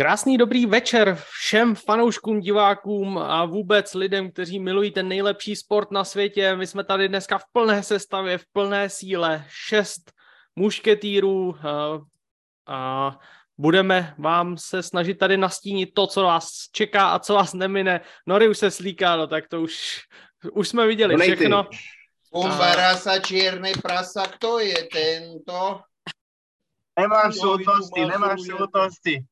Krásný dobrý večer všem fanouškům, divákům a vůbec lidem, kteří milují ten nejlepší sport na světě. My jsme tady dneska v plné sestavě, v plné síle, šest mušketýrů a, a budeme vám se snažit tady nastínit to, co vás čeká a co vás nemine. Nory už se slíká, no tak to už, už jsme viděli všechno. Umbarasa čiernej prasa, kto je tento? Nemáš sútosti, nemáš sútosti.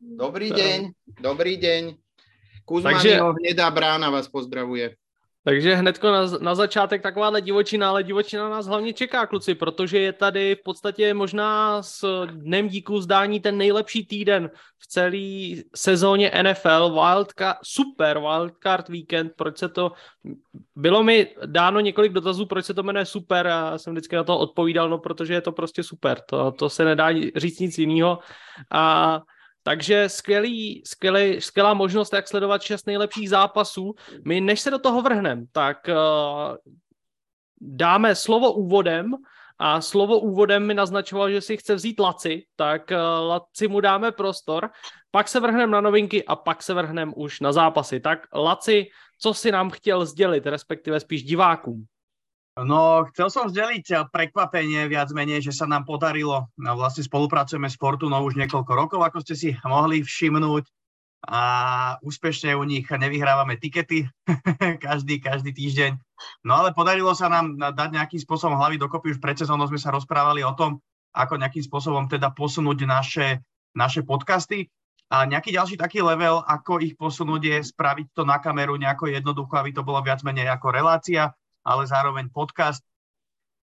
Dobrý deň, dobrý deň. Kuzma Takže... hnedá brána vás pozdravuje. Takže hnedko na, na začátek takováhle divočina, ale divočina nás hlavně čeká, kluci, protože je tady v podstatě možná s dnem díku zdání ten nejlepší týden v celé sezóně NFL, wildcard, super wildcard weekend, proč se to, bylo mi dáno několik dotazů, proč se to jmenuje super a jsem vždycky na to odpovídal, no protože je to prostě super, to, to se nedá říct nic jiného a takže skvělý, skvělý, skvělá možnost, jak sledovat šest nejlepších zápasů. My, než se do toho vrhneme, tak uh, dáme slovo úvodem a slovo úvodem mi naznačoval, že si chce vzít Laci, tak uh, Laci mu dáme prostor, pak se vrhneme na novinky a pak se vrhneme už na zápasy. Tak Laci, co si nám chtěl sdělit, respektive spíš divákům? No, chcel som zdeliť eh, prekvapenie viac menej, že sa nám podarilo, no, vlastne spolupracujeme s Fortunou už niekoľko rokov, ako ste si mohli všimnúť a úspešne u nich nevyhrávame tikety každý, každý týždeň. No ale podarilo sa nám dať nejakým spôsobom hlavy dokopy, už pred sezónou sme sa rozprávali o tom, ako nejakým spôsobom teda posunúť naše, naše podcasty. A nejaký ďalší taký level, ako ich posunúť je spraviť to na kameru nejako jednoducho, aby to bolo viac menej ako relácia, ale zároveň podcast,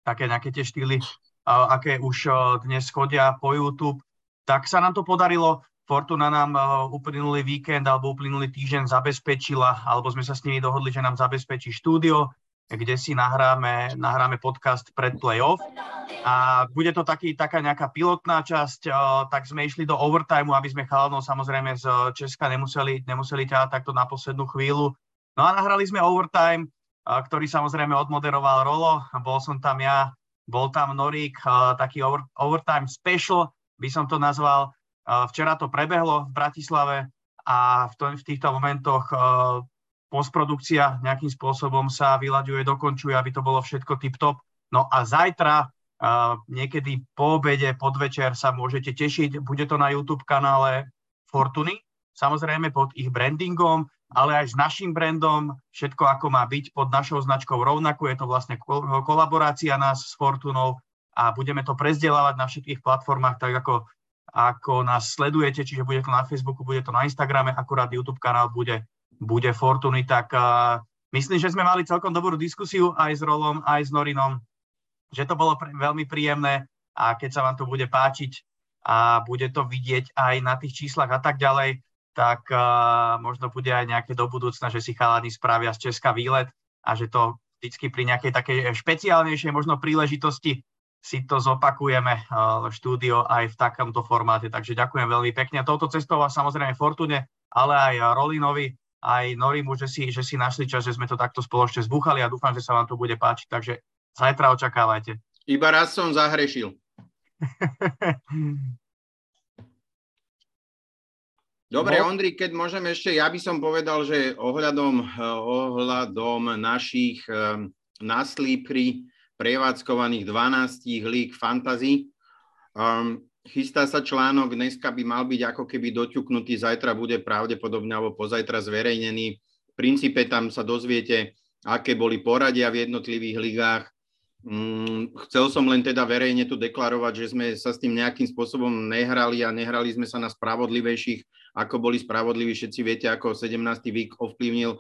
také nejaké tie štýly, aké už dnes chodia po YouTube, tak sa nám to podarilo. Fortuna nám uplynulý víkend alebo uplynulý týždeň zabezpečila, alebo sme sa s nimi dohodli, že nám zabezpečí štúdio, kde si nahráme, nahráme podcast pred playoff. A bude to taký, taká nejaká pilotná časť, tak sme išli do overtimeu, aby sme chalanov samozrejme z Česka nemuseli, nemuseli ťahať takto na poslednú chvíľu. No a nahrali sme overtime, ktorý samozrejme odmoderoval Rolo. Bol som tam ja, bol tam Norik, taký over, overtime special, by som to nazval. Včera to prebehlo v Bratislave a v, to, v týchto momentoch postprodukcia nejakým spôsobom sa vyľaďuje, dokončuje, aby to bolo všetko tip-top. No a zajtra, niekedy po obede, podvečer sa môžete tešiť. Bude to na YouTube kanále Fortuny, samozrejme pod ich brandingom ale aj s našim brandom, všetko ako má byť pod našou značkou rovnako. Je to vlastne kolaborácia nás s Fortunou a budeme to prezdielávať na všetkých platformách, tak ako, ako nás sledujete, čiže bude to na Facebooku, bude to na Instagrame, akurát YouTube kanál bude, bude Fortuny, tak uh, myslím, že sme mali celkom dobrú diskusiu aj s Rolom, aj s Norinom, že to bolo pr- veľmi príjemné a keď sa vám to bude páčiť a bude to vidieť aj na tých číslach a tak ďalej, tak uh, možno bude aj nejaké do budúcna, že si chalani spravia z Česka výlet a že to vždycky pri nejakej takej špeciálnejšej možno príležitosti si to zopakujeme uh, štúdio aj v takomto formáte. Takže ďakujem veľmi pekne. A touto cestou vás samozrejme Fortune, ale aj Rolinovi, aj Norimu, že si, že si našli čas, že sme to takto spoločne zbúchali a dúfam, že sa vám to bude páčiť. Takže zajtra očakávajte. Iba raz som zahrešil. Dobre, Ondri, keď môžem ešte, ja by som povedal, že ohľadom, ohľadom našich um, na Slipri prevádzkovaných 12 líg fantasy, um, chystá sa článok, dneska by mal byť ako keby doťuknutý, zajtra bude pravdepodobne alebo pozajtra zverejnený. V princípe tam sa dozviete, aké boli poradia v jednotlivých ligách, Mm, chcel som len teda verejne tu deklarovať, že sme sa s tým nejakým spôsobom nehrali a nehrali sme sa na spravodlivejších, ako boli spravodliví. Všetci viete, ako 17. vík ovplyvnil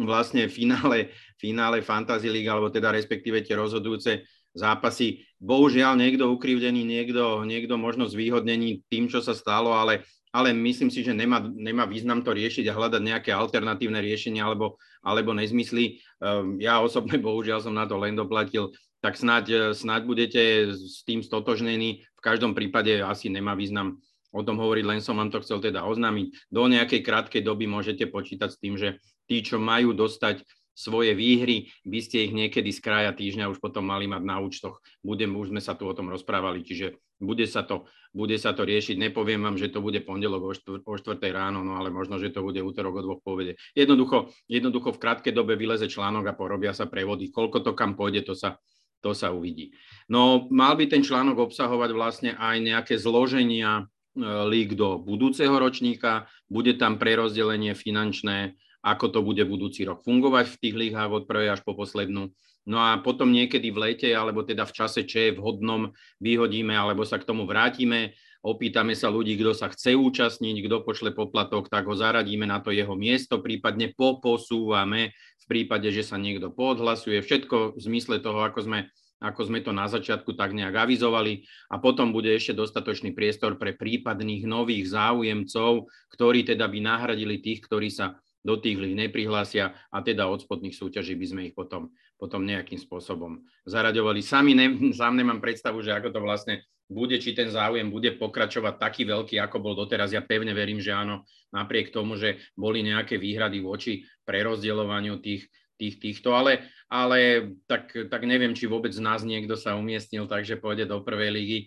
vlastne finále, finále Fantasy League, alebo teda respektíve tie rozhodujúce zápasy. Bohužiaľ niekto ukrivdený, niekto, niekto možno zvýhodnený tým, čo sa stalo, ale, ale myslím si, že nemá, nemá význam to riešiť a hľadať nejaké alternatívne riešenie alebo, alebo nezmysly. Ehm, ja osobne bohužiaľ som na to len doplatil tak snáď, snáď budete s tým stotožnení. V každom prípade asi nemá význam o tom hovoriť, len som vám to chcel teda oznámiť. Do nejakej krátkej doby môžete počítať s tým, že tí, čo majú dostať svoje výhry, by ste ich niekedy z kraja týždňa už potom mali mať na účtoch. Budem, už sme sa tu o tom rozprávali, čiže bude sa to, bude sa to riešiť. Nepoviem vám, že to bude pondelok o, štvr, o 4 ráno, no ale možno, že to bude útorok o dvoch povede. Jednoducho, jednoducho v krátkej dobe vyleze článok a porobia sa prevody. Koľko to kam pôjde, to sa, to sa uvidí. No mal by ten článok obsahovať vlastne aj nejaké zloženia lík do budúceho ročníka, bude tam prerozdelenie finančné, ako to bude budúci rok fungovať v tých líhách od prvej až po poslednú. No a potom niekedy v lete, alebo teda v čase, čo je vhodnom, vyhodíme, alebo sa k tomu vrátime, opýtame sa ľudí, kto sa chce účastniť, kto pošle poplatok, tak ho zaradíme na to jeho miesto, prípadne poposúvame v prípade, že sa niekto podhlasuje. Všetko v zmysle toho, ako sme ako sme to na začiatku tak nejak avizovali a potom bude ešte dostatočný priestor pre prípadných nových záujemcov, ktorí teda by nahradili tých, ktorí sa do tých líh neprihlásia a teda od spodných súťaží by sme ich potom, potom nejakým spôsobom zaraďovali. Sami ne, sám nemám predstavu, že ako to vlastne bude, či ten záujem bude pokračovať taký veľký, ako bol doteraz. Ja pevne verím, že áno, napriek tomu, že boli nejaké výhrady voči prerozdeľovaniu tých, tých, týchto, ale, ale tak, tak neviem, či vôbec z nás niekto sa umiestnil, takže pôjde do prvej ligy.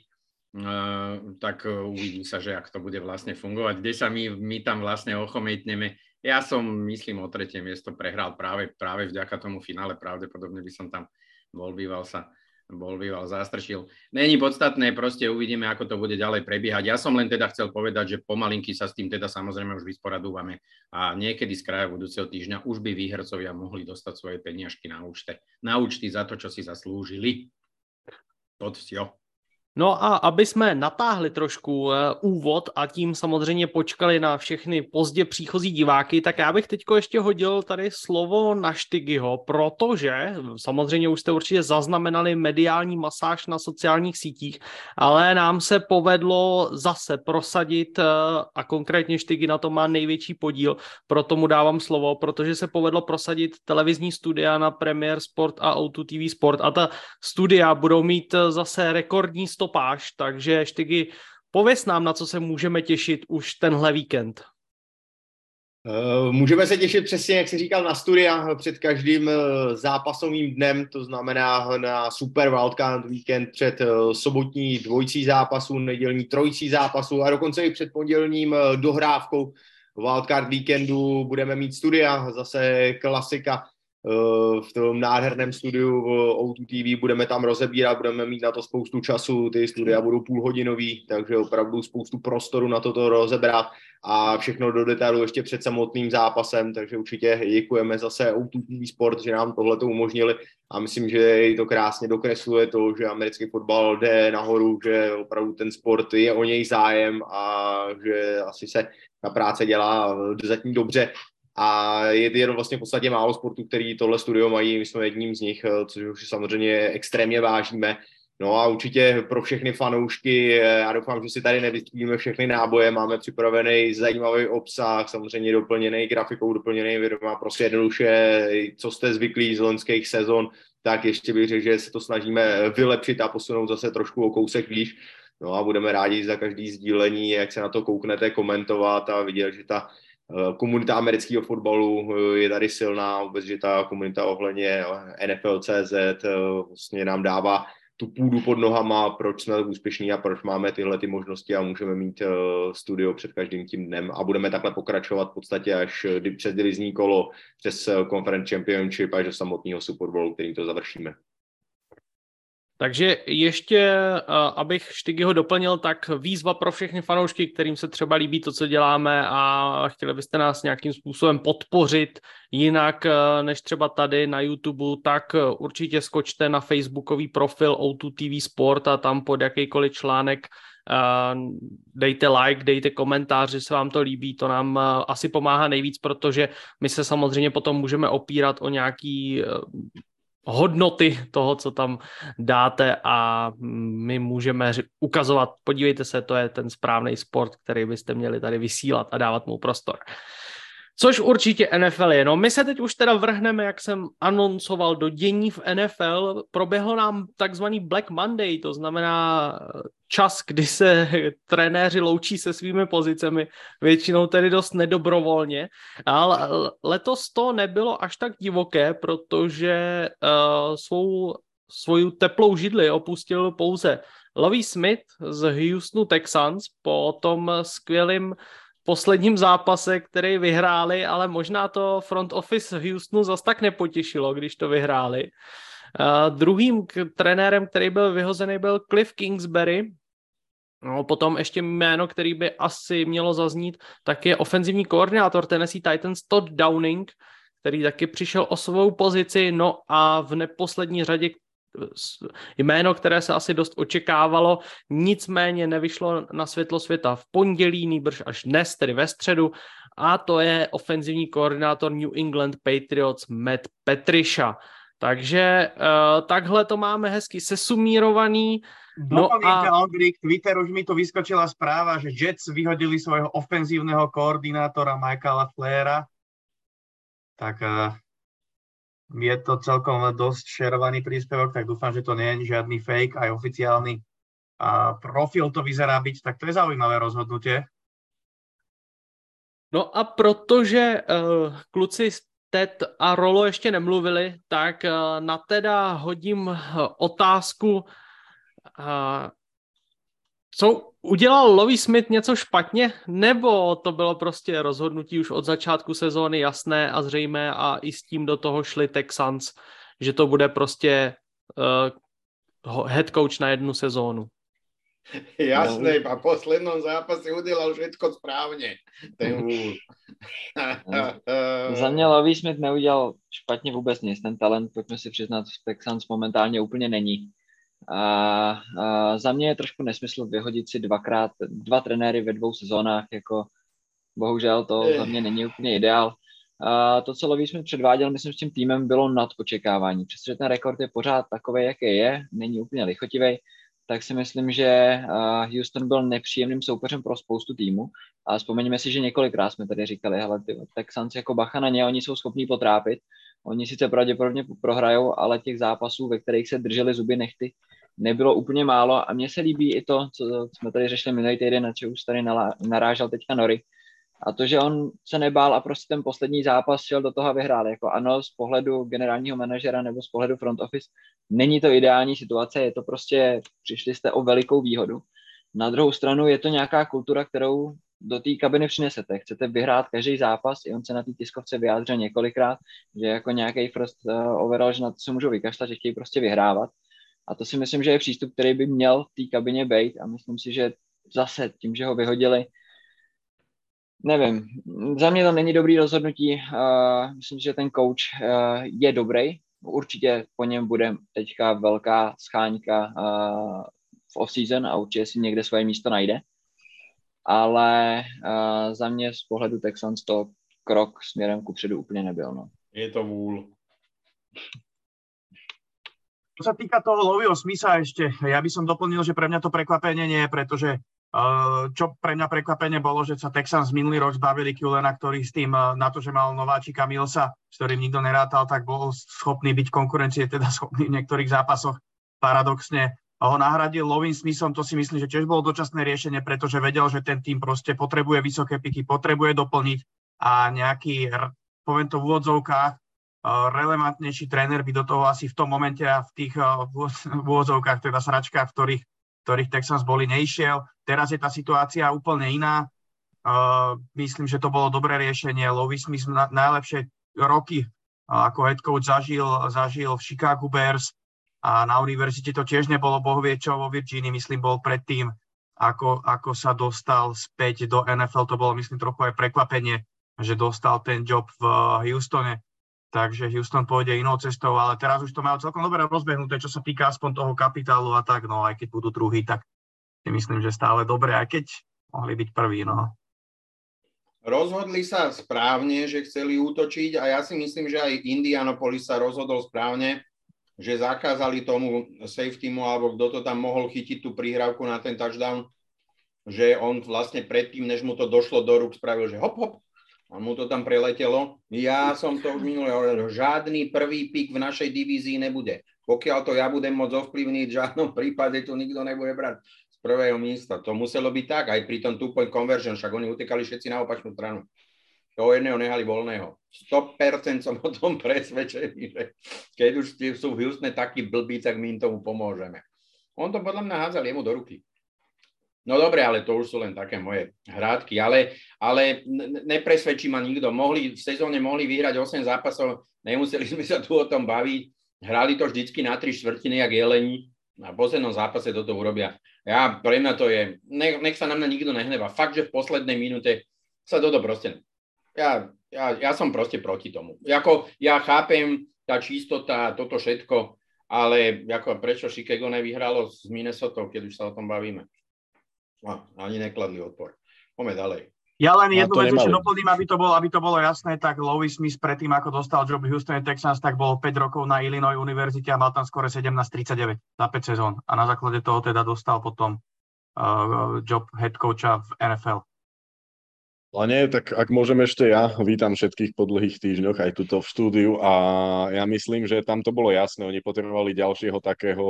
Uh, tak uvidí sa, že ak to bude vlastne fungovať, kde sa my, my tam vlastne ochometneme ja som, myslím, o tretie miesto prehral práve, práve vďaka tomu finále. Pravdepodobne by som tam bol býval sa bol býval zastršil. Není podstatné, proste uvidíme, ako to bude ďalej prebiehať. Ja som len teda chcel povedať, že pomalinky sa s tým teda samozrejme už vysporadúvame a niekedy z kraja budúceho týždňa už by výhercovia mohli dostať svoje peniažky na účte. Na účty za to, čo si zaslúžili. Pod vsio. No a aby jsme natáhli trošku uh, úvod a tím samozřejmě počkali na všechny pozdě příchozí diváky, tak já bych teďko ještě hodil tady slovo na Štygyho, protože samozřejmě už jste určitě zaznamenali mediální masáž na sociálních sítích, ale nám se povedlo zase prosadit uh, a konkrétně Štygy na to má největší podíl, proto mu dávám slovo, protože se povedlo prosadit televizní studia na Premier Sport a O2 TV Sport a ta studia budou mít uh, zase rekordní 100 stopáž, takže Štygy, pověs nám, na co se můžeme těšit už tenhle víkend. Eh, můžeme se těšit přesně, jak jsi říkal, na studia před každým eh, zápasovým dnem, to znamená na Super Wildcard víkend před eh, sobotní dvojcí zápasu, nedělní trojcí zápasu a dokonce i před pondělním dohrávkou Wildcard víkendu budeme mít studia, zase klasika v tom nádherném studiu v O2 TV, budeme tam rozebírat, budeme mít na to spoustu času, ty studia budou půlhodinový, takže opravdu spoustu prostoru na toto rozebrat a všechno do detailu ještě před samotným zápasem, takže určitě děkujeme zase O2 TV Sport, že nám tohle to umožnili a myslím, že to krásně dokresluje to, že americký fotbal jde nahoru, že opravdu ten sport je o něj zájem a že asi se ta práce dělá zatím dobře a je jenom vlastně v podstatě málo sportů, který tohle studio mají, my jsme jedním z nich, eh, což už samozřejmě extrémně vážíme. No a určitě pro všechny fanoušky, eh, já doufám, že si tady nevystřelíme všechny náboje, máme připravený zajímavý obsah, samozřejmě doplněný grafikou, doplněný videem, prostě jednoduše, co jste zvyklí z loňských sezon, tak ještě bych řekl, že se to snažíme vylepšit a posunout zase trošku o kousek výš. No a budeme rádi za každý sdílení, jak se na to kouknete, komentovat a vidět, že ta Eh, komunita amerického fotbalu eh, je tady silná, vůbec, že ta komunita ohledně NFL.cz eh, vlastně nám dává tu půdu pod nohama, proč jsme úspěšní a proč máme tyhle ty možnosti a můžeme mít studio před každým tím dnem a budeme takhle pokračovat v podstatě až přes divizní kolo, přes Conference Championship až do samotného Super Bowl, kterým to završíme. Takže ještě, eh, abych Štygyho doplnil, tak výzva pro všechny fanoušky, kterým se třeba líbí to, co děláme a chtěli byste nás nějakým způsobem podpořit jinak eh, než třeba tady na YouTube, tak eh, určitě skočte na facebookový profil O2 TV Sport a tam pod jakýkoliv článek dejte like, dejte komentář, že se vám to líbí, to nám asi pomáhá nejvíc, protože my se samozřejmě potom můžeme opírat o nějaký hodnoty toho, co tam dáte a my můžeme ukazovat, podívejte se, to je ten správný sport, který byste měli tady vysílat a dávat mu prostor. Což určitě NFL je. No my se teď už teda vrhneme, jak jsem anoncoval, do dění v NFL. Proběhlo nám takzvaný Black Monday, to znamená čas, kdy se trenéři loučí se svými pozicemi, většinou tedy dost nedobrovolně. Ale letos to nebylo až tak divoké, protože uh, svou, svou teplou židli opustil pouze Lovie Smith z Houstonu Texans po tom skvělém posledním zápase, který vyhráli, ale možná to front office Houstonu zas tak nepotěšilo, když to vyhráli. Uh, druhým trenérem, který byl vyhozený, byl Cliff Kingsbury. No, potom ještě jméno, který by asi mělo zaznít, tak je ofenzivní koordinátor Tennessee Titans Todd Downing, který taky přišel o svou pozici, no a v neposlední řadě jméno, které se asi dost očekávalo, nicméně nevyšlo na světlo světa v pondělí, nýbrž až dnes, tedy ve středu, a to je ofenzivní koordinátor New England Patriots Matt Patricia. Takže uh, takhle to máme hezky sesumírovaný. No a... Ondrik, Twitter už mi to vyskočila správa, že Jets vyhodili svojho ofenzívneho koordinátora Michaela Flaira. Tak uh, je to celkom dosť šerovaný príspevok, tak dúfam, že to nie je žiadny fake, aj oficiálny a profil to vyzerá byť, tak to je zaujímavé rozhodnutie. No a protože uh, kluci Ted a Rolo ještě nemluvili, tak uh, na teda hodím otázku, uh, co udělal Lovie Smith něco špatně, nebo to bylo prostě rozhodnutí už od začátku sezóny jasné a zřejmé a i s tím do toho šli Texans, že to bude prostě uh, head coach na jednu sezónu? Jasné, no. a v poslednom zápase udělal všetko správně. Ten Za mě Lovie Smith neudělal špatně vůbec nic. Ten talent, pojďme si přiznat, v Texans momentálně úplně není. A, a za mě je trošku nesmysl vyhodit si dvakrát, dva trenéry ve dvou sezónách, jako bohužel to za mě není úplně ideál. A to, co Lový jsme předváděl, myslím, s tím týmem bylo nad očekávání. Přestože ten rekord je pořád takový, jaký je, není úplně lichotivý, tak si myslím, že Houston byl nepříjemným soupeřem pro spoustu týmu. A vzpomeňme si, že několikrát jsme tady říkali, hele, ty Texans jako bacha na ně, oni jsou schopní potrápit. Oni sice pravděpodobně prohrajou, ale těch zápasů, ve kterých se drželi zuby nechty, nebylo úplně málo a mně se líbí i to, co jsme tady řešili minulý týden, na čo už tady narážel teďka Nory, a to, že on se nebál a prostě ten poslední zápas šel do toho a vyhrál. Jako ano, z pohledu generálního manažera nebo z pohledu front office není to ideální situace, je to prostě, přišli jste o velikou výhodu. Na druhou stranu je to nějaká kultura, kterou do té kabiny přinesete. Chcete vyhrát každý zápas, i on se na té tiskovce vyjádřil několikrát, že jako nějaký first uh, overall, že na to se můžou vykašlat, že chtějí prostě vyhrávat. A to si myslím, že je přístup, který by měl v té kabině být a myslím si, že zase tím, že ho vyhodili, nevím, za mě to není dobrý rozhodnutí, uh, myslím, že ten coach uh, je dobrý, určitě po něm bude teďka velká scháňka uh, v off-season a určitě si někde svoje místo najde, ale uh, za mě z pohledu Texans to krok směrem ku předu úplně nebyl. No. Je to vůl. Čo sa týka toho Lovio Smitha ešte, ja by som doplnil, že pre mňa to prekvapenie nie je, pretože uh, čo pre mňa prekvapenie bolo, že sa Texans minulý rok zbavili Kulena, ktorý s tým uh, na to, že mal nováčika Milsa, s ktorým nikto nerátal, tak bol schopný byť konkurencie, teda schopný v niektorých zápasoch paradoxne ho nahradil Lovin Smithom, to si myslím, že tiež bolo dočasné riešenie, pretože vedel, že ten tým proste potrebuje vysoké piky, potrebuje doplniť a nejaký, poviem to v úvodzovkách, relevantnejší tréner by do toho asi v tom momente a v tých úvodzovkách, teda sračkách, v ktorých, ktorých Texans boli, neišiel. Teraz je tá situácia úplne iná. Uh, myslím, že to bolo dobré riešenie. Lovis Smith na, najlepšie roky ako head coach zažil, zažil v Chicago Bears a na univerzite to tiež nebolo boh vie čo vo Virginii, myslím, bol predtým, ako, ako sa dostal späť do NFL. To bolo, myslím, trochu aj prekvapenie, že dostal ten job v Houstone takže Houston pôjde inou cestou, ale teraz už to majú celkom dobre rozbehnuté, čo sa týka aspoň toho kapitálu a tak, no aj keď budú druhý, tak si myslím, že stále dobre, aj keď mohli byť prví, no. Rozhodli sa správne, že chceli útočiť a ja si myslím, že aj Indianapolis sa rozhodol správne, že zakázali tomu safetymu, alebo kto to tam mohol chytiť tú prihrávku na ten touchdown, že on vlastne predtým, než mu to došlo do rúk, spravil, že hop, hop, a mu to tam preletelo. Ja som to už minule hovoril, žiadny prvý pik v našej divízii nebude. Pokiaľ to ja budem môcť ovplyvniť, v žiadnom prípade tu nikto nebude brať z prvého miesta. To muselo byť tak, aj pri tom two-point conversion, však oni utekali všetci na opačnú stranu. Toho jedného nehali voľného. 100% som o tom presvedčený, že keď už sú v Houstone takí blbí, tak my im tomu pomôžeme. On to podľa mňa hádzal jemu do ruky. No dobre, ale to už sú len také moje hrádky, ale, ale nepresvedčí ma nikto. Mohli, v sezóne mohli vyhrať 8 zápasov, nemuseli sme sa tu o tom baviť. Hrali to vždycky na tri štvrtiny, jak jelení. Na poslednom zápase toto urobia. Ja, pre mňa to je, nech, nech sa na mňa nikto nehneva. Fakt, že v poslednej minúte sa toto proste... Ja, ja, ja som proste proti tomu. Jako, ja chápem tá čistota, toto všetko, ale ako, prečo Chicago nevyhralo s Minnesota, keď už sa o tom bavíme? No, ani nekladný odpor. Poďme ďalej. Ja len jednu vec ešte doplním, aby to, bolo, aby to bolo jasné, tak Louis Smith predtým, ako dostal job Houston Texans, tak bol 5 rokov na Illinois univerzite a mal tam skore 17-39 za 5 sezón. A na základe toho teda dostal potom uh, job head coacha v NFL. Lane, tak ak môžem ešte ja, vítam všetkých po dlhých týždňoch aj tuto v štúdiu a ja myslím, že tam to bolo jasné, oni potrebovali ďalšieho takého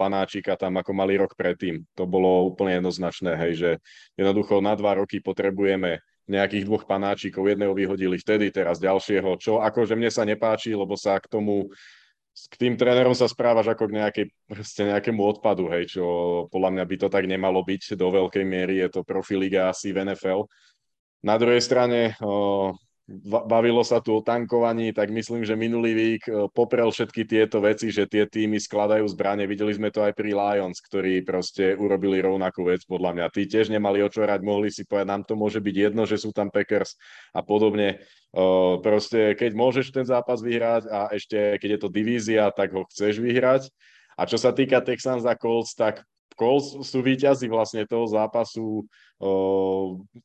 panáčika tam, ako mali rok predtým. To bolo úplne jednoznačné, hej, že jednoducho na dva roky potrebujeme nejakých dvoch panáčikov, jedného vyhodili vtedy, teraz ďalšieho, čo akože mne sa nepáči, lebo sa k tomu k tým trénerom sa správaš ako k nejakej, nejakému odpadu, hej, čo podľa mňa by to tak nemalo byť do veľkej miery, je to profiliga asi v NFL, na druhej strane bavilo sa tu o tankovaní, tak myslím, že minulý vík poprel všetky tieto veci, že tie týmy skladajú zbranie. Videli sme to aj pri Lions, ktorí proste urobili rovnakú vec podľa mňa. Tí tiež nemali očorať, mohli si povedať, nám to môže byť jedno, že sú tam Packers a podobne. Proste keď môžeš ten zápas vyhrať a ešte keď je to divízia, tak ho chceš vyhrať. A čo sa týka Texans a Colts, tak Colts sú víťazi vlastne toho zápasu o,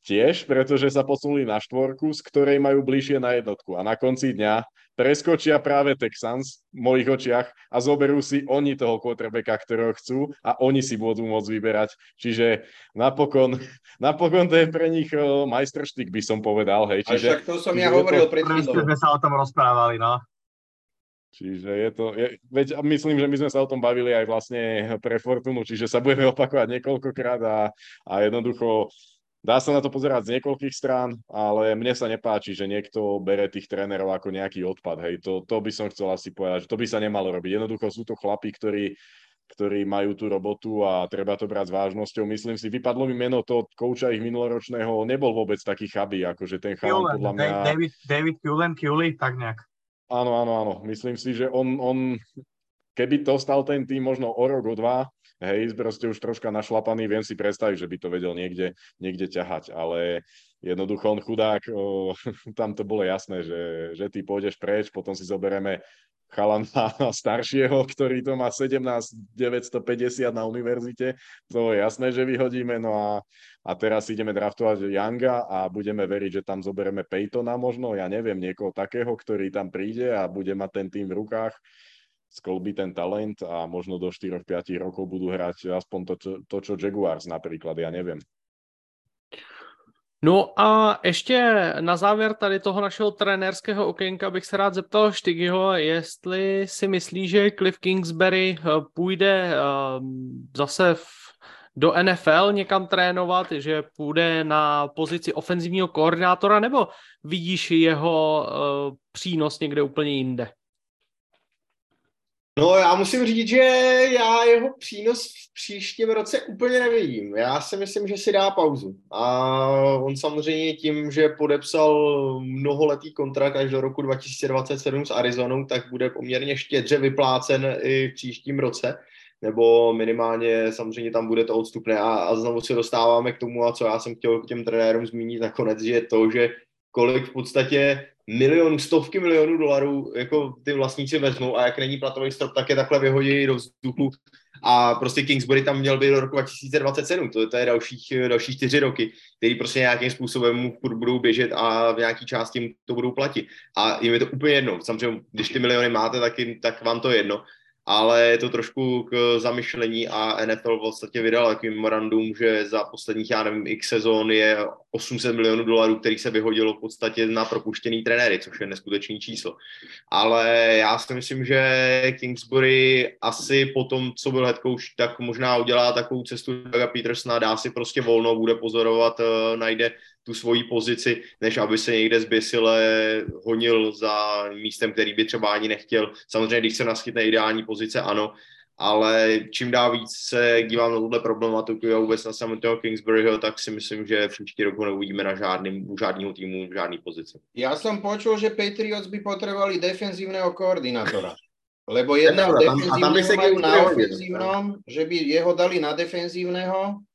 tiež, pretože sa posunuli na štvorku, z ktorej majú bližšie na jednotku. A na konci dňa preskočia práve Texans v mojich očiach a zoberú si oni toho quarterbacka, ktorého chcú a oni si budú môcť vyberať. Čiže napokon, napokon to je pre nich o, majstrštyk, by som povedal. Hej. Čiže, a však to som ja hovoril to... pred sme sa o tom rozprávali, no. Čiže je to, je, veď myslím, že my sme sa o tom bavili aj vlastne pre Fortunu, čiže sa budeme opakovať niekoľkokrát a, a jednoducho dá sa na to pozerať z niekoľkých strán, ale mne sa nepáči, že niekto bere tých trénerov ako nejaký odpad. Hej, to, to by som chcel asi povedať, že to by sa nemalo robiť. Jednoducho sú to chlapí, ktorí, ktorí majú tú robotu a treba to brať s vážnosťou. Myslím si, vypadlo mi meno toho kouča ich minuloročného, nebol vôbec taký chabý, akože ten chalan podľa mňa... David, David Cullen, Culey, tak nejak. Áno, áno, áno. Myslím si, že on, on keby to stal ten tým možno o rok, o dva, hej, proste už troška našlapaný, viem si predstaviť, že by to vedel niekde, niekde ťahať, ale jednoducho on chudák, o, tam to bolo jasné, že, že ty pôjdeš preč, potom si zoberieme chalana staršieho, ktorý to má 17 950 na univerzite, to je jasné, že vyhodíme, no a a teraz ideme draftovať Younga a budeme veriť, že tam zoberieme Peytona možno, ja neviem, niekoho takého, ktorý tam príde a bude mať ten tým v rukách, skolbí ten talent a možno do 4-5 rokov budú hrať aspoň to, to, čo Jaguars napríklad, ja neviem. No a ještě na závěr tady toho našeho trenérského okénka bych se rád zeptal Štygyho, jestli si myslí, že Cliff Kingsbury eh, půjde um, zase v do NFL někam trénovat, že půjde na pozici ofenzivního koordinátora, nebo vidíš jeho uh, přínos někde úplně jinde? No já musím říct, že já jeho přínos v příštím roce úplně nevidím. Já si myslím, že si dá pauzu. A on samozřejmě tím, že podepsal mnoholetý kontrakt až do roku 2027 s Arizonou, tak bude poměrně štědře vyplácen i v příštím roce nebo minimálně samozřejmě tam bude to odstupné a, a znovu se dostáváme k tomu, a co já jsem chtěl k těm trenérům zmínit nakonec, že je to, že kolik v podstatě milionů, stovky milionů dolarů jako ty vlastníci vezmou a jak není platový strop, tak je takhle vyhodí do vzduchu. A prostě Kingsbury tam měl být do roku 2027, to, to je dalších, další čtyři roky, který prostě nějakým způsobem mu budou běžet a v nějaký části jim to budou platit. A jim je to úplně jedno, samozřejmě, když ty miliony máte, tak, jim, tak vám to je jedno, ale je to trošku k zamyšlení a NFL v podstatě vydal takový memorandum, že za posledních, já nevím, x sezón je 800 milionů dolarů, který se vyhodilo v podstatě na propuštěný trenéry, což je neskutečný číslo. Ale já si myslím, že Kingsbury asi po tom, co byl head coach, tak možná udělá takovou cestu Doga Petersona, dá si prostě volno, bude pozorovat, eh, najde tu svoji pozici, než aby se někde zběsile honil za místem, který by třeba ani nechtěl. Samozřejmě, když se naskytne ideální pozice, ano, ale čím dál víc se dívám na tuhle problematiku a vůbec na samotného Kingsburyho, tak si myslím, že příští rok ho neuvidíme na žádným, u žádného týmu v žádný pozici. Ja som počul, že Patriots by potrebovali defenzívneho koordinátora. Lebo defenzívneho majú na ofenzívnom, že by jeho dali na defenzívneho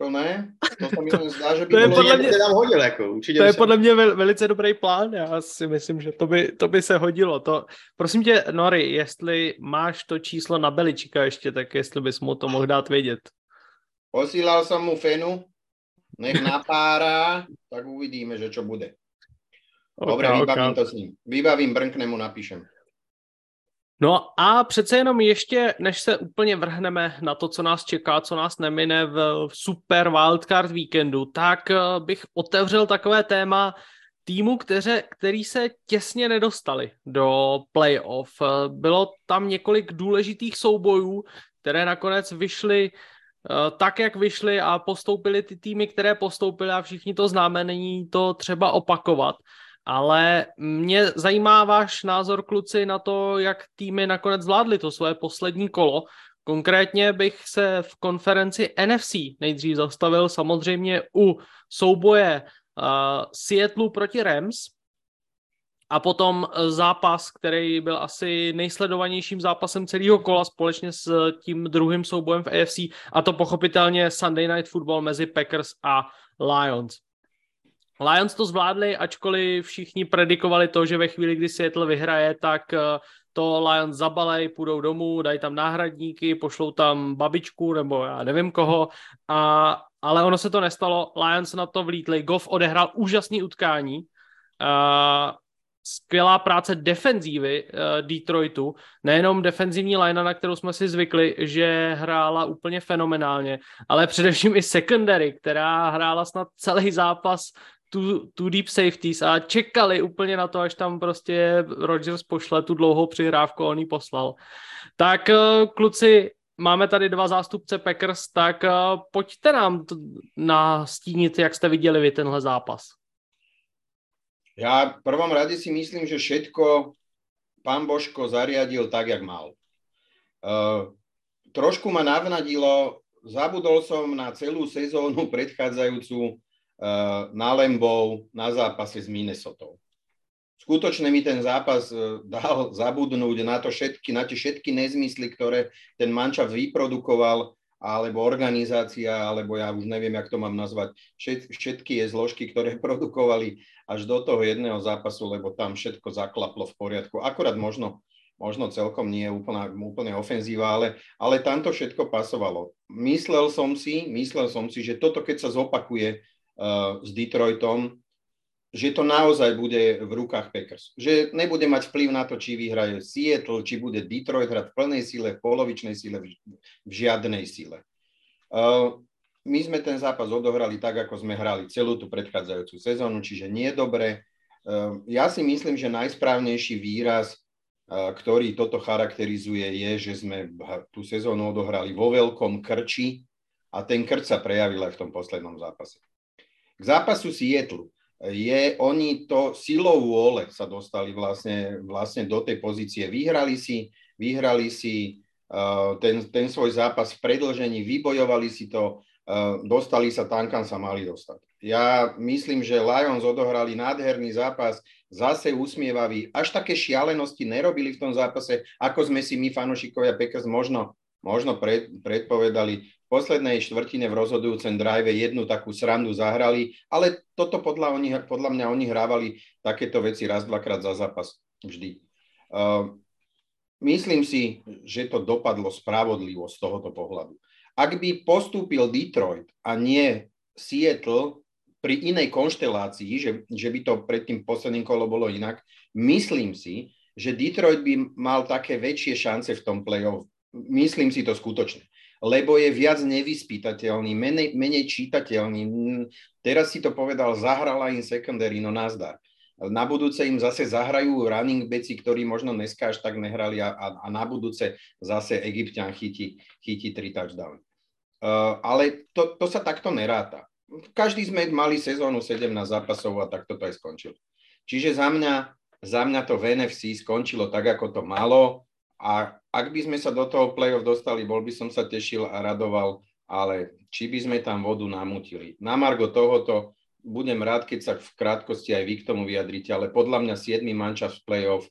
to ne? To se mi zdá, že by to je bylo podle mě, tam hodil, jako, určitě to je podle mě vel, velice dobrý plán, já si myslím, že to by, to by se hodilo. To, prosím tě, Nori, jestli máš to číslo na Beličika ještě, tak jestli bys mu to mohl dát vědět. Posílal som mu fenu, nech napára, tak uvidíme, že čo bude. Dobre, Ok, ok. vybavím to s ním. Vybavím, brnkne mu, napíšem. No a přece jenom ještě, než se úplně vrhneme na to, co nás čeká, co nás nemine v super wildcard víkendu, tak eh, bych otevřel takové téma týmu, kteře, který se těsně nedostali do playoff. Eh, Bylo tam několik důležitých soubojů, které nakonec vyšly eh, tak, jak vyšly a postoupily ty týmy, které postoupily a všichni to známe, není to třeba opakovat. Ale mě zajímá váš názor, kluci, na to, jak týmy nakonec zvládly to svoje poslední kolo. Konkrétně bych se v konferenci NFC nejdřív zastavil samozřejmě u souboje uh, Seattle proti Rams a potom eh, zápas, který byl asi nejsledovanějším zápasem celého kola společně s tím druhým soubojem v AFC a to pochopitelně Sunday Night Football mezi Packers a Lions. Lions to zvládli, ačkoliv všichni predikovali to, že ve chvíli, kdy Seattle vyhraje, tak eh, to Lions zabalej, půjdou domů, dají tam náhradníky, pošlou tam babičku nebo já nevím koho, a, ale ono se to nestalo, Lions na to vlítli, Goff odehrál úžasný utkání, a, skvělá práce defenzívy uh, Detroitu, nejenom defenzivní linea, na kterou jsme si zvykli, že hrála úplně fenomenálně, ale především i secondary, která hrála snad celý zápas tu, tu deep safeties a čekali úplně na to, až tam prostě Rodgers pošle tu dlouhou přihrávku, on ji poslal. Tak uh, kluci, máme tady dva zástupce Packers, tak uh, pojďte nám t- nastínit, jak jste viděli vy tenhle zápas. V prvom rade si myslím, že všetko pán Božko zariadil tak, jak mal. Uh, trošku ma navnadilo, zabudol som na celú sezónu predchádzajúcu na Lembov na zápase s Minnesotou. Skutočne mi ten zápas uh, dal zabudnúť na, to všetky, na tie všetky nezmysly, ktoré ten mančaft vyprodukoval, alebo organizácia, alebo ja už neviem, jak to mám nazvať, všet, všetky je zložky, ktoré produkovali až do toho jedného zápasu, lebo tam všetko zaklaplo v poriadku. Akorát možno, možno celkom nie je úplná, úplne ofenzíva, ale, ale tam to všetko pasovalo. Myslel som si, myslel som si, že toto keď sa zopakuje s Detroitom, že to naozaj bude v rukách Packers. Že nebude mať vplyv na to, či vyhraje Seattle, či bude Detroit hrať v plnej síle, v polovičnej síle, v, žiadnej síle. Uh, my sme ten zápas odohrali tak, ako sme hrali celú tú predchádzajúcu sezónu, čiže nie dobre. Uh, ja si myslím, že najsprávnejší výraz, uh, ktorý toto charakterizuje, je, že sme tú sezónu odohrali vo veľkom krči a ten krč sa prejavil aj v tom poslednom zápase. K zápasu Seattle je, oni to silou vôle sa dostali vlastne, vlastne do tej pozície. Vyhrali si, vyhrali si uh, ten, ten svoj zápas v predlžení, vybojovali si to, uh, dostali sa tam, kam sa mali dostať. Ja myslím, že Lions odohrali nádherný zápas, zase usmievavý, až také šialenosti nerobili v tom zápase, ako sme si my, fanošikovia Packers, možno, možno pred, predpovedali poslednej štvrtine v rozhodujúcem drive jednu takú srandu zahrali, ale toto podľa, oni, podľa mňa oni hrávali takéto veci raz, dvakrát za zápas vždy. Uh, myslím si, že to dopadlo spravodlivo z tohoto pohľadu. Ak by postúpil Detroit a nie Seattle pri inej konštelácii, že, že by to pred tým posledným kolo bolo inak, myslím si, že Detroit by mal také väčšie šance v tom play-off. Myslím si to skutočne lebo je viac nevyspytateľný, menej, menej čítateľný. Teraz si to povedal, zahrala im secondary, no nazdar. Na budúce im zase zahrajú running backi, ktorí možno dneska až tak nehrali a, a, a na budúce zase Egyptian chytí, chytí tri touchdowny. Uh, ale to, to sa takto neráta. Každý sme mali sezónu 17 zápasov a tak toto aj skončilo. Čiže za mňa, za mňa to v NFC skončilo tak, ako to malo a ak by sme sa do toho play-off dostali, bol by som sa tešil a radoval, ale či by sme tam vodu namutili. Na margo tohoto budem rád, keď sa v krátkosti aj vy k tomu vyjadrite, ale podľa mňa 7. manča v play-off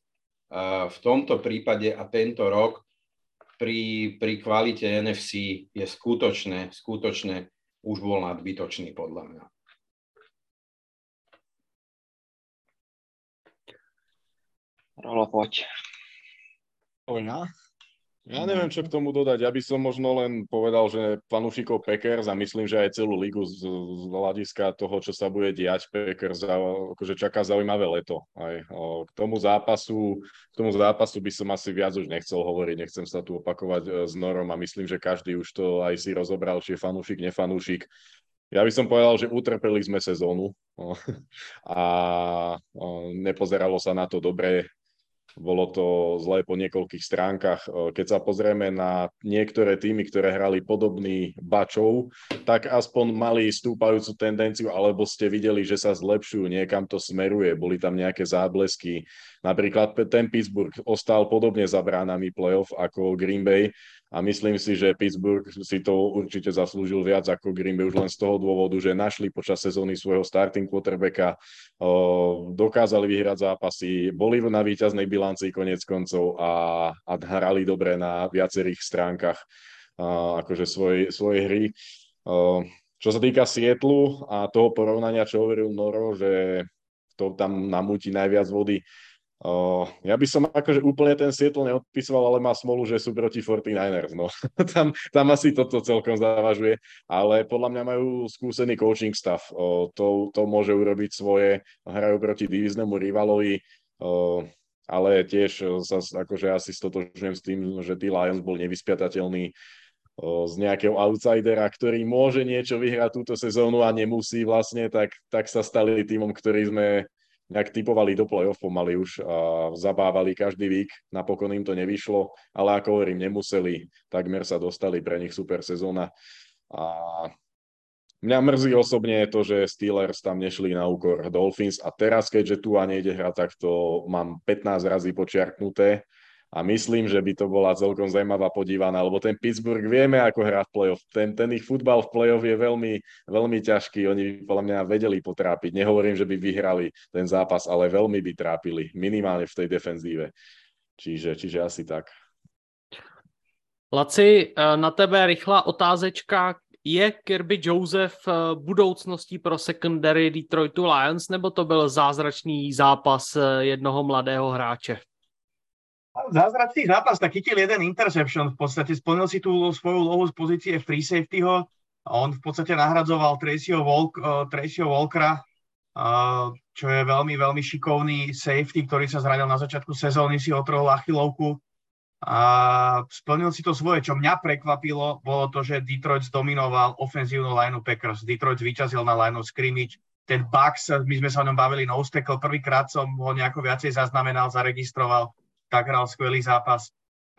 v tomto prípade a tento rok pri, pri kvalite NFC je skutočne, skutočne už bol nadbytočný podľa mňa. Rolo, poď. Ja? Ja neviem, čo k tomu dodať. Ja by som možno len povedal, že fanúšikov Packers a myslím, že aj celú ligu z, z hľadiska toho, čo sa bude diať Packers, akože čaká zaujímavé leto. Aj, o, k tomu zápasu, k tomu zápasu by som asi viac už nechcel hovoriť, nechcem sa tu opakovať e, s Norom a myslím, že každý už to aj si rozobral, či je fanúšik, nefanúšik. Ja by som povedal, že utrpeli sme sezónu a nepozeralo sa na to dobre bolo to zlé po niekoľkých stránkach. Keď sa pozrieme na niektoré týmy, ktoré hrali podobný bačov, tak aspoň mali stúpajúcu tendenciu, alebo ste videli, že sa zlepšujú, niekam to smeruje, boli tam nejaké záblesky. Napríklad ten Pittsburgh ostal podobne za bránami playoff ako Green Bay, a myslím si, že Pittsburgh si to určite zaslúžil viac ako Green Bay už len z toho dôvodu, že našli počas sezóny svojho starting quarterbacka, dokázali vyhrať zápasy, boli na víťaznej bilancii konec koncov a, a hrali dobre na viacerých stránkach akože svojej, svojej hry. Čo sa týka Sietlu a toho porovnania, čo hovoril Noro, že to tam namúti najviac vody, ja by som akože úplne ten Seattle neodpisoval, ale má smolu, že sú proti 49ers. No. tam, tam asi toto celkom závažuje, ale podľa mňa majú skúsený coaching stav. To, to môže urobiť svoje, hrajú proti divíznemu rivalovi, ale tiež sa akože asi stotožňujem s tým, že tí Lions bol nevyspiatateľný z nejakého outsidera, ktorý môže niečo vyhrať túto sezónu a nemusí vlastne, tak, tak sa stali týmom, ktorý sme nejak typovali do play-off pomaly už a zabávali každý vík, napokon im to nevyšlo, ale ako hovorím, nemuseli, takmer sa dostali pre nich super sezóna. A mňa mrzí osobne to, že Steelers tam nešli na úkor Dolphins a teraz, keďže tu a nejde hrať, tak to mám 15 razy počiarknuté a myslím, že by to bola celkom zaujímavá podívaná, lebo ten Pittsburgh vieme, ako hrá v play-off. Ten, ten ich futbal v play-off je veľmi, veľmi ťažký. Oni by podľa mňa vedeli potrápiť. Nehovorím, že by vyhrali ten zápas, ale veľmi by trápili. Minimálne v tej defenzíve. Čiže, čiže asi tak. Laci, eh, na tebe rychlá otázečka. Je Kirby Joseph eh, budoucností pro secondary Detroitu Lions, nebo to byl zázračný zápas eh, jednoho mladého hráče? Zázračný zápas, tak chytil jeden interception, v podstate splnil si tú svoju úlohu z pozície free safetyho on v podstate nahradzoval Tracyho, Walk, uh, Tracyho Walkera, uh, čo je veľmi, veľmi šikovný safety, ktorý sa zranil na začiatku sezóny, si otrhol achilovku a splnil si to svoje. Čo mňa prekvapilo, bolo to, že Detroit zdominoval ofenzívnu lineu Packers. Detroit vyťazil na line of scrimmage. Ten Bucks, my sme sa o ňom bavili, no prvýkrát som ho nejako viacej zaznamenal, zaregistroval tak hral skvelý zápas.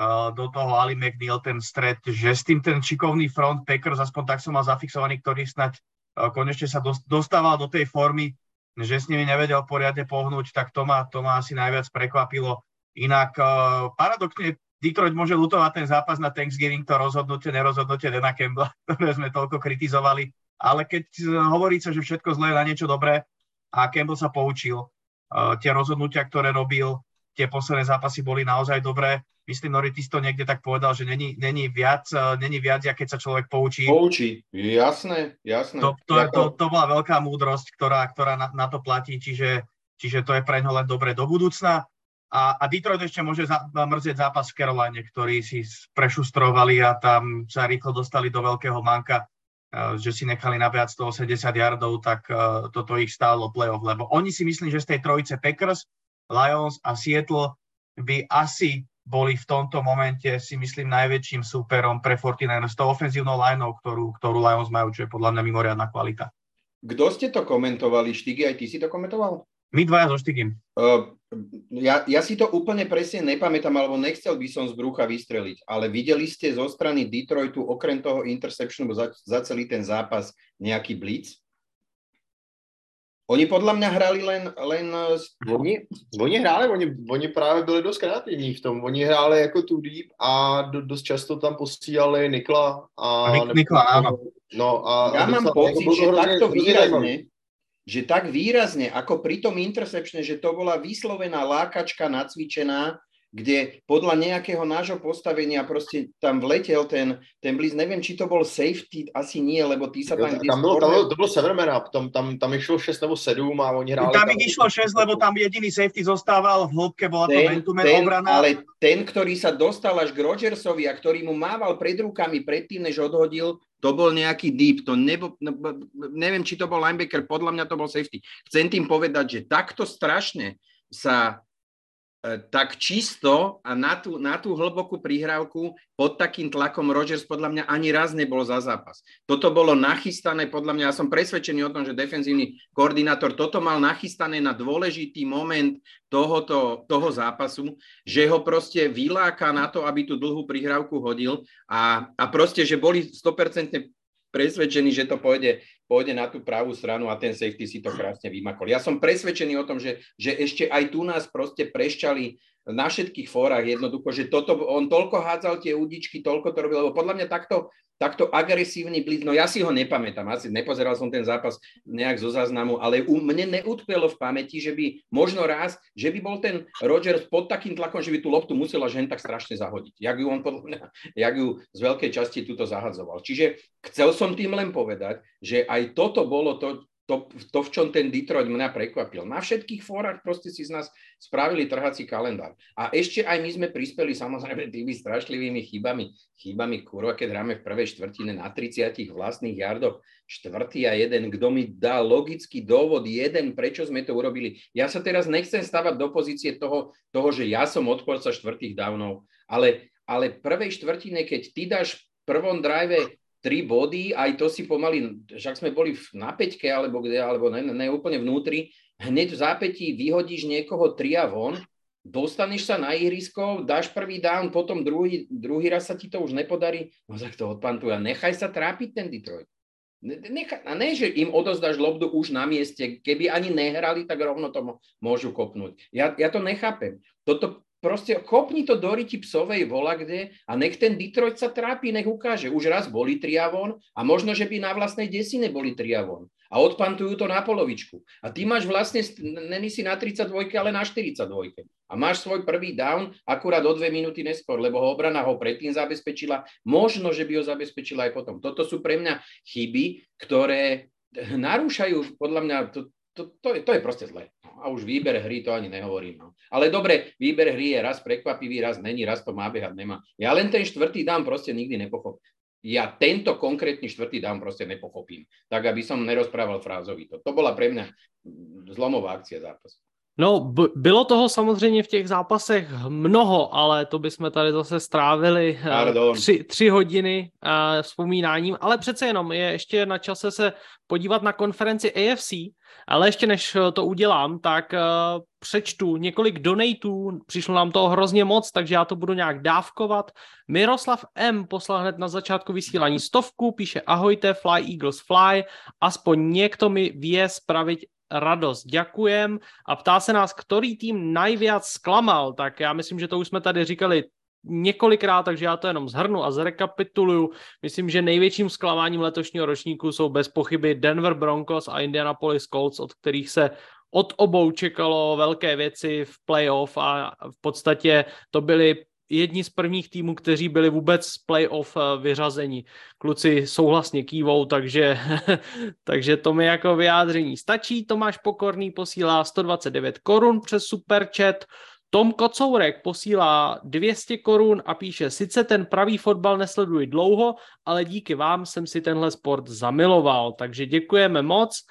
Uh, do toho Ali McNeil ten stred, že s tým ten šikovný front Packers, aspoň tak som mal zafixovaný, ktorý snať uh, konečne sa dostával do tej formy, že s nimi nevedel poriadne pohnúť, tak to ma, to ma asi najviac prekvapilo. Inak uh, paradoxne Detroit môže lutovať ten zápas na Thanksgiving, to rozhodnutie, nerozhodnutie Dana Campbella, ktoré sme toľko kritizovali, ale keď hovorí sa, že všetko zlé je na niečo dobré a Campbell sa poučil, tie rozhodnutia, ktoré robil, tie posledné zápasy boli naozaj dobré. Myslím, Nori, ty si to niekde tak povedal, že není, není, viac, uh, není viac, keď sa človek poučí. Poučí, jasné, jasné. To, to, to, to bola veľká múdrosť, ktorá, ktorá na, na to platí, čiže, čiže to je pre ňo len dobre do budúcna. A, a Detroit ešte môže za, mrzieť zápas v Caroline, ktorý si prešustrovali a tam sa rýchlo dostali do veľkého manka, uh, že si nechali nabiať 180 yardov, tak uh, toto ich stálo playoff, lebo oni si myslí, že z tej trojice Packers Lions a Seattle by asi boli v tomto momente, si myslím, najväčším súperom pre 49ers s tou ofenzívnou lineou, ktorú, ktorú Lions majú, čo je podľa mňa mimoriadná kvalita. Kto ste to komentovali? Štigy, aj ty si to komentoval? My dvaja so Štygim. Uh, ja, ja si to úplne presne nepamätám, alebo nechcel by som z brucha vystreliť, ale videli ste zo strany Detroitu okrem toho interceptionu za, za celý ten zápas nejaký blitz? Oni podle mě hrali len... len... Oni, oni hráli, oni, oni právě byli dost kreativní v tom. Oni hráli jako tu deep a do, dost často tam posílali Nikla. A, a Nik, Nikla, áno. No a ja mám pocit, že takto výrazne, že tak výrazne, ako pri tom intercepčne, že to bola vyslovená lákačka nacvičená, kde podľa nejakého nášho postavenia proste tam vletel ten, ten blíz, neviem, či to bol safety, asi nie, lebo ty sa tam... tam, bylo, tam bylo, to bylo Severmera, tam, tam, tam išlo 6 nebo 7 a oni hráli... Tam, tam išlo 6, lebo tam jediný safety zostával v hĺbke, bola ten, to ten, obrana. Ale ten, ktorý sa dostal až k Rodgersovi a ktorý mu mával pred rukami predtým, než odhodil, to bol nejaký deep, to nebo, no, neviem, či to bol linebacker, podľa mňa to bol safety. Chcem tým povedať, že takto strašne sa tak čisto a na tú, na tú hlbokú prihrávku pod takým tlakom Rogers podľa mňa ani raz nebol za zápas. Toto bolo nachystané, podľa mňa, ja som presvedčený o tom, že defenzívny koordinátor toto mal nachystané na dôležitý moment tohoto, toho zápasu, že ho proste vyláka na to, aby tú dlhú prihrávku hodil a, a proste, že boli 100% presvedčení, že to pôjde, pôjde na tú pravú stranu a ten safety si to krásne vymakol. Ja som presvedčený o tom, že, že ešte aj tu nás proste prešťali na všetkých fórach jednoducho, že toto, on toľko hádzal tie udičky, toľko to robil, lebo podľa mňa takto, takto agresívny blíz, no ja si ho nepamätám, asi nepozeral som ten zápas nejak zo záznamu, ale u mne neutkvelo v pamäti, že by možno raz, že by bol ten Rogers pod takým tlakom, že by tú loptu musela žen tak strašne zahodiť, jak ju on podľa mňa, jak ju z veľkej časti túto zahadzoval. Čiže chcel som tým len povedať, že aj toto bolo to, to, to, v čom ten Detroit mňa prekvapil. Na všetkých fórach proste si z nás spravili trhací kalendár. A ešte aj my sme prispeli samozrejme tými strašlivými chybami. Chybami kurva, keď hráme v prvej štvrtine na 30 vlastných jardoch, štvrtý a jeden, kto mi dá logický dôvod, jeden, prečo sme to urobili. Ja sa teraz nechcem stavať do pozície toho, toho že ja som odporca štvrtých dávnov, ale, ale prvej štvrtine, keď ty dáš prvom drive tri body, aj to si pomaly, však sme boli na peťke, alebo kde, alebo ne, ne úplne vnútri, hneď v zápätí vyhodíš niekoho tria von, dostaneš sa na ihrisko, dáš prvý down, potom druhý, druhý raz sa ti to už nepodarí, no tak to odpantuj a nechaj sa trápiť ten Detroit. Nechaj, a ne, že im odozdáš lobdu už na mieste, keby ani nehrali, tak rovno to môžu kopnúť. Ja, ja to nechápem. Toto proste kopni to do riti psovej vola kde a nech ten Detroit sa trápi, nech ukáže. Už raz boli triavon a možno, že by na vlastnej desine boli triavon. A odpantujú to na polovičku. A ty máš vlastne, není si na 32, ale na 42. A máš svoj prvý down akurát o dve minúty neskôr, lebo ho obrana ho predtým zabezpečila. Možno, že by ho zabezpečila aj potom. Toto sú pre mňa chyby, ktoré narúšajú, podľa mňa, to, to, to, je, to je proste zlé a už výber hry to ani nehovorím. No. Ale dobre, výber hry je raz prekvapivý, raz není, raz to má behať, nemá. Ja len ten štvrtý dám proste nikdy nepochopím. Ja tento konkrétny štvrtý dám proste nepochopím. Tak, aby som nerozprával frázovito. To bola pre mňa zlomová akcia zápasu. No, bylo toho samozřejmě v těch zápasech mnoho, ale to bychom tady zase strávili uh, tři, tři hodiny uh, vzpomínáním, ale přece jenom je ještě na čase se podívat na konferenci AFC, ale ještě než eh, to udělám, tak uh, přečtu několik donatů, přišlo nám toho hrozně moc, takže já to budu nějak dávkovat. Miroslav M. poslal hned na začátku vysílání stovku, píše ahojte, fly Eagles fly, aspoň někdo mi vie spravit radost. Ďakujem a ptá se nás, který tým najviac zklamal, tak já myslím, že to už jsme tady říkali několikrát, takže já to jenom zhrnu a zrekapituluju. Myslím, že největším zklamáním letošního ročníku jsou bez pochyby Denver Broncos a Indianapolis Colts, od kterých se od obou čekalo velké věci v playoff a v podstatě to byly jedni z prvních týmů, kteří byli vůbec z playoff eh, vyřazeni. Kluci souhlasně kývou, takže, takže to mi jako vyjádření stačí. Tomáš Pokorný posílá 129 korun přes Superchat. Tom Kocourek posílá 200 korun a píše, sice ten pravý fotbal nesleduji dlouho, ale díky vám jsem si tenhle sport zamiloval, takže děkujeme moc.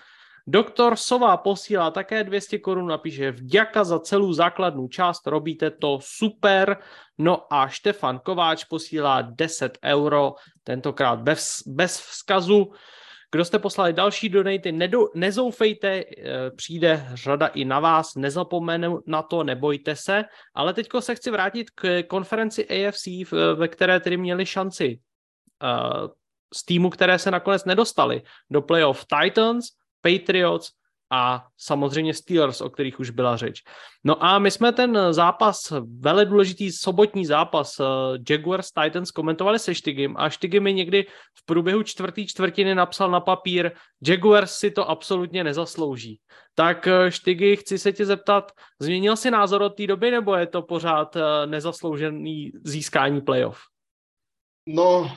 Doktor Sova posílá také 200 korun a píše vďaka za celou základnou část, robíte to super. No a Štefan Kováč posílá 10 euro, tentokrát bez, bez vzkazu. Kdo jste poslali další donaty, nedo, nezoufejte, eh, přijde řada i na vás, nezapomenu na to, nebojte se. Ale teďko se chci vrátit k konferenci AFC, ve které tedy měli šanci uh, z týmu, které se nakonec nedostali do playoff Titans, Patriots, a samozřejmě Steelers, o kterých už byla řeč. No a my jsme ten zápas, vele důležitý sobotní zápas uh, Jaguars Titans komentovali se Štigim a Štigim mi někdy v průběhu čtvrtý čtvrtiny napsal na papír, Jaguars si to absolutně nezaslouží. Tak uh, Štigy, chci se tě zeptat, změnil si názor od té doby nebo je to pořád uh, nezasloužený získání playoff? No,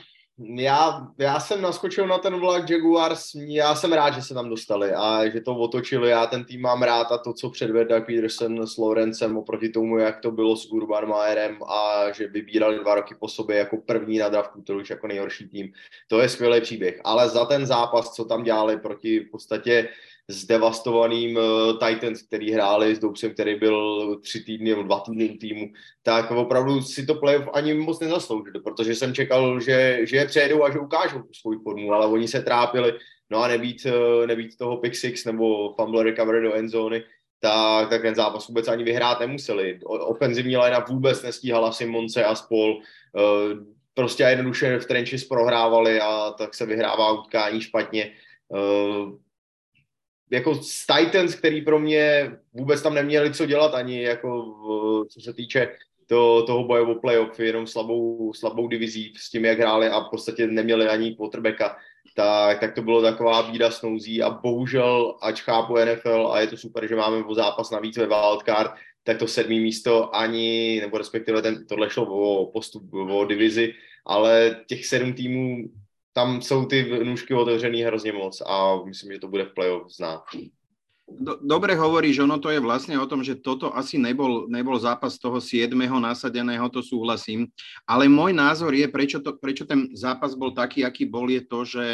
já, já jsem naskočil na ten vlak Jaguars, já jsem rád, že se tam dostali a že to otočili, já ten tým mám rád a to, co předvedl Doug Peterson s Lorencem oproti tomu, jak to bylo s Urban Mayerem a že vybírali dva roky po sobě jako první na draftu, to už jako nejhorší tým, to je skvělý příběh, ale za ten zápas, co tam dělali proti v podstatě s devastovaným uh, Titans, který hráli s Doubsem, který byl tři týdny nebo dva týdny týmu, tak opravdu si to playoff ani moc nezasloužili, protože jsem čekal, že, že je přejedou a že ukážou svůj formu, ale oni se trápili, no a nebýt, uh, nebýt toho pick six nebo fumble recovery do endzóny, tak, tak ten zápas vůbec ani vyhrát nemuseli. Ofenzivní linea vůbec nestíhala Simonce a spol. Uh, prostě jednoduše v trenches prohrávali a tak se vyhrává utkání špatně. Jako z Titans, který pro mě vůbec tam neměli co dělat ani jako co se týče to, toho boje o playoff, jenom slabou, slabou divizí s tím, jak hráli a v podstatě neměli ani quarterbacka, tak, tak to bylo taková bída snouzí a bohužel, ač chápu NFL a je to super, že máme o zápas navíc ve wildcard, tak to sedmý místo ani, nebo respektive ten, tohle šlo o postup, o divizi, ale těch sedm týmů tam jsou ty nůžky otevřený hrozně moc a myslím, že to bude v playoff znát. Dobre hovoríš, ono to je vlastne o tom, že toto asi nebol, nebol zápas toho 7. nasadeného, to súhlasím, ale môj názor je, prečo, to, prečo ten zápas bol taký, aký bol, je to, že,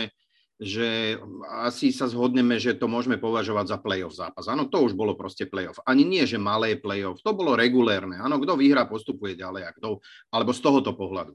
že asi sa zhodneme, že to môžeme považovať za playoff zápas. Áno, to už bolo proste playoff. Ani nie, že malé playoff, to bolo regulérne. Áno, kto vyhrá, postupuje ďalej, a kto, alebo z tohoto pohľadu.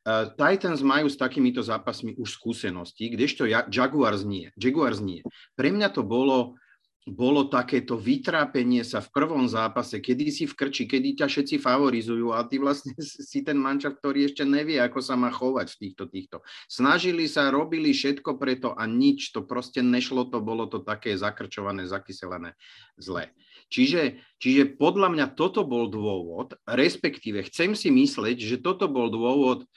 Uh, Titans majú s takýmito zápasmi už skúsenosti, kdežto ja, Jaguars nie. Jaguars nie. Pre mňa to bolo, bolo takéto vytrápenie sa v prvom zápase, kedy si v krči, kedy ťa všetci favorizujú a ty vlastne si ten mančav, ktorý ešte nevie, ako sa má chovať v týchto týchto. Snažili sa, robili všetko preto a nič, to proste nešlo, to bolo to také zakrčované, zakyselené, zlé. Čiže, čiže podľa mňa toto bol dôvod, respektíve chcem si mysleť, že toto bol dôvod,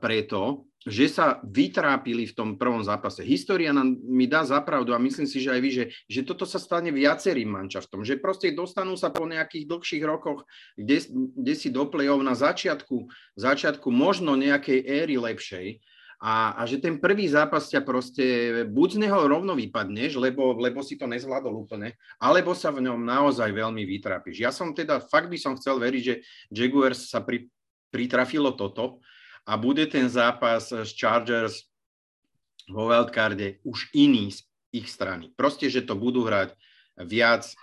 preto, že sa vytrápili v tom prvom zápase. História nám mi dá zapravdu a myslím si, že aj vy, že, že toto sa stane viacerým mančaftom, že proste dostanú sa po nejakých dlhších rokoch, kde, kde si do play-off na začiatku, začiatku možno nejakej éry lepšej a, a že ten prvý zápas ťa proste, buď z neho rovno vypadneš, lebo, lebo si to nezvládol úplne, alebo sa v ňom naozaj veľmi vytrápiš. Ja som teda, fakt by som chcel veriť, že Jaguars sa pri, pritrafilo toto, a bude ten zápas s Chargers vo wildcarde už iný z ich strany. Proste, že to budú hrať viac e,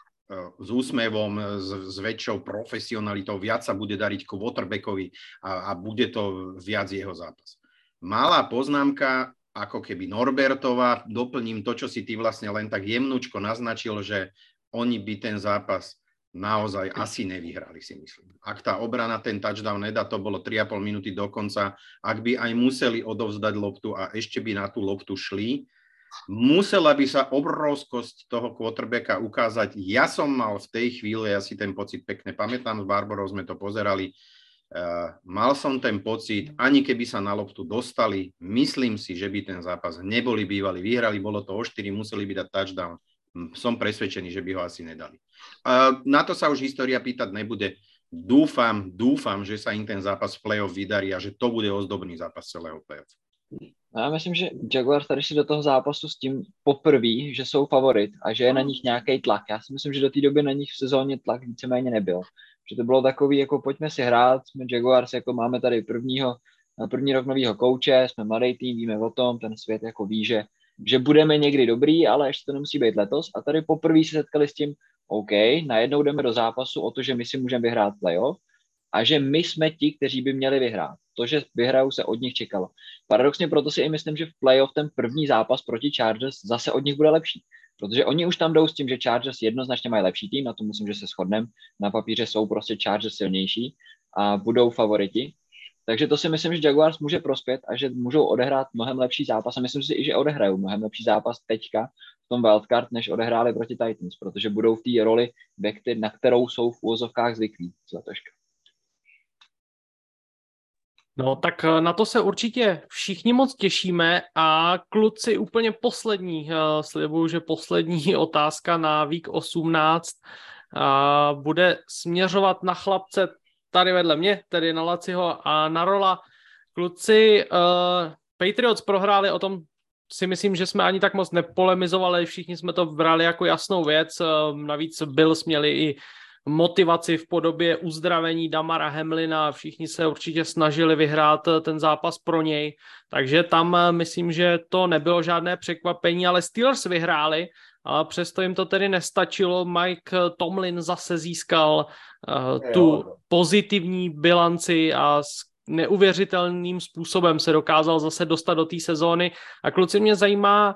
s úsmevom, s, s väčšou profesionalitou, viac sa bude dariť quarterbackovi a, a bude to viac jeho zápas. Malá poznámka, ako keby Norbertová, doplním to, čo si ty vlastne len tak jemnúčko naznačil, že oni by ten zápas naozaj asi nevyhrali, si myslím. Ak tá obrana ten touchdown nedá, to bolo 3,5 minúty do konca, ak by aj museli odovzdať loptu a ešte by na tú loptu šli, musela by sa obrovskosť toho quarterbacka ukázať. Ja som mal v tej chvíli, ja si ten pocit pekne pamätám, s Barborou sme to pozerali, uh, mal som ten pocit, ani keby sa na loptu dostali, myslím si, že by ten zápas neboli bývali, vyhrali, bolo to o 4, museli by dať touchdown som presvedčený, že by ho asi nedali. Na to sa už história pýtať nebude. Dúfam, dúfam, že sa im ten zápas v play-off vydarí a že to bude ozdobný zápas celého play-off. Já myslím, že Jaguars tady si do toho zápasu s tím poprví, že jsou favorit a že je na nich nějaký tlak. Já si myslím, že do té doby na nich v sezóně tlak víceméně nebyl. Že to bylo takový, jako pojďme si hrát, jsme Jaguars, jako máme tady prvního, první rok novýho kouče, jsme mladý tým, víme o tom, ten svět jako ví, že že budeme někdy dobrý, ale ještě to nemusí být letos. A tady poprvé se setkali s tím, OK, najednou jdeme do zápasu o to, že my si můžeme vyhrát playoff a že my jsme ti, kteří by měli vyhrát. To, že vyhrajou, se od nich čekalo. Paradoxně proto si i myslím, že v playoff ten první zápas proti Chargers zase od nich bude lepší. Protože oni už tam jdou s tím, že Chargers jednoznačně mají lepší tým, na to myslím, že se shodneme. Na papíře jsou prostě Chargers silnější a budou favoriti. Takže to si myslím, že Jaguars může prospět a že můžou odehrát mnohem lepší zápas a myslím si že odehrajou mnohem lepší zápas teďka v tom wildcard, než odehráli proti Titans, protože budou v té roli, na kterou jsou v úvozovkách zvyklí z letoška. No tak eh, na to se určitě všichni moc těšíme a kluci úplně poslední, eh, slibuju, že poslední otázka na vík 18 eh, bude směřovat na chlapce tady vedle mě, tedy na Laciho a na Rola. Kluci, Patriots prohráli, o tom si myslím, že jsme ani tak moc nepolemizovali, všichni jsme to brali jako jasnou věc, navíc Bills měli i motivaci v podobě uzdravení Damara Hemlina. Všichni se určitě snažili vyhrát eh, ten zápas pro něj, takže tam eh, myslím, že to nebylo žádné překvapení, ale Steelers vyhráli, a přesto jim to tedy nestačilo. Mike Tomlin zase získal uh, tu pozitivní bilanci a s neuvěřitelným způsobem se dokázal zase dostat do té sezóny. A kluci mě zajímá,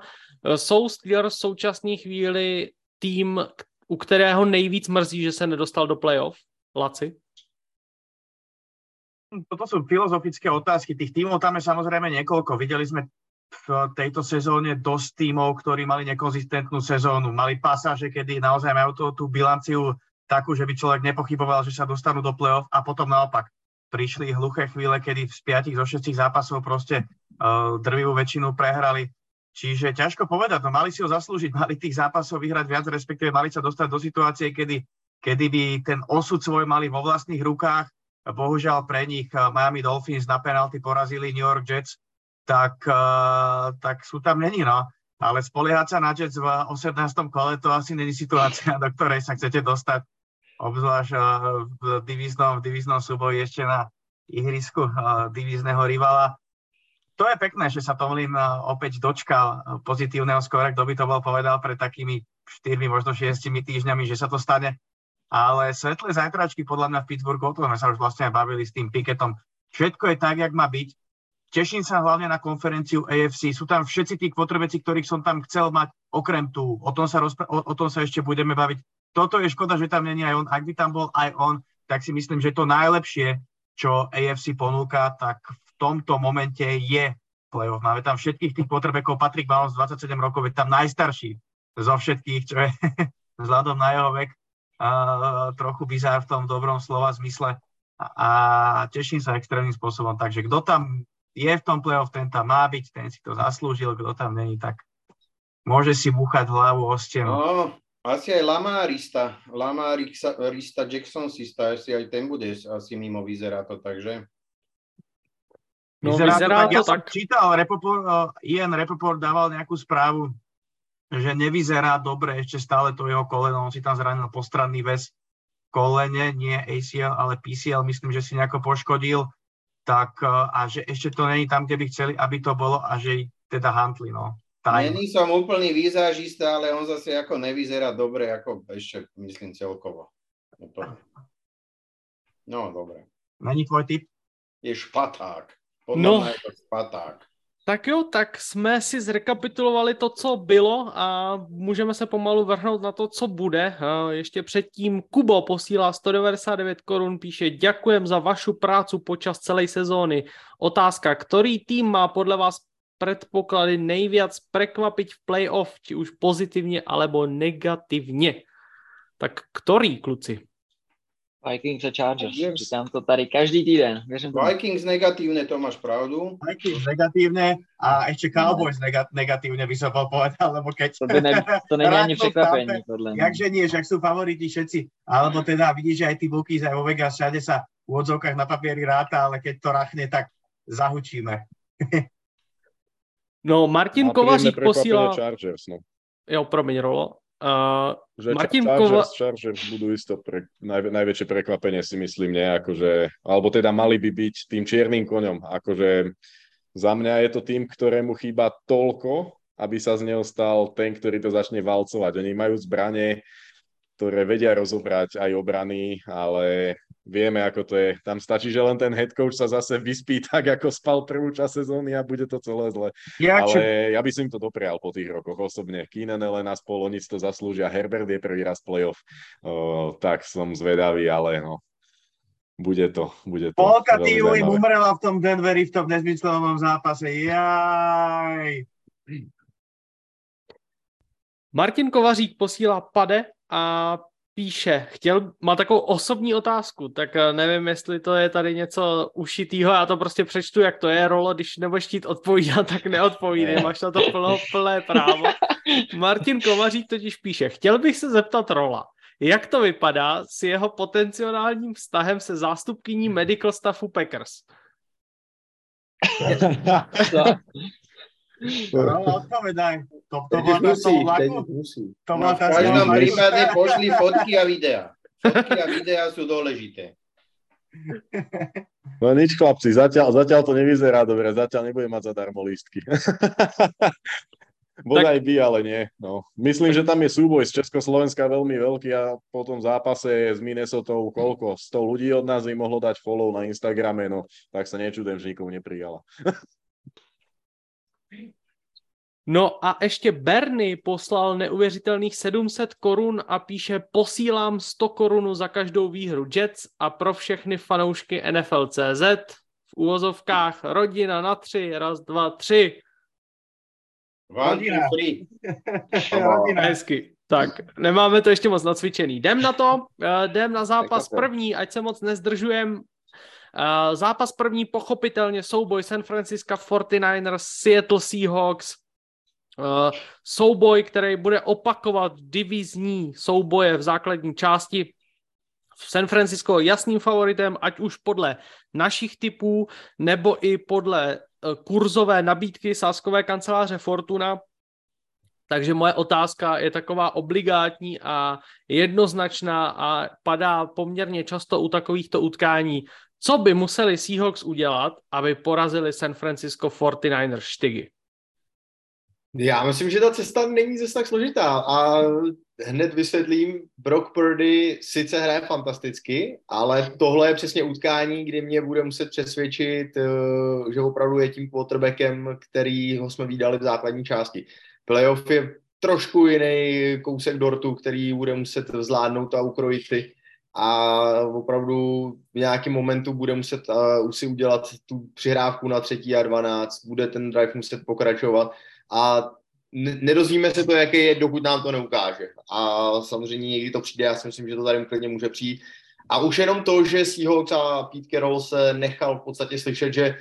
jsou Steelers v současné chvíli tým, u kterého nejvíc mrzí, že se nedostal do playoff? Laci? Toto sú filozofické otázky. Tých tímov tam je samozrejme niekoľko. Videli sme v tejto sezóne dosť tímov, ktorí mali nekonzistentnú sezónu. Mali pasáže, kedy naozaj majú tú, tú bilanciu takú, že by človek nepochyboval, že sa dostanú do play-off a potom naopak prišli hluché chvíle, kedy z 5 zo 6 zápasov proste uh, drvivú väčšinu prehrali. Čiže ťažko povedať, no mali si ho zaslúžiť, mali tých zápasov vyhrať viac, respektíve mali sa dostať do situácie, kedy, kedy by ten osud svoj mali vo vlastných rukách. Bohužiaľ pre nich eh, Miami Dolphins na penalty porazili New York Jets, tak, uh, tak sú tam není, no. Ale spoliehať sa na Jets v 18. kole, to asi není situácia, do ktorej sa chcete dostať, obzvlášť uh, v divíznom, v divíznom súboji ešte na ihrisku uh, divízneho rivala to je pekné, že sa Tomlin eh, opäť dočkal eh, pozitívneho skóre, kto by to bol povedal pred takými 4, možno 6 týždňami, že sa to stane. Ale svetlé zajtračky podľa mňa v Pittsburghu, o tom sme sa už vlastne bavili s tým Piketom, všetko je tak, jak má byť. Teším sa hlavne na konferenciu AFC. Sú tam všetci tí kvotrveci, ktorých som tam chcel mať, okrem tú. O tom sa, rozpr- o, o tom sa ešte budeme baviť. Toto je škoda, že tam není aj on. Ak by tam bol aj on, tak si myslím, že to najlepšie, čo AFC ponúka, tak v tomto momente je playoff. Máme tam všetkých tých potrebekov. Patrick Mahomes 27 rokov, je tam najstarší zo všetkých, čo je vzhľadom na jeho vek uh, trochu bizár v tom dobrom slova zmysle. A teším sa extrémnym spôsobom. Takže kto tam je v tom playoff, ten tam má byť, ten si to zaslúžil, kto tam není, tak môže si búchať hlavu o stenu. No, asi aj Lama Rista, Lama Rista Jackson si asi aj ten bude asi mimo, vyzerá to, takže... No, vyzerá, vyzerá to tak, to ja tak. som čítal, Repopor, uh, Ian Repoport dával nejakú správu, že nevyzerá dobre ešte stále to jeho koleno, on si tam zranil postranný väz kolene, nie ACL, ale PCL, myslím, že si nejako poškodil, tak uh, a že ešte to není tam, kde by chceli, aby to bolo a že teda Huntley, no. Není som úplný výzážista, ale on zase ako nevyzerá dobre, ako ešte myslím celkovo. No, dobre. Není tvoj typ? Je špaták. Podle no, je to špaták. Tak jo, tak jsme si zrekapitulovali to, co bylo a můžeme se pomalu vrhnout na to, co bude. Ještě předtím Kubo posílá 199 korun, píše Ďakujem za vašu prácu počas celé sezóny. Otázka, který tým má podle vás predpoklady nejviac prekvapiť v playoff, či už pozitivně alebo negativně? Tak který, kluci? Vikings a Chargers. Yes. Říkám to tady každý týden. Věřím Vikings negatívne, to máš pravdu. Vikings negatívne a ešte Cowboys no. negatívne by som povedal, lebo keď... To, ne, to není ani překvapení, podľa mňa. Jakže nie, však sú favoriti všetci. Alebo teda vidíš, že aj tí Bookies, aj vo Vegas, všade sa v odzovkách na papieri ráta, ale keď to rachne, tak zahučíme. no, Martin Kovařík posílal... Chargers, no. Jo, promiň, Rolo. Uh, že Martin Chargers, Kova... Chargers budú isto pre, naj, najväčšie prekvapenie si myslím, nie? Akože, alebo teda mali by byť tým čiernym koňom. Akože za mňa je to tým, ktorému chýba toľko, aby sa z neho stal ten, ktorý to začne valcovať. Oni majú zbranie, ktoré vedia rozobrať aj obrany, ale vieme, ako to je. Tam stačí, že len ten head coach sa zase vyspí tak, ako spal prvú časť sezóny a bude to celé zle. Ja, Ale čo... ja by som im to doprial po tých rokoch osobne. Keenan Allen a spolu, oni to zaslúžia. Herbert je prvý raz playoff. O, tak som zvedavý, ale no. bude to, bude to. Polka týmu im umrela v tom Denveri v tom nezmyslovom zápase. Jaj. Martin Kovařík posílá pade a píše, chtěl, má takovou osobní otázku, tak eh, nevím, jestli to je tady něco ušitýho, já to prostě přečtu, jak to je, Rolo, když nebudeš chtít odpovídat, tak neodpovídej, máš na to plno, plné právo. Martin Kovařík totiž píše, chtěl bych se zeptat Rola, jak to vypadá s jeho potenciálním vztahem se zástupkyní medical staffu Packers? No, odpovedaj. To, to bola tá To bola tá v každom prípade pošli fotky a videa. Fotky a videa sú dôležité. No nič, chlapci, zatiaľ, zatiaľ to nevyzerá dobre, zatiaľ nebudem mať zadarmo lístky. Bodaj tak... by, ale nie. No. Myslím, že tam je súboj z Československa veľmi veľký a po tom zápase s Minnesota koľko? 100 ľudí od nás im mohlo dať follow na Instagrame, no tak sa nečudem, že nikomu neprijala. No a ještě Berny poslal neuvěřitelných 700 korun a píše posílám 100 korun za každou výhru Jets a pro všechny fanoušky NFL.cz v úvozovkách rodina na tři, raz, dva, tři. Rodina. rodina. Hezky. Tak, nemáme to ještě moc nacvičený. Jdem na to, eh, jdem na zápas první, ať se moc nezdržujem. Eh, zápas první pochopitelně souboj San Francisco 49ers, Seattle Seahawks, souboj, který bude opakovat divizní souboje v základní části. San Francisco jasným favoritem, ať už podle našich typů, nebo i podle eh, kurzové nabídky sáskové kanceláře Fortuna. Takže moje otázka je taková obligátní a jednoznačná a padá poměrně často u takovýchto utkání. Co by museli Seahawks udělat, aby porazili San Francisco 49ers štygy? Já myslím, že ta cesta není zase tak složitá a hned vysvětlím, Brock Purdy sice hraje fantasticky, ale tohle je přesně utkání, kdy mě bude muset přesvědčit, eh, že opravdu je tím quarterbackem, který ho jsme vydali v základní části. Playoff je trošku jiný kousek dortu, který bude muset zvládnout a ukrojit ty a opravdu v nějakém momentu bude muset uh, už si udělat tu přihrávku na třetí a 12, bude ten drive muset pokračovat a nedozvíme se to, jaký je, dokud nám to neukáže. A samozřejmě někdy to přijde, já si myslím, že to tady klidně může přijít. A už jenom to, že Seahawks a Pete Carroll se nechal v podstatě slyšet, že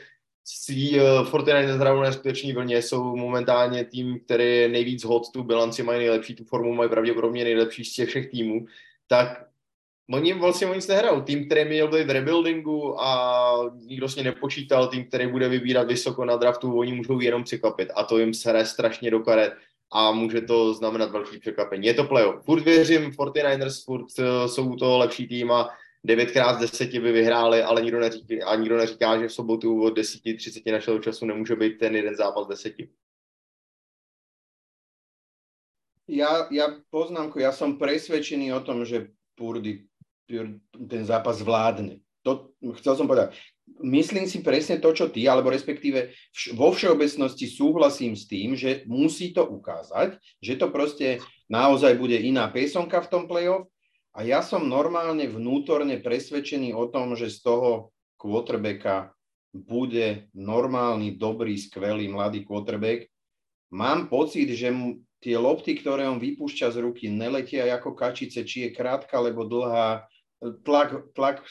si uh, 49 zdravu neskuteční vlně jsou momentálně tým, který je nejvíc hot, tu bilanci mají nejlepší, tu formu mají pravděpodobně nejlepší z těch všech týmů, tak Oni vlastně nic nehrajou. Tým, který měl být v rebuildingu a nikdo s ně nepočítal, tým, který bude vybírat vysoko na draftu, oni můžou jenom překvapit a to jim se hraje strašně do karet a může to znamenat velký překvapení. Je to playoff. Furt věřím, 49ers furt uh, jsou to lepší tým a 9x z 10 by vyhráli, ale nikdo neříká, a nikdo neříká, že v sobotu od 10.30 našeho času nemůže být ten jeden zápas 10. Ja, ja poznámku, ja som presvedčený o tom, že Purdy ten zápas zvládne. To, chcel som povedať, myslím si presne to, čo ty, alebo respektíve vo všeobecnosti súhlasím s tým, že musí to ukázať, že to proste naozaj bude iná pésonka v tom playoff a ja som normálne vnútorne presvedčený o tom, že z toho quarterbacka bude normálny, dobrý, skvelý mladý quarterback. Mám pocit, že tie lopty, ktoré on vypúšťa z ruky, neletia ako kačice, či je krátka alebo dlhá, tlak, tlak,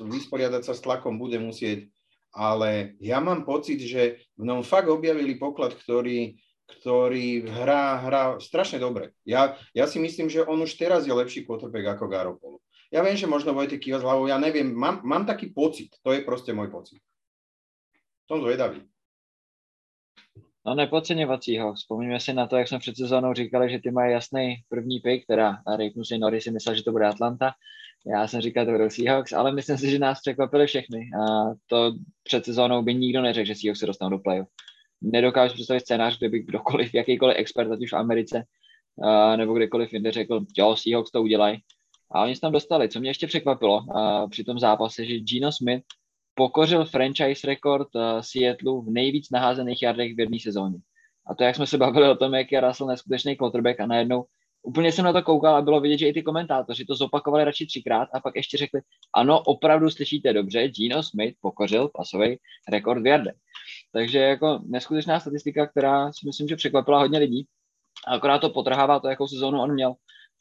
vysporiadať sa s tlakom bude musieť, ale ja mám pocit, že v ňom fakt objavili poklad, ktorý, ktorý hrá, hrá strašne dobre. Ja, ja si myslím, že on už teraz je lepší quarterback ako Garoppolo. Ja viem, že možno Vojtek kýva z hlavou, ja neviem, mám, mám taký pocit, to je proste môj pocit. Som zvedavý. No nepodceňovat ho. Vzpomíme si na to, jak jsme před sezónou říkali, že ty mají jasný první pick, teda Rick si Norris si myslel, že to bude Atlanta. Já jsem říkal, to budou Seahawks, ale myslím si, že nás překvapili všechny. A to před sezónou by nikdo neřekl, že Seahawks se dostanou do playoff. Nedokážu představit scénář, kde by kdokoliv, jakýkoliv expert, ať už v Americe, a, nebo kdekoliv jinde řekl, jo, Seahawks to udělají. A oni se tam dostali. Co mě ještě překvapilo a, při tom zápase, že Gino Smith pokořil franchise rekord uh, v nejvíc naházených jardech v jedné sezóně. A to, jak jsme se bavili o tom, jak je Russell neskutečný quarterback a najednou úplně jsem na to koukal a bylo vidět, že i ty komentátoři to zopakovali radši třikrát a pak ještě řekli, ano, opravdu slyšíte dobře, Gino Smith pokořil pasový rekord v jardech. Takže jako neskutečná statistika, která si myslím, že překvapila hodně lidí. A akorát to potrhává to, jakou sezónu on měl.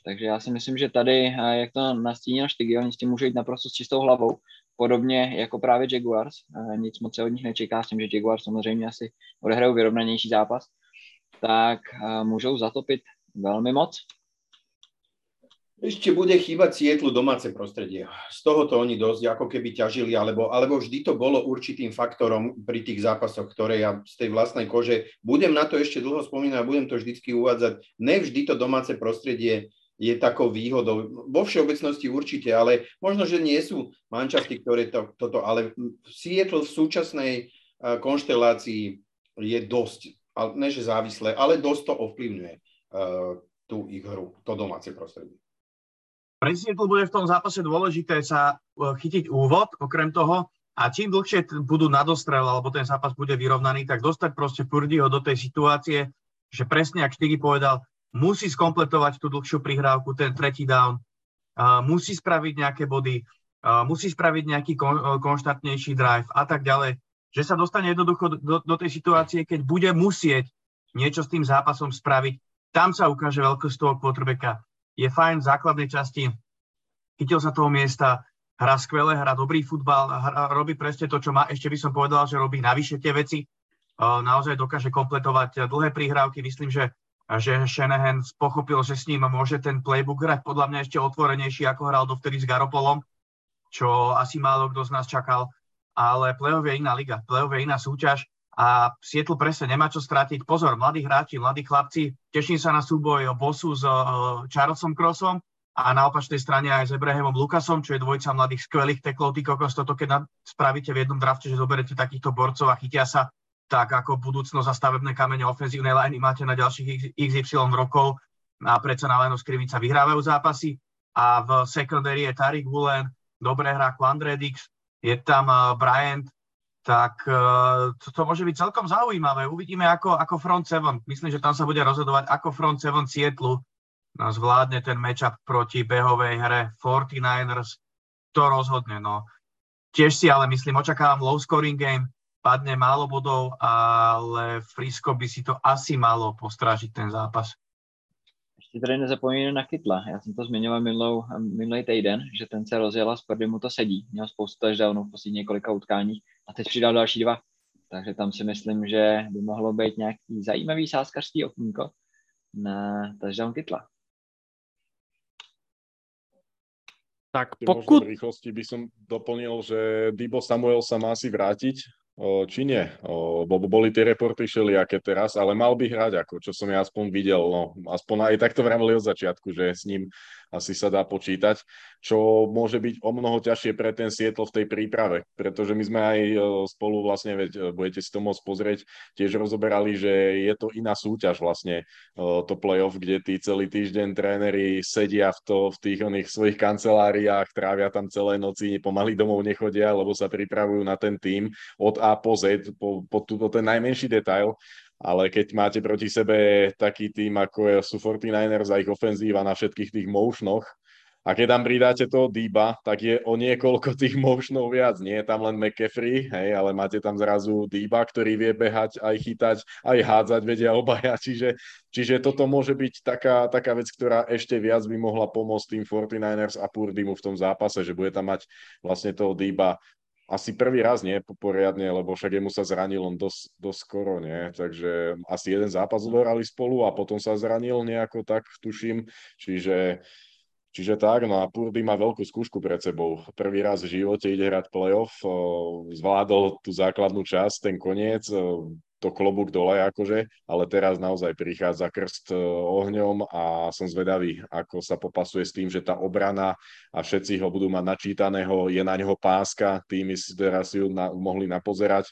Takže já si myslím, že tady, jak to nastínil Štygy, oni s tím můžou jít naprosto s čistou hlavou, podobně jako právě Jaguars. Nic moc se od nich nečeká s tím, že Jaguars samozřejmě asi odehrajou vyrovnanější zápas, tak můžou zatopit velmi moc. Ešte bude chýbať Sietlu domáce prostredie. Z tohoto oni dosť ako keby ťažili, alebo, alebo vždy to bolo určitým faktorom pri tých zápasoch, ktoré ja z tej vlastnej kože, budem na to ešte dlho spomínať, budem to vždycky uvádzať, nevždy to domáce prostredie je takou výhodou. Vo všeobecnosti určite, ale možno, že nie sú mančasty, ktoré to, toto, ale Seattle v súčasnej uh, konštelácii je dosť, ne že závislé, ale dosť to ovplyvňuje uh, tú ich hru, to domáce prostredie. Pre Seattle bude v tom zápase dôležité sa e, chytiť úvod, okrem toho, a čím dlhšie budú nadostrel, alebo ten zápas bude vyrovnaný, tak dostať proste Purdyho do tej situácie, že presne, ak Štygy povedal, musí skompletovať tú dlhšiu prihrávku, ten tretí down, uh, musí spraviť nejaké body, uh, musí spraviť nejaký kon, konštantnejší drive a tak ďalej. Že sa dostane jednoducho do, do tej situácie, keď bude musieť niečo s tým zápasom spraviť, tam sa ukáže veľkosť toho quarterbacka je fajn v základnej časti, chytil sa toho miesta, hrá skvelé, hrá dobrý futbal, hrá, robí presne to, čo má. Ešte by som povedal, že robí navyše tie veci. Naozaj dokáže kompletovať dlhé prihrávky. Myslím, že, že Shanahan pochopil, že s ním môže ten playbook hrať podľa mňa ešte otvorenejší, ako hral dovtedy s Garopolom, čo asi málo kto z nás čakal. Ale playoff je iná liga, playoff je iná súťaž a Sietl presne nemá čo strátiť. Pozor, mladí hráči, mladí chlapci, teším sa na súboj Bosu s uh, Charlesom Crossom a na opačnej strane aj s Ebrahimom Lukasom, čo je dvojica mladých skvelých teklov. Ty kokos, toto keď spravíte v jednom drafte, že zoberete takýchto borcov a chytia sa, tak ako budúcnosť a stavebné kamene ofenzívnej liney máte na ďalších XY rokov a predsa na line skrivica vyhrávajú zápasy. A v secondary je Tarik Woolen, dobré hrá Quandre Dix, je tam uh, Bryant, tak uh, to, môže byť celkom zaujímavé. Uvidíme ako, ako Front 7. Myslím, že tam sa bude rozhodovať, ako Front 7 Sietlu zvládne ten matchup proti behovej hre 49ers. To rozhodne. No. Tiež si ale myslím, očakávam low scoring game, padne málo bodov, ale Frisco by si to asi malo postrážiť ten zápas. Ještě tady nezapomínejme na Kytla. Já jsem to zmiňoval minulou, minulý týden, že ten se rozjel a z mu to sedí. Měl spoustu touchdownů v posledních několika utkáních a teď přidal další dva. Takže tam si myslím, že by mohlo být nějaký zajímavý sázkařský okýnko na touchdown Kytla. Tak pokud... V rýchlosti by som doplnil, že Dibo Samuel sa má asi vrátiť či nie. Bo boli tie reporty všelijaké teraz, ale mal by hrať, ako čo som ja aspoň videl. No, aspoň aj takto vravili od začiatku, že s ním asi sa dá počítať, čo môže byť o mnoho ťažšie pre ten Sietl v tej príprave, pretože my sme aj e, spolu vlastne, veď e, budete si to môcť pozrieť, tiež rozoberali, že je to iná súťaž vlastne, e, to playoff, kde tí celý týždeň tréneri sedia v, to, v tých oných svojich kanceláriách, trávia tam celé noci, pomaly domov nechodia, lebo sa pripravujú na ten tým od A po Z, po, po, po ten najmenší detail ale keď máte proti sebe taký tým, ako sú 49ers a ich ofenzíva na všetkých tých motionoch, a keď tam pridáte toho Dýba, tak je o niekoľko tých motionov viac. Nie je tam len McCaffrey, hej, ale máte tam zrazu Dýba, ktorý vie behať, aj chytať, aj hádzať, vedia obaja. Čiže, čiže toto môže byť taká, taká vec, ktorá ešte viac by mohla pomôcť tým 49ers a Purdymu v tom zápase, že bude tam mať vlastne toho Dýba asi prvý raz nie poriadne, lebo však jemu sa zranil on dosť, dosť skoro, nie? Takže asi jeden zápas odohrali spolu a potom sa zranil nejako tak, tuším. Čiže, čiže tak, no a Purdy má veľkú skúšku pred sebou. Prvý raz v živote ide hrať playoff, zvládol tú základnú časť, ten koniec, to klobúk dole akože, ale teraz naozaj prichádza krst e, ohňom a som zvedavý, ako sa popasuje s tým, že tá obrana a všetci ho budú mať načítaného, je na neho páska, tými si teraz ju na, mohli napozerať.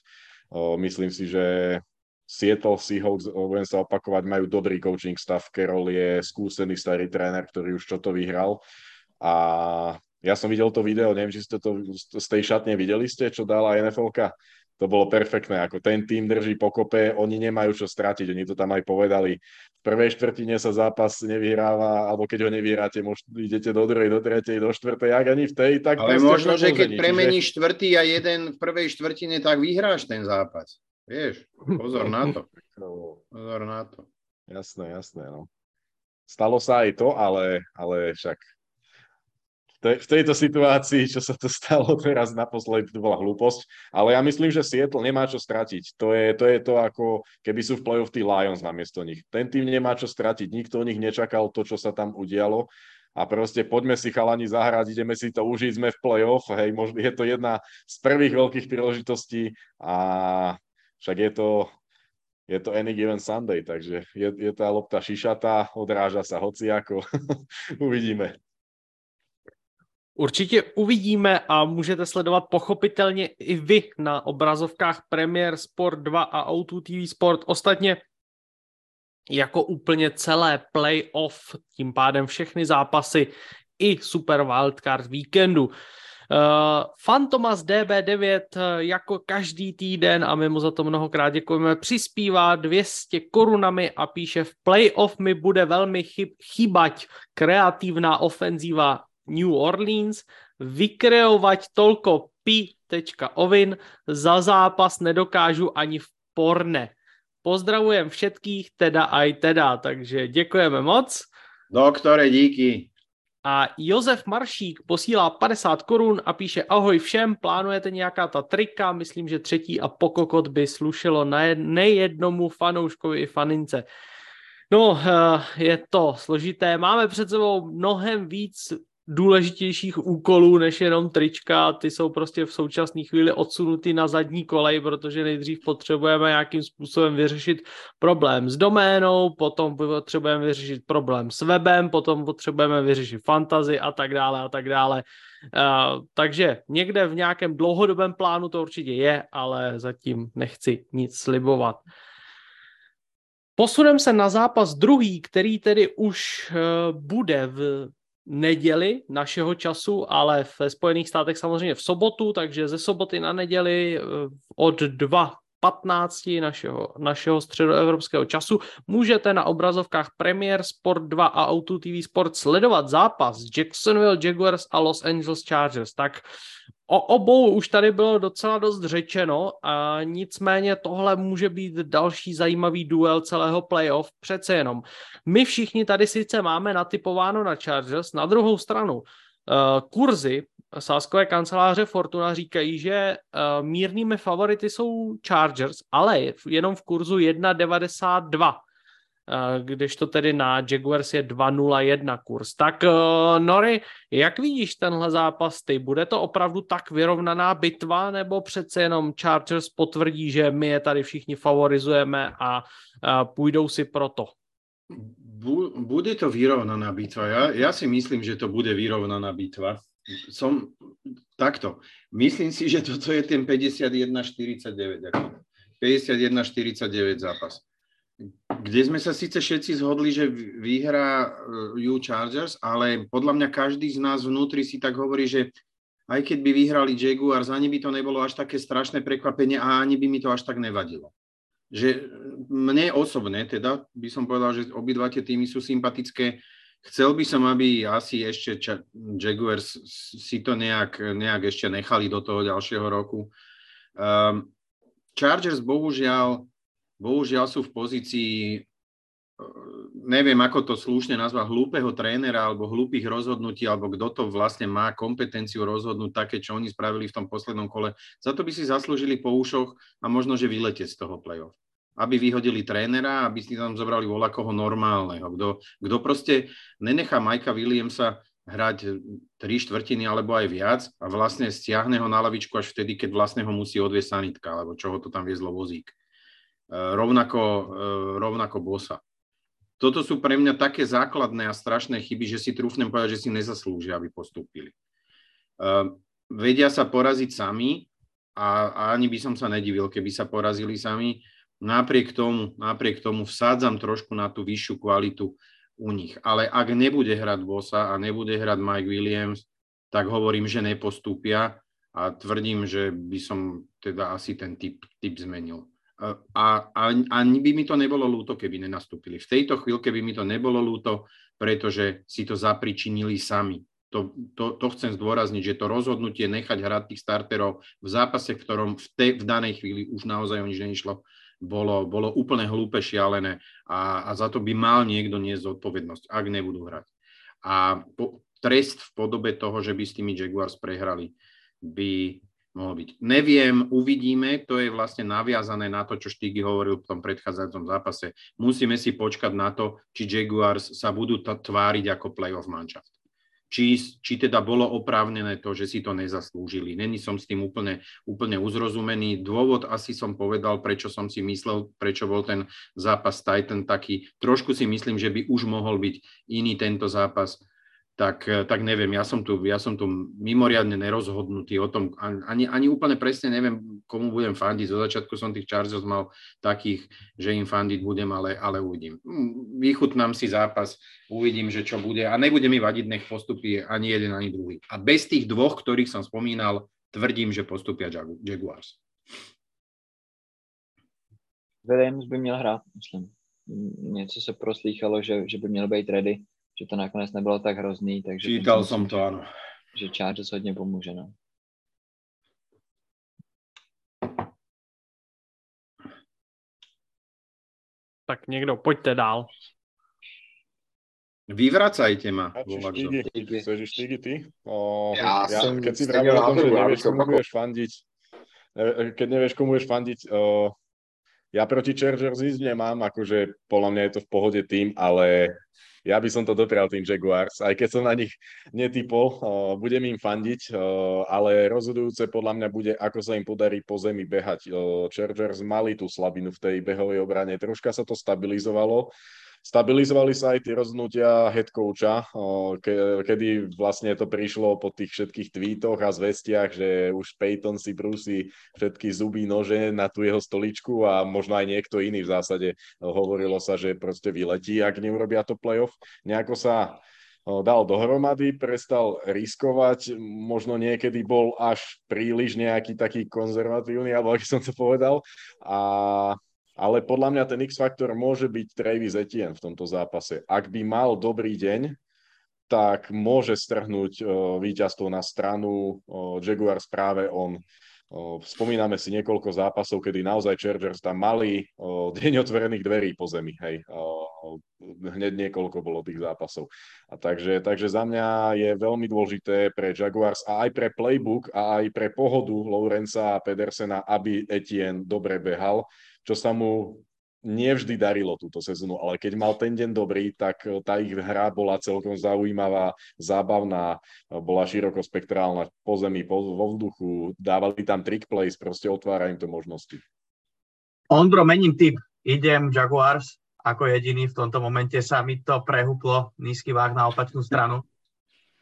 Myslím si, že Seattle Seahawks, budem sa opakovať, majú dobrý coaching stav. Carroll je skúsený starý tréner, ktorý už čo to vyhral. A ja som videl to video, neviem, či ste to z tej šatne videli ste, čo dala NFLka to bolo perfektné, ako ten tým drží pokope, oni nemajú čo stratiť, oni to tam aj povedali. V prvej štvrtine sa zápas nevyhráva, alebo keď ho nevyhráte, môž, idete do druhej, do tretej, do štvrtej, ak ani v tej, tak... Ale možno, že keď premeníš čiže... štvrtý a jeden v prvej štvrtine, tak vyhráš ten zápas. Vieš, pozor na to. Pozor na to. Jasné, jasné, no. Stalo sa aj to, ale, ale však v tejto situácii, čo sa to stalo teraz naposledy, to bola hlúposť, ale ja myslím, že Seattle nemá čo stratiť. To je, to je to ako, keby sú v play-off tí Lions namiesto nich. Ten tým nemá čo stratiť, nikto o nich nečakal to, čo sa tam udialo a proste poďme si chalani zahrať, ideme si to užiť, sme v play-off, hej, možno je to jedna z prvých veľkých príležitostí a však je to, je to any given Sunday, takže je, je tá lopta šišatá, odráža sa hociako, uvidíme. Určitě uvidíme a můžete sledovat pochopitelně i vy na obrazovkách Premier Sport 2 a O2 TV Sport. Ostatně jako úplně celé playoff, tím pádem všechny zápasy i Super Wildcard víkendu. Uh, Fantomas DB9 uh, jako každý týden a my mu za to mnohokrát děkujeme, přispívá 200 korunami a píše v playoff mi bude velmi chyb, chybať kreatívna ofenzíva New Orleans, vykreovať toľko pi.ovin za zápas nedokážu ani v porne. Pozdravujem všetkých, teda aj teda, takže děkujeme moc. Doktore, díky. A Josef Maršík posílá 50 korun a píše ahoj všem, plánujete nějaká ta trika, myslím, že třetí a pokokot by slušelo nejednomu fanouškovi i fanince. No, eh, je to složité. Máme před sebou mnohem víc důležitějších úkolů než jenom trička. Ty jsou prostě v současné chvíli odsunutý na zadní kolej, protože nejdřív potřebujeme nějakým způsobem vyřešit problém s doménou, potom potřebujeme vyřešit problém s webem, potom potřebujeme vyřešit fantazy a tak dále a tak dále. Uh, takže někde v nějakém dlouhodobém plánu to určitě je, ale zatím nechci nic slibovat. Posunem se na zápas druhý, který tedy už uh, bude v neděli našeho času, ale ve Spojených státech samozřejmě v sobotu, takže ze soboty na neděli eh, od 2 15 našeho, našeho středoevropského času můžete na obrazovkách Premier Sport 2 a Auto TV Sport sledovat zápas Jacksonville Jaguars a Los Angeles Chargers. Tak O obou už tady bylo docela dost řečeno, a nicméně tohle může být další zajímavý duel celého playoff. Přece jenom. My všichni tady sice máme natypováno na Chargers, na druhou stranu uh, kurzy sáskové kanceláře Fortuna říkají, že uh, mírnými favority jsou Chargers, ale jenom v kurzu 1,92 když to tedy na Jaguars je 2-0-1 kurz. Tak uh, Nori, jak vidíš tenhle zápas ty? Bude to opravdu tak vyrovnaná bitva, nebo přece jenom Chargers potvrdí, že my je tady všichni favorizujeme a uh, půjdou si pro to? Bude to vyrovnaná bitva. Ja, ja si myslím, že to bude vyrovnaná bitva. Som takto. Myslím si, že toto je ten 51-49. 51-49 zápas kde sme sa síce všetci zhodli, že vyhrá U Chargers, ale podľa mňa každý z nás vnútri si tak hovorí, že aj keď by vyhrali Jaguars, ani by to nebolo až také strašné prekvapenie a ani by mi to až tak nevadilo. Že mne osobne, teda by som povedal, že obidva tie týmy sú sympatické. Chcel by som, aby asi ešte Jaguars si to nejak, nejak ešte nechali do toho ďalšieho roku. Um, Chargers bohužiaľ bohužiaľ sú v pozícii, e, neviem ako to slušne nazvať, hlúpeho trénera alebo hlúpych rozhodnutí, alebo kto to vlastne má kompetenciu rozhodnúť také, čo oni spravili v tom poslednom kole. Za to by si zaslúžili po ušoch a možno, že vyletieť z toho play-off. Aby vyhodili trénera, aby si tam zobrali koho normálneho. Kto, kto proste nenechá Majka Williamsa hrať tri štvrtiny alebo aj viac a vlastne stiahne ho na lavičku až vtedy, keď vlastne ho musí odviesť sanitka, alebo čo ho to tam viezlo vozík. E, rovnako, e, rovnako bosa. Toto sú pre mňa také základné a strašné chyby, že si trúfnem povedať, že si nezaslúžia, aby postúpili. E, vedia sa poraziť sami a, a ani by som sa nedivil, keby sa porazili sami. Napriek tomu, napriek tomu vsádzam trošku na tú vyššiu kvalitu u nich. Ale ak nebude hrať Bosa a nebude hrať Mike Williams, tak hovorím, že nepostúpia a tvrdím, že by som teda asi ten typ, typ zmenil. A, a, a by mi to nebolo ľúto, keby nenastúpili. V tejto chvíľke by mi to nebolo ľúto, pretože si to zapričinili sami. To, to, to chcem zdôrazniť, že to rozhodnutie nechať hrať tých starterov v zápase, v ktorom v, te, v danej chvíli už naozaj o nič neišlo, bolo, bolo úplne hlúpe, šialené a, a za to by mal niekto niesť zodpovednosť, ak nebudú hrať. A po, trest v podobe toho, že by s tými Jaguars prehrali, by mohol byť. Neviem, uvidíme, to je vlastne naviazané na to, čo Štígy hovoril v tom predchádzajúcom zápase. Musíme si počkať na to, či Jaguars sa budú tváriť ako playoff manšaft či, či teda bolo oprávnené to, že si to nezaslúžili. Není som s tým úplne, úplne uzrozumený. Dôvod asi som povedal, prečo som si myslel, prečo bol ten zápas Titan taký. Trošku si myslím, že by už mohol byť iný tento zápas tak, eh, tak neviem, ja som, tu, ja som tu mimoriadne nerozhodnutý o tom, ani, ani úplne presne neviem, komu budem fandiť. Zo začiatku som tých Chargers mal takých, že im fandiť budem, ale, ale uvidím. Hm, vychutnám si zápas, uvidím, že čo bude a nebude mi vadiť, nech postupí ani jeden, ani druhý. A bez tých dvoch, ktorých som spomínal, tvrdím, že postupia Jaguars. Williams by měl hrát, myslím. Něco se proslýchalo, že, že by měl být ready že to nakonec nebylo tak hrozný. Takže Čítal myslím, som to, áno. Že Chargers hodně pomůže, no. Tak někdo, pojďte dál. Vyvracajte ma. Chceš štígy ty? O, ja, ja som, keď si vravel o tom, že nevieš, komu budeš fandiť, keď nevieš, komu budeš fandiť, o, ja proti Chargers ísť nemám, akože podľa mňa je to v pohode tým, ale ja by som to doprial tým Jaguars, aj keď som na nich netypol, uh, budem im fandiť, uh, ale rozhodujúce podľa mňa bude, ako sa im podarí po zemi behať. Uh, Chargers mali tú slabinu v tej behovej obrane, troška sa to stabilizovalo, Stabilizovali sa aj tie rozhodnutia head coacha, ke, kedy vlastne to prišlo po tých všetkých tweetoch a zvestiach, že už Peyton si brúsi všetky zuby, nože na tú jeho stoličku a možno aj niekto iný v zásade hovorilo sa, že proste vyletí, ak neurobia to playoff. Nejako sa dal dohromady, prestal riskovať, možno niekedy bol až príliš nejaký taký konzervatívny, alebo aký som to povedal. A ale podľa mňa ten X-faktor môže byť Travis Etienne v tomto zápase. Ak by mal dobrý deň, tak môže strhnúť uh, víťazstvo na stranu uh, Jaguars práve on. Uh, spomíname si niekoľko zápasov, kedy naozaj Chargers tam mali deň otvorených dverí po zemi. Hej. Hneď niekoľko bolo tých zápasov. A takže, takže za mňa je veľmi dôležité pre Jaguars a aj pre playbook a aj pre pohodu Lorenza a Pedersena, aby Etienne dobre behal čo sa mu nevždy darilo túto sezónu, ale keď mal ten deň dobrý, tak eh, tá ich hra bola celkom zaujímavá, zábavná, eh, bola širokospektrálna po zemi, po, vo vzduchu, dávali tam trick plays, proste otvára im to možnosti. Ondro, mením typ. Idem Jaguars ako jediný. V tomto momente sa mi to prehuplo, nízky váh na opačnú stranu.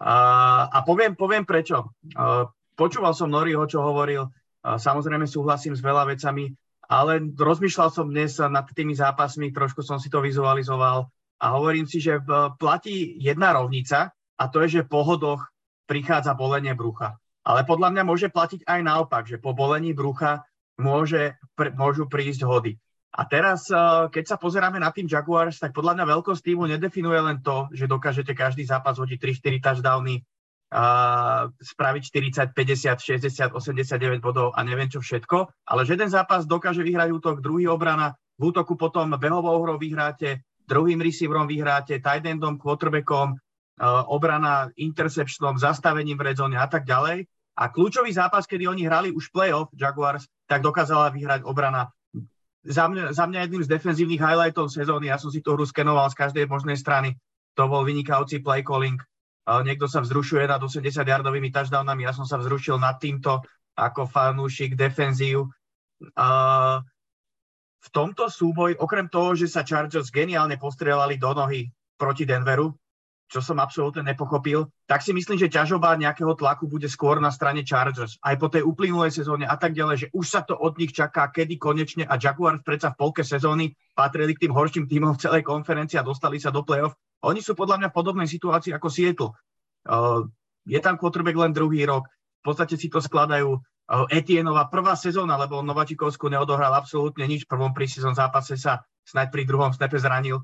Uh, a poviem, poviem prečo. Uh, počúval som Noriho, čo hovoril. Uh, samozrejme súhlasím s veľa vecami ale rozmýšľal som dnes nad tými zápasmi, trošku som si to vizualizoval a hovorím si, že platí jedna rovnica a to je, že po hodoch prichádza bolenie brucha. Ale podľa mňa môže platiť aj naopak, že po bolení brucha môže, pr- môžu prísť hody. A teraz, keď sa pozeráme na tým Jaguars, tak podľa mňa veľkosť týmu nedefinuje len to, že dokážete každý zápas hodiť 3-4 touchdowny, spraviť 40, 50, 60, 89 bodov a neviem čo všetko, ale že jeden zápas dokáže vyhrať útok, druhý obrana, v útoku potom behovou hrou vyhráte, druhým receiverom vyhráte, tight endom, quarterbackom, obrana interceptionom, zastavením v redzone a tak ďalej. A kľúčový zápas, kedy oni hrali už playoff Jaguars, tak dokázala vyhrať obrana. Za mňa, za mňa jedným z defenzívnych highlightov sezóny, ja som si tú hru skenoval z každej možnej strany, to bol vynikajúci play calling niekto sa vzrušuje nad 80-yardovými touchdownami, ja som sa vzrušil nad týmto ako fanúšik defenzív. V tomto súboj, okrem toho, že sa Chargers geniálne postrelali do nohy proti Denveru, čo som absolútne nepochopil, tak si myslím, že ťažoba nejakého tlaku bude skôr na strane Chargers. Aj po tej uplynulej sezóne a tak ďalej, že už sa to od nich čaká, kedy konečne a Jaguars predsa v polke sezóny patrili k tým horším týmom v celej konferencii a dostali sa do play-off oni sú podľa mňa v podobnej situácii ako Seattle. Uh, je tam quarterback len druhý rok. v podstate si to skladajú Etienova prvá sezóna, lebo Novačikovsku neodohral absolútne nič. V prvom prísezón zápase sa snad pri druhom snepe zranil.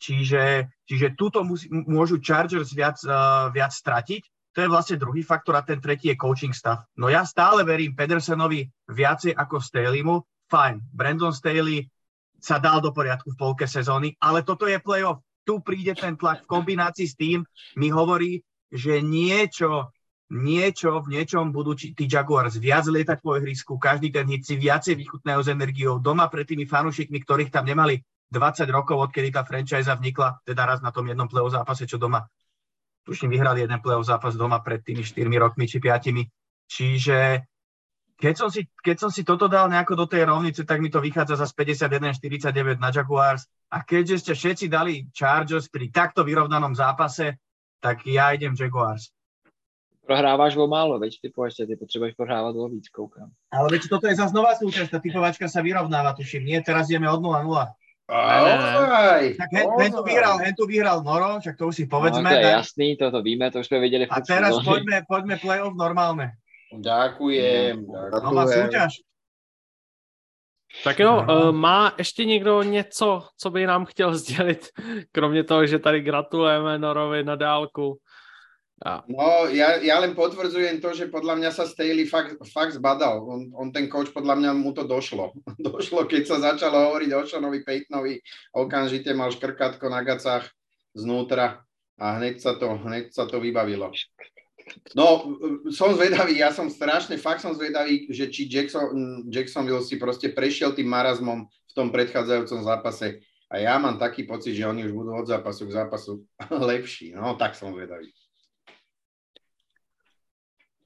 Čiže, čiže túto musí, môžu Chargers viac, uh, viac stratiť. To je vlastne druhý faktor a ten tretí je coaching stav. No ja stále verím Pedersenovi viacej ako Staleymu. Fajn, Brandon Staley sa dal do poriadku v polke sezóny, ale toto je playoff. Tu príde ten tlak v kombinácii s tým, mi hovorí, že niečo, niečo v niečom budú tí Jaguars viac lietať po ihrisku, každý ten hit si viacej vychutnajú s energiou doma pred tými fanúšikmi, ktorých tam nemali 20 rokov, odkedy tá franchise vznikla, teda raz na tom jednom play zápase, čo doma tuším, vyhrali jeden play zápas doma pred tými 4 rokmi či 5. Čiže keď som, si, keď som si toto dal nejako do tej rovnice, tak mi to vychádza za 51-49 na Jaguars. A keďže ste všetci dali Chargers pri takto vyrovnanom zápase, tak ja idem Jaguars. Prohráváš vo málo, veď ty povieš, ty potrebuješ prohrávať vo víc, koukám. Ale veď toto je zase nová súčasť, tá typovačka sa vyrovnáva, tuším. Nie, teraz ideme od 0-0. Aj, tak hen, hen, tu vyhral, hen tu vyhral Noro, však to už si povedzme. No, to je jasný, toto víme, to už sme videli. A teraz poďme, poďme play-off normálne. Ďakujem. Nová súťaž. Tak jo, uh, má ještě někdo něco, co by nám chtěl sdělit, kromě toho, že tady gratulujeme Norovi na dálku. Ja. No, ja, ja len potvrdzujem to, že podľa mňa sa Staley fakt, fakt zbadal. On, on ten coach, podľa mňa mu to došlo. došlo, keď sa začalo hovoriť o Seanovi Peytonovi, okamžite mal škrkátko na gacách znútra a hneď sa to, hneď sa to vybavilo. No, som zvedavý, ja som strašne, fakt som zvedavý, že či Jackson, Jacksonville si proste prešiel tým marazmom v tom predchádzajúcom zápase. A ja mám taký pocit, že oni už budú od zápasu k zápasu lepší. No, tak som zvedavý.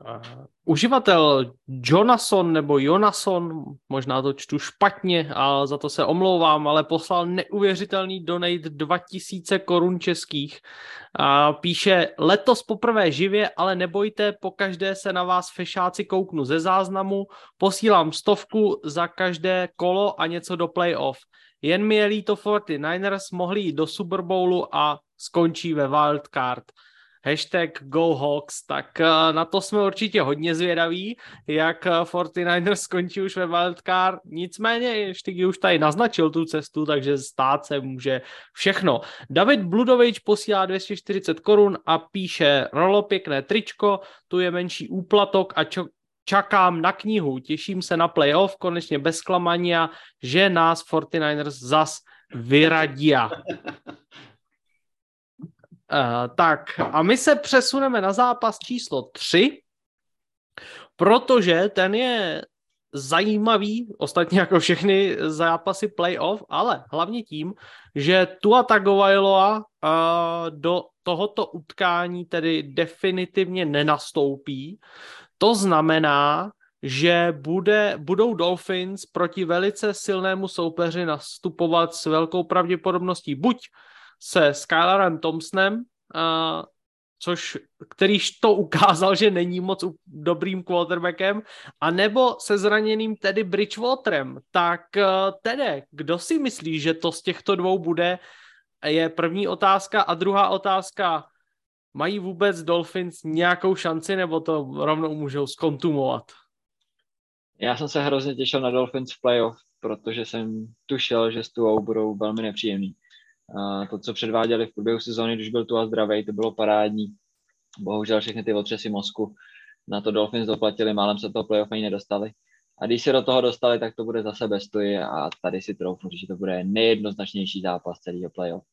Uh, uživatel Jonason nebo Jonason, možná to čtu špatně a za to se omlouvám, ale poslal neuvěřitelný donate 2000 korun českých. A píše, letos poprvé živě, ale nebojte, po každé se na vás fešáci kouknu ze záznamu, posílám stovku za každé kolo a něco do playoff. Jen mi je líto 49ers, mohli jít do Super Bowlu a skončí ve wildcard hashtag GoHawks, tak eh, na to jsme určitě hodně zvědaví, jak 49ers eh, skončí už ve wildcard. Nicméně ještě už tady naznačil tu cestu, takže stát se může všechno. David Bludovič posílá 240 korun a píše Rolo pěkné tričko, tu je menší úplatok a čo, čakám na knihu, těším se na playoff, konečně bez klamania, že nás 49ers zas vyradí. Uh, tak a my se přesuneme na zápas číslo 3, protože ten je zajímavý, ostatně jako všechny zápasy playoff, ale hlavně tím, že Tua Tagovailoa uh, do tohoto utkání tedy definitivně nenastoupí. To znamená, že bude, budou Dolphins proti velice silnému soupeři nastupovat s velkou pravděpodobností buď se Skylarem Thompsonem, uh, což, kterýž to ukázal, že není moc dobrým quarterbackem, a nebo se zraněným tedy Bridgewaterem. Tak uh, tedy, kdo si myslí, že to z těchto dvou bude, je první otázka. A druhá otázka, mají vůbec Dolphins nějakou šanci, nebo to rovnou můžou skontumovat? Já jsem se hrozně těšil na Dolphins v playoff, protože jsem tušil, že s Tuou budou velmi nepříjemný. To, co předváděli v průběhu sezóny, když byl tu a zdravý, to bylo parádní. Bohužel všechny ty otřesy mozku na to Dolphins doplatili, málem se toho playoff ani nedostali. A když se do toho dostali, tak to bude zase bez stoji a tady si troufnu, že to bude nejjednoznačnější zápas celého playoff.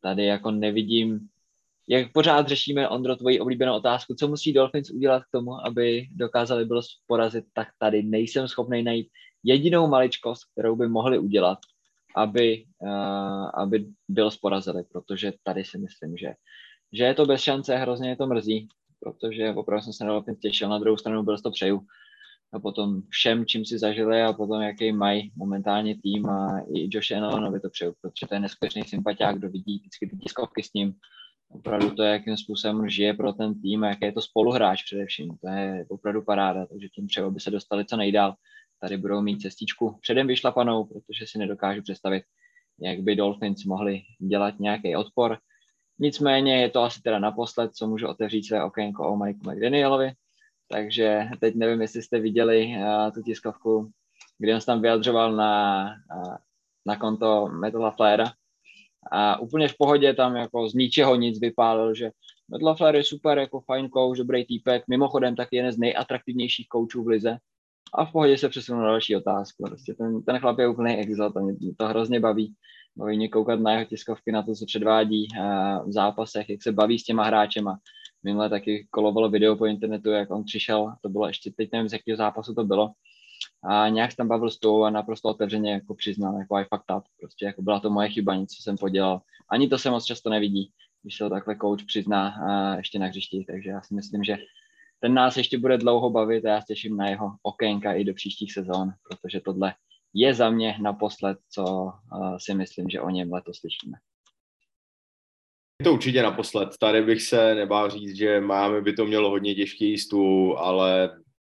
Tady jako nevidím, jak pořád řešíme, Ondro, tvoji oblíbenou otázku, co musí Dolphins udělat k tomu, aby dokázali bylo porazit, tak tady nejsem schopný najít jedinou maličkost, kterou by mohli udělat, aby, uh, aby byl sporazili, protože tady si myslím, že, že je to bez šance, hrozně je to mrzí, protože opravdu jsem se na těšil, na druhou stranu byl to přeju. A potom všem, čím si zažili a potom jaký mají momentálně tým a i Josh Allen to přeju, protože to je neskutečný sympatiák, kdo vidí vždycky ty tiskovky s ním, opravdu to, jakým způsobem žije pro ten tým a jaký je to spoluhráč především, to je opravdu paráda, takže tím přeju, aby se dostali co nejdál tady budou mít cestičku předem vyšlapanou, protože si nedokážu představit, jak by Dolphins mohli dělat nějaký odpor. Nicméně je to asi teda naposled, co můžu otevřít své okénko o Mike McDanielovi. takže teď nevím, jestli jste viděli uh, tu tiskovku, kdy on se tam vyjadřoval na, uh, na konto Metala Flaira a úplně v pohodě tam jako z ničeho nic vypálil, že Metal Flair je super, jako fajn coach, dobrý týpek, mimochodem taky jeden z nejatraktivnějších koučů v lize a v pohodě se přesunul na další otázku. Prostě ten, ten chlap je úplný exot a mě to hrozně baví. Baví mě koukat na jeho tiskovky, na to, co předvádí v zápasech, jak se baví s těma hráčema. Minule taky kolovalo video po internetu, jak on přišel, to bylo ještě, teď nevím, z jakého zápasu to bylo, a nějak tam bavil s tou a naprosto otevřeně jako přiznal, jako I fucked up, prostě jako byla to moje chyba, nic, jsem podělal. Ani to se moc často nevidí, když se to takhle coach přizná a ještě na hřišti, takže já si myslím, že ten nás ještě bude dlouho bavit a já těším na jeho okénka i do příštích sezón, protože tohle je za mě naposled, co uh, si myslím, že o něm letos slyšíme. Je to určitě naposled. Tady bych se nebál říct, že máme by to mělo hodně těžký jistu, ale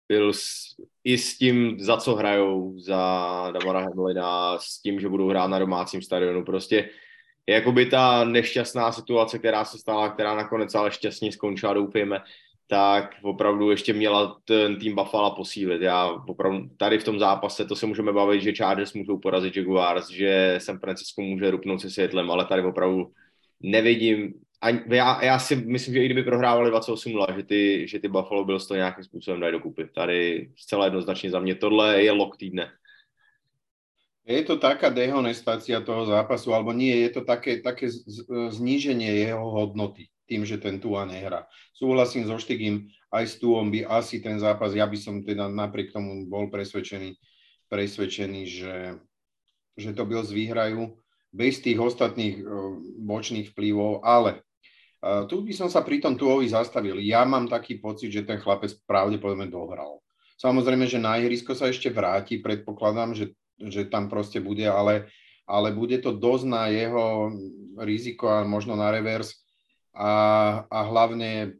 byl s, i s tím, za co hrajou, za Damara Hemlina, s tím, že budou hrát na domácím stadionu. Prostě jakoby ta nešťastná situace, která se stala, která nakonec ale šťastně skončila, doufejme, tak opravdu ještě měla ten tým Buffalo posílit. Já opravdu tady v tom zápase, to se můžeme bavit, že Chargers můžou porazit Jaguars, že San Francisco může rupnout se světlem, ale tady opravdu nevidím, ani, já, já, si myslím, že i kdyby prohrávali 28-0, že ty, že ty Buffalo Bills to nějakým způsobem dají dokupy. Tady zcela jednoznačně za mě tohle je lok týdne. Je to taká dehonestácia toho zápasu, alebo nie, je to také, také zníženie jeho hodnoty tým, že ten Tua nehrá. Súhlasím so Štigým, aj s Tuom by asi ten zápas, ja by som teda napriek tomu bol presvedčený, presvedčený že, že to Bills vyhrajú bez tých ostatných bočných vplyvov, ale tu by som sa pri tom Tuovi zastavil. Ja mám taký pocit, že ten chlapec pravdepodobne dohral. Samozrejme, že na ihrisko sa ešte vráti, predpokladám, že, že tam proste bude, ale, ale bude to dosť na jeho riziko a možno na revers a, a hlavne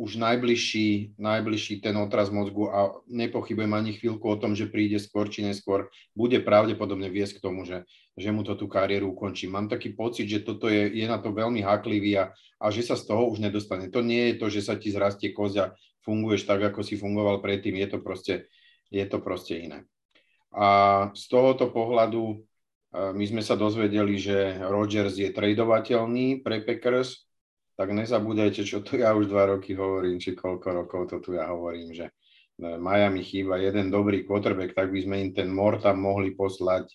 už najbližší, najbližší ten otraz mozgu a nepochybujem ani chvíľku o tom, že príde skôr či neskôr, bude pravdepodobne viesť k tomu, že, že mu to tú kariéru ukončí. Mám taký pocit, že toto je, je na to veľmi haklivý a, a že sa z toho už nedostane. To nie je to, že sa ti zrastie kozia, funguješ tak, ako si fungoval predtým, je to proste, je to proste iné. A z tohoto pohľadu my sme sa dozvedeli, že Rodgers je tradovateľný pre Packers, tak nezabúdajte, čo tu ja už dva roky hovorím, či koľko rokov to tu ja hovorím, že e, Miami chýba jeden dobrý quarterback, tak by sme im ten mor tam mohli poslať.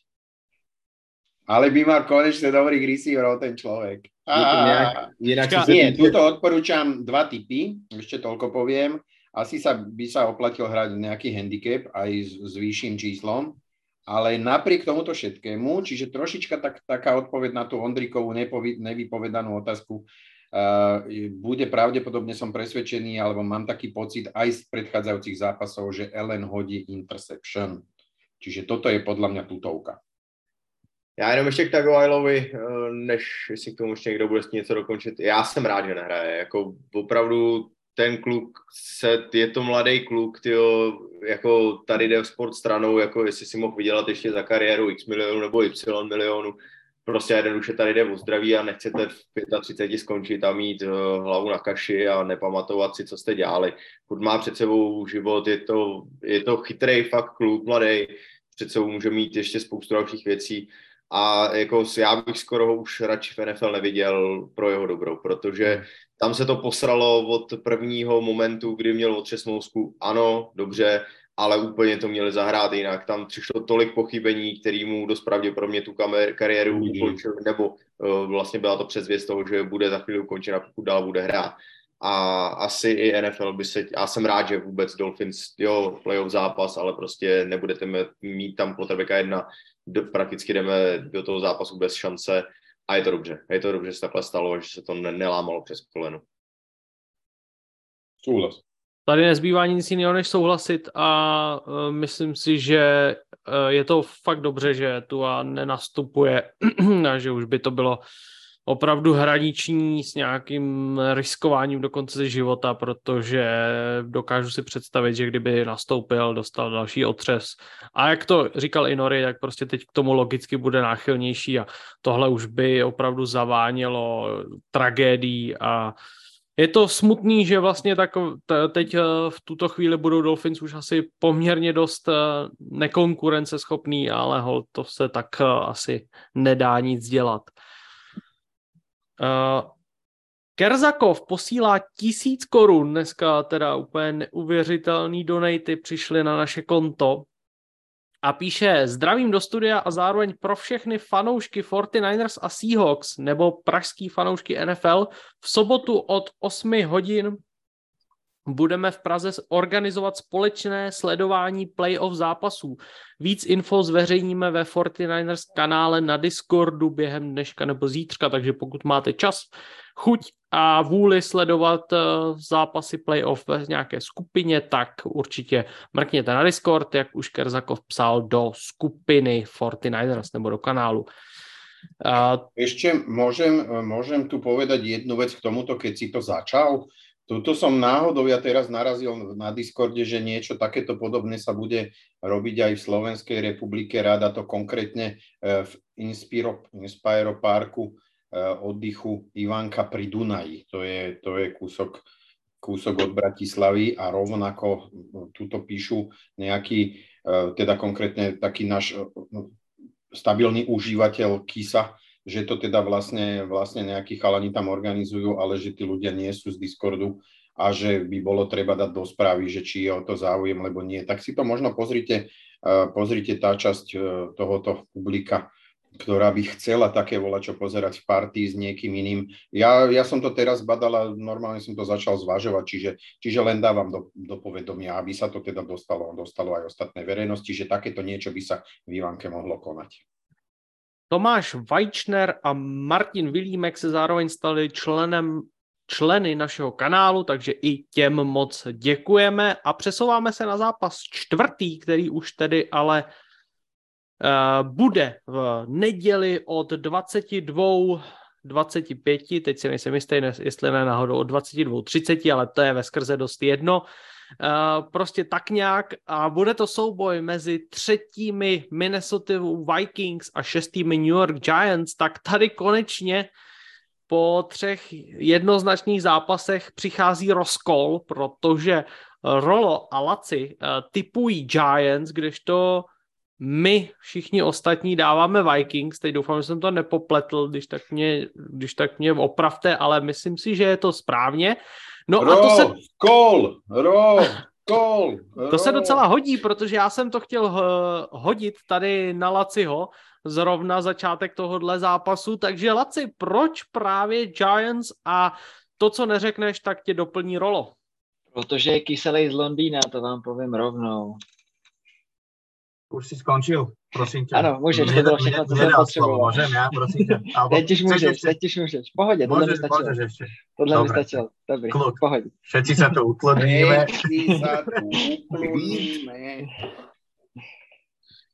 Ale by mal konečne dobrý receiver ten človek. Inak, nie, tuto odporúčam dva typy, ešte toľko poviem. Asi sa, by sa oplatil hrať nejaký handicap aj s, s vyšším číslom, ale napriek tomuto všetkému, čiže trošička tak, taká odpoveď na tú Ondrikovú nevypovedanú otázku, bude pravdepodobne som presvedčený, alebo mám taký pocit aj z predchádzajúcich zápasov, že Ellen hodí interception. Čiže toto je podľa mňa tutovka. Já jenom ještě k Tagovailovi, eh, než si k tomu ještě někdo bude něco dokončit. Já jsem rád, že nehraje. Jako opravdu ten kluk, se, je to mladý kluk, tyjo, jako tady jde v sport stranou, jako jestli si mohl vydělat ještě za kariéru x milionů nebo y milionů, prostě jednoduše tady jde o zdraví a nechcete v 35 skončit a mít uh, hlavu na kaši a nepamatovat si, co jste dělali. Furt má před sebou život, je to, je to chytrý fakt kluk, mladý, před sebou může mít ještě spoustu dalších věcí a jako já bych skoro ho už radši v NFL neviděl pro jeho dobrou, protože tam se to posralo od prvního momentu, kdy měl otřes mozku. Ano, dobře, ale úplně to měli zahrát jinak. Tam přišlo tolik pochybení, který mu dost pravděpodobně tu kamer, kariéru mm. ukončil, nebo uh, vlastně byla to předzvěst toho, že bude za chvíli ukončena, pokud dál bude hrát. A asi i NFL by se, já jsem rád, že vůbec Dolphins, jo, playoff zápas, ale prostě nebudete mít tam quarterbacka jedna, do, prakticky jdeme do toho zápasu bez šance a je to dobře. Je to dobře, že se takhle stalo, že se to nelámalo přes koleno. Souhlas. Tady nezbývá nic jiného, než souhlasit a uh, myslím si, že uh, je to fakt dobře, že tu a nenastupuje a že už by to bylo opravdu hraniční s nějakým riskováním do konce života, protože dokážu si představit, že kdyby nastoupil, dostal další otřes. A jak to říkal i Nori, tak prostě teď k tomu logicky bude náchylnější a tohle už by opravdu zavánělo tragédií a je to smutný, že vlastně tak teď eh, v tuto chvíli budou Dolphins už asi poměrně dost eh, nekonkurenceschopný, ale hol, to se tak eh, asi nedá nic dělat. Kerzakov posílá tisíc korun, dneska teda úplně neuvěřitelný donaty přišly na naše konto a píše zdravím do studia a zároveň pro všechny fanoušky 49ers a Seahawks nebo pražský fanoušky NFL v sobotu od 8 hodin budeme v Praze organizovat společné sledování playoff zápasů. Víc info zveřejníme ve 49ers kanále na Discordu během dneška nebo zítřka, takže pokud máte čas, chuť a vůli sledovat uh, zápasy playoff ve nějaké skupině, tak určitě mrkněte na Discord, jak už Kerzakov psal, do skupiny 49ers nebo do kanálu. Uh, Ešte môžem, môžem tu povedať jednu vec k tomuto, keď si to začal. Tuto som náhodou ja teraz narazil na Discorde, že niečo takéto podobné sa bude robiť aj v Slovenskej republike. Ráda to konkrétne e, v Inspiro, Inspiro Parku e, oddychu Ivanka pri Dunaji. To je, to je kúsok, kúsok od Bratislavy a rovnako tuto píšu nejaký, e, teda konkrétne taký náš stabilný užívateľ KISA, že to teda vlastne, vlastne nejakí chalani tam organizujú, ale že tí ľudia nie sú z Discordu a že by bolo treba dať do správy, že či je o to záujem, alebo nie. Tak si to možno pozrite, pozrite tá časť e, tohoto publika, ktorá by chcela také čo pozerať v partii s niekým iným. Ja, ja som to teraz badala, normálne som to začal zvažovať, čiže, čiže len dávam do, do povedomia, aby sa to teda dostalo, dostalo aj ostatnej verejnosti, že takéto niečo by sa v Ivanke mohlo konať. Tomáš Vajčner a Martin Vilímek se zároveň stali členem členy našeho kanálu, takže i těm moc děkujeme a přesouváme se na zápas čtvrtý, který už tedy ale uh, bude v neděli od 22 25, teď si nejsem jistý, jestli ne náhodou od 22.30, ale to je ve skrze dost jedno. Uh, prostě tak nějak. A bude to souboj mezi třetími Minnesota Vikings a šestými New York Giants, tak tady konečně po třech jednoznačných zápasech přichází rozkol, protože Rolo a Laci uh, typují Giants, kdežto my všichni ostatní dáváme Vikings, teď doufám, že jsem to nepopletl, když tak mě, když tak mě opravte, ale myslím si, že je to správně. No ro, a to se... Kol, ro, kol, ro. To se docela hodí, protože já jsem to chtěl hodit tady na Laciho, zrovna začátek tohohle zápasu, takže Laci, proč právě Giants a to, co neřekneš, tak tě doplní rolo? Protože je kyselý z Londýna, to vám povím rovnou. Už si skončil, prosím tě. Ano, můžeš, to bylo všechno, co jsem potřeboval. Můžem, já, prosím tě. teď už můžeš, teď už můžeš. Pohodě, tohle mi stačilo. Můžeš ještě. Tohle Dobre. mi stačilo, dobrý, Kluk. pohodě. Všetci sa to utlodníme.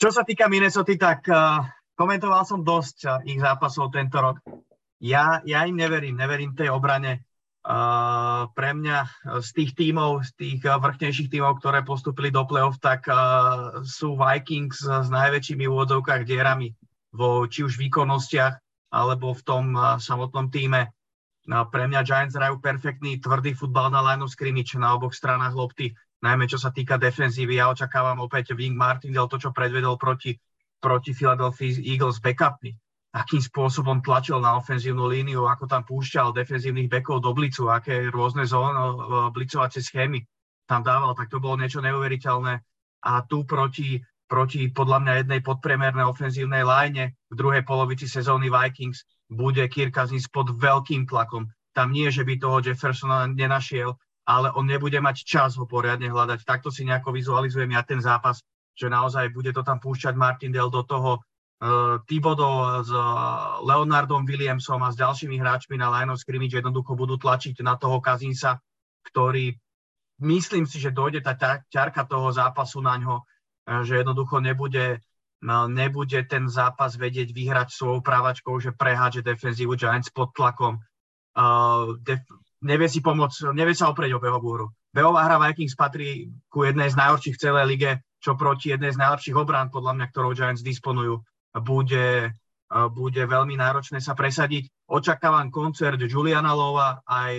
Čo sa týka Minnesota, tak uh, komentoval som dosť uh, ich zápasov tento rok. Ja, ja im neverím, neverím tej obrane pre mňa z tých tímov, z tých vrchnejších tímov, ktoré postupili do play-off, tak uh, sú Vikings s najväčšími úvodzovkách dierami vo či už výkonnostiach, alebo v tom samotnom týme. No, pre mňa Giants hrajú perfektný, tvrdý futbal na line of scrimmage na oboch stranách lopty, najmä čo sa týka defenzívy. Ja očakávam opäť Wing Martindale to, čo predvedol proti, proti Philadelphia Eagles backupmi akým spôsobom tlačil na ofenzívnu líniu, ako tam púšťal defenzívnych bekov do blicu, aké rôzne zóny, e, blicovacie schémy tam dával, tak to bolo niečo neuveriteľné. A tu proti, proti podľa mňa jednej podpriemernej ofenzívnej line v druhej polovici sezóny Vikings bude Kirk Cousins pod veľkým tlakom. Tam nie, že by toho Jeffersona nenašiel, ale on nebude mať čas ho poriadne hľadať. Takto si nejako vizualizujem ja ten zápas, že naozaj bude to tam púšťať Martindale do toho uh, Thibodeau s uh, Leonardom Williamsom a s ďalšími hráčmi na line of scrimmage jednoducho budú tlačiť na toho Kazinsa, ktorý myslím si, že dojde tá ťarka toho zápasu na ňo, uh, že jednoducho nebude, uh, nebude ten zápas vedieť vyhrať svojou právačkou, že prehádže defenzívu Giants pod tlakom. Def- nevie si pomôcť, nevie sa oprieť o behovú hru. Behová hra Vikings patrí ku jednej z najhorších v celej lige, čo proti jednej z najlepších obrán, podľa mňa, ktorou Giants disponujú bude, bude veľmi náročné sa presadiť. Očakávam koncert Juliana Lova aj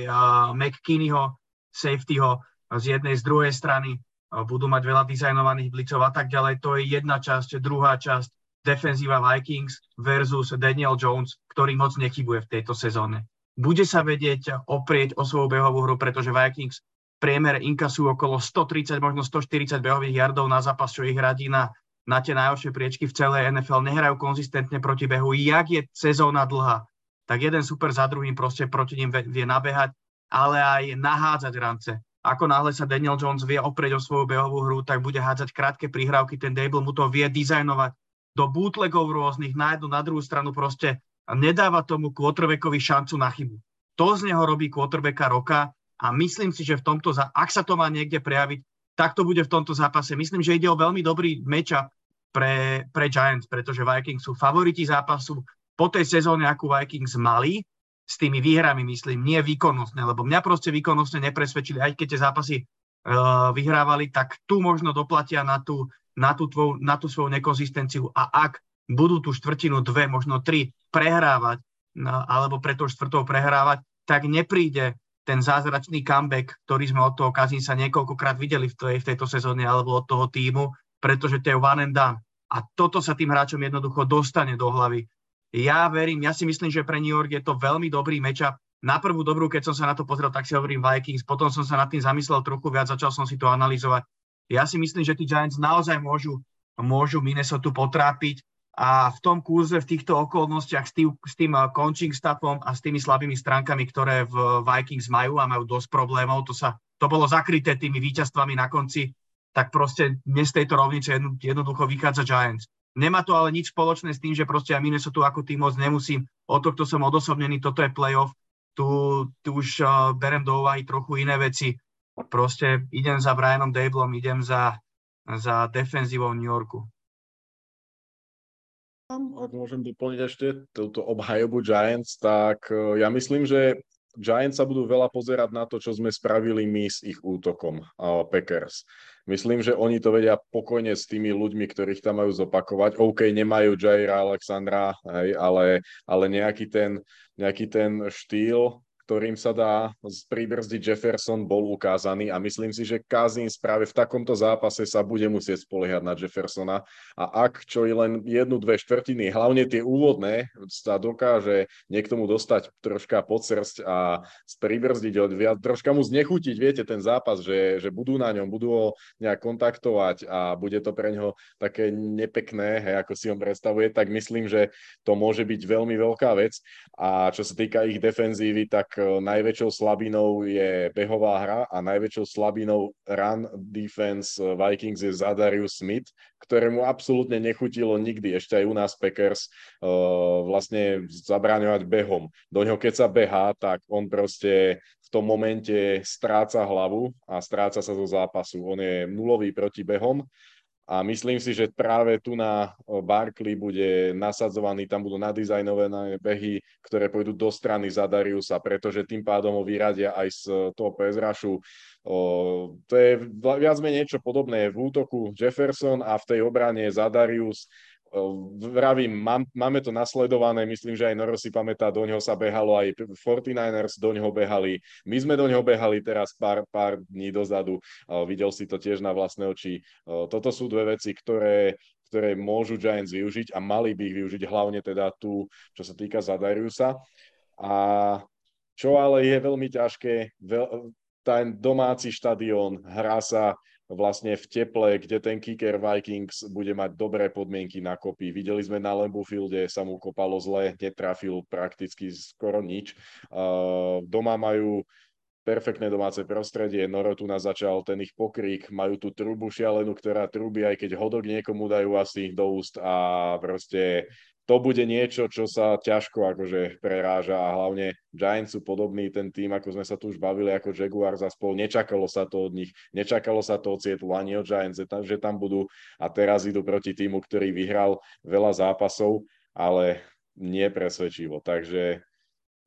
McKinneyho, safetyho z jednej, z druhej strany. Budú mať veľa dizajnovaných blicov a tak ďalej. To je jedna časť. Druhá časť defenzíva Vikings versus Daniel Jones, ktorý moc nechybuje v tejto sezóne. Bude sa vedieť oprieť o svoju behovú hru, pretože Vikings priemere inkasujú okolo 130, možno 140 behových yardov na zápas, čo ich radí na na tie najhoršie priečky v celej NFL, nehrajú konzistentne proti behu. Jak je sezóna dlhá, tak jeden super za druhým proste proti ním vie nabehať, ale aj nahádzať rance. Ako náhle sa Daniel Jones vie oprieť o svoju behovú hru, tak bude hádzať krátke prihrávky, ten Dable mu to vie dizajnovať do bootlegov rôznych, na jednu, na druhú stranu proste nedáva tomu quarterbackovi šancu na chybu. To z neho robí quarterbacka roka a myslím si, že v tomto, ak sa to má niekde prejaviť, tak to bude v tomto zápase. Myslím, že ide o veľmi dobrý matchup pre, pre Giants, pretože Vikings sú favoriti zápasu po tej sezóne, akú Vikings mali, s tými výhrami, myslím, nie výkonnostne, lebo mňa proste výkonnostne nepresvedčili, aj keď tie zápasy uh, vyhrávali, tak tu možno doplatia na tú, na tú, tvoj, na tú svoju nekonzistenciu a ak budú tú štvrtinu, dve, možno tri prehrávať, no, alebo pre to štvrtou prehrávať, tak nepríde ten zázračný comeback, ktorý sme od toho Kazinsa niekoľkokrát videli v, tej, v tejto sezóne alebo od toho týmu, pretože to je one and done. A toto sa tým hráčom jednoducho dostane do hlavy. Ja verím, ja si myslím, že pre New York je to veľmi dobrý matchup. Na prvú dobrú, keď som sa na to pozrel, tak si hovorím Vikings, potom som sa nad tým zamyslel trochu viac, začal som si to analyzovať. Ja si myslím, že tí Giants naozaj môžu, môžu Minnesota potrápiť a v tom kurze, v týchto okolnostiach s tým, s tým coaching staffom a s tými slabými stránkami, ktoré v Vikings majú a majú dosť problémov, to, sa, to bolo zakryté tými víťazstvami na konci, tak proste dnes z tejto rovnice jednoducho vychádza Giants. Nemá to ale nič spoločné s tým, že proste ja Minnesota ako tým moc nemusím. O to, kto som odosobnený, toto je playoff. Tu, tu už uh, berem do úvahy trochu iné veci. Proste idem za Brianom Dablom, idem za, za defenzívou New Yorku ak môžem doplniť ešte túto obhajobu Giants, tak e, ja myslím, že Giants sa budú veľa pozerať na to, čo sme spravili my s ich útokom uh, Packers. Myslím, že oni to vedia pokojne s tými ľuďmi, ktorých tam majú zopakovať. OK, nemajú Jaira Alexandra, hej, ale, ale nejaký, ten, nejaký ten štýl ktorým sa dá pribrzdiť Jefferson, bol ukázaný a myslím si, že Kazins práve v takomto zápase sa bude musieť spoliehať na Jeffersona. A ak čo je len jednu, dve štvrtiny, hlavne tie úvodné, sa dokáže niekto mu dostať troška pod srst a pribrzdiť ho troška mu znechutiť, viete, ten zápas, že, že budú na ňom, budú ho nejak kontaktovať a bude to pre ňo také nepekné, hej, ako si on predstavuje, tak myslím, že to môže byť veľmi veľká vec. A čo sa týka ich defenzívy, tak tak e, najväčšou slabinou je behová hra a najväčšou slabinou run defense e, Vikings je Zadarius Smith, ktorému absolútne nechutilo nikdy, ešte aj u nás Packers, uh, vlastne zabráňovať behom. Do ňoho keď sa behá, tak on proste v tom momente stráca hlavu a stráca sa zo zápasu. On je nulový proti behom a myslím si, že práve tu na Barkley bude nasadzovaný, tam budú nadizajnované behy, ktoré pôjdu do strany za Dariusa, pretože tým pádom ho vyradia aj z toho PSRašu. To je viac menej niečo podobné v útoku Jefferson a v tej obrane Zadarius vravím, mám, máme to nasledované, myslím, že aj Noro si pamätá, do ňoho sa behalo, aj 49ers do ňoho behali, my sme do ňoho behali teraz pár, pár dní dozadu, videl si to tiež na vlastné oči. Toto sú dve veci, ktoré, ktoré môžu Giants využiť a mali by ich využiť hlavne teda tu, čo sa týka Zadariusa. A čo ale je veľmi ťažké, veľ, ten domáci štadión, hrá sa vlastne v teple, kde ten kicker Vikings bude mať dobré podmienky na kopy. Videli sme na Lambeau Fielde, sa mu kopalo zle, netrafil prakticky skoro nič. Uh, doma majú perfektné domáce prostredie, Noro tu nás začal ten ich pokrik, majú tú trubu šialenú, ktorá trubí, aj keď hodok niekomu dajú asi do úst a proste to bude niečo, čo sa ťažko akože preráža a hlavne Giants sú podobný ten tým, ako sme sa tu už bavili, ako Jaguars a spol. Nečakalo sa to od nich, nečakalo sa to od Seattle ani od Giants, že tam budú a teraz idú proti týmu, ktorý vyhral veľa zápasov, ale nie presvedčivo. Takže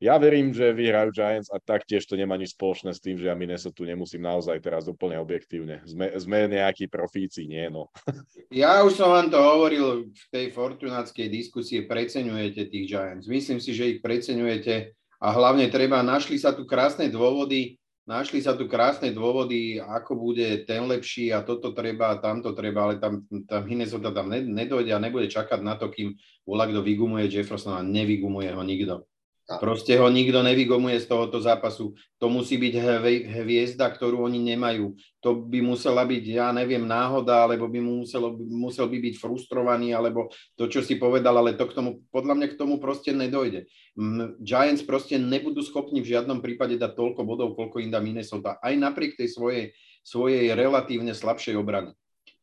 ja verím, že vyhrajú Giants a taktiež to nemá nič spoločné s tým, že ja Minnesota nemusím naozaj teraz úplne objektívne. Sme, sme nejakí profíci, nie no. Ja už som vám to hovoril v tej fortunátskej diskusie, preceňujete tých Giants. Myslím si, že ich preceňujete a hlavne treba, našli sa tu krásne dôvody, našli sa tu krásne dôvody, ako bude ten lepší a toto treba, tamto treba, ale tam, tam Minnesota tam nedojde a nebude čakať na to, kým volá, kto vygumuje Jeffersona a nevygumuje ho nikto. Proste ho nikto nevygomuje z tohoto zápasu. To musí byť hviezda, ktorú oni nemajú. To by musela byť, ja neviem, náhoda, alebo by muselo, musel by byť frustrovaný, alebo to, čo si povedal, ale to k tomu, podľa mňa k tomu proste nedojde. Giants proste nebudú schopní v žiadnom prípade dať toľko bodov, koľko im dá Minnesota, aj napriek tej svojej, svojej relatívne slabšej obrany.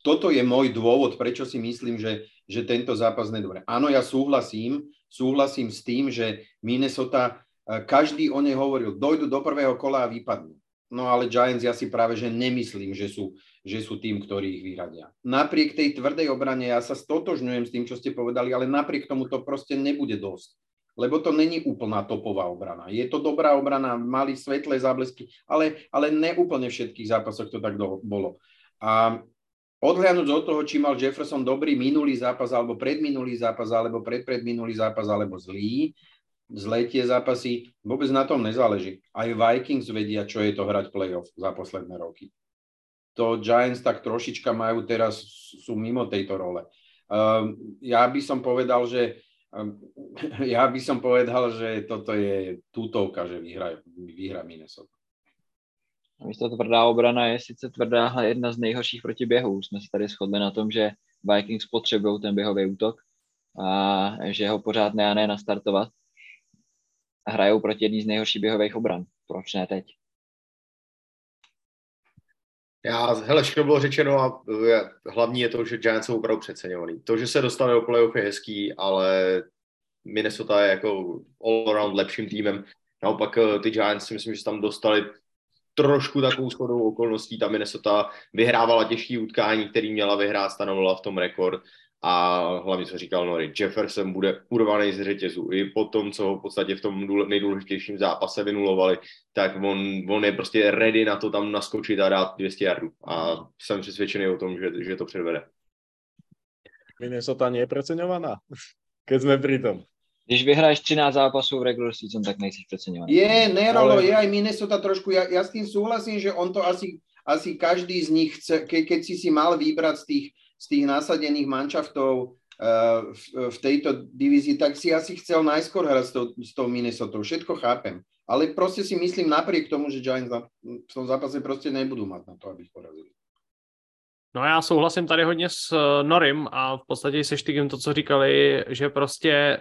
Toto je môj dôvod, prečo si myslím, že, že tento zápas nedobre. Áno, ja súhlasím, súhlasím s tým, že Minnesota, e, každý o nej hovoril, dojdu do prvého kola a vypadnú. No ale Giants ja si práve, že nemyslím, že sú, že sú tým, ktorí ich vyradia. Napriek tej tvrdej obrane, ja sa stotožňujem s tým, čo ste povedali, ale napriek tomu to proste nebude dosť. Lebo to není úplná topová obrana. Je to dobrá obrana, mali svetlé záblesky, ale, ale ne úplne v všetkých zápasoch to tak do, bolo. A odhľadnúť od toho, či mal Jefferson dobrý minulý zápas, alebo predminulý zápas, alebo predpredminulý zápas, alebo zlý, zlé tie zápasy, vôbec na tom nezáleží. Aj Vikings vedia, čo je to hrať playoff za posledné roky. To Giants tak trošička majú teraz, sú mimo tejto role. Um, ja by som povedal, že um, ja by som povedal, že toto je tútovka, že vyhra, vyhra Minnesota. Víš, to tvrdá obrana je sice tvrdá, ale jedna z nejhorších proti běhu. Jsme se tady shodli na tom, že Vikings potřebují ten běhový útok a že ho pořád ne a ne nastartovat. Hrajou proti jedný z nejhorších běhových obran. Proč ne teď? Já, hele, všechno bylo řečeno a hlavní je to, že Giants jsou opravdu přeceňovaný. To, že se dostali do playoff je hezký, ale Minnesota je jako all-around lepším týmem. Naopak eh, ty Giants si myslím, že tam dostali trošku takovou shodou okolností. Ta Minnesota vyhrávala těžký utkání, který měla vyhrát, stanovila v tom rekord a hlavně, co říkal Nori, Jefferson bude urvaný z řetězu. I po tom, co ho v podstatě v tom nejdůležitějším zápase vynulovali, tak on, on je prostě ready na to tam naskočit a dát 200 jardů. A jsem přesvědčený o tom, že, že to předvede. Minnesota nie je preceňovaná, keď sme pri tom. Když vyhraješ 13 zápasů v regular season, tak nejsi přeceňovaný. Je, Nerolo, ale... je aj Minnesota trošku, ja, ja s tým súhlasím, že on to asi, asi každý z nich chce, ke, keď si si mal vybrať z tých, z tých nasadených manšaftov uh, v, v tejto divízii, tak si asi chcel najskôr hrať s tou, s tou Minnesota. Všetko chápem. Ale proste si myslím napriek tomu, že Giants na, v tom zápase proste nebudú mať na to, aby porazili. No já souhlasím tady hodně s eh, Norim a v podstatě se Štygem to, co říkali, že prostě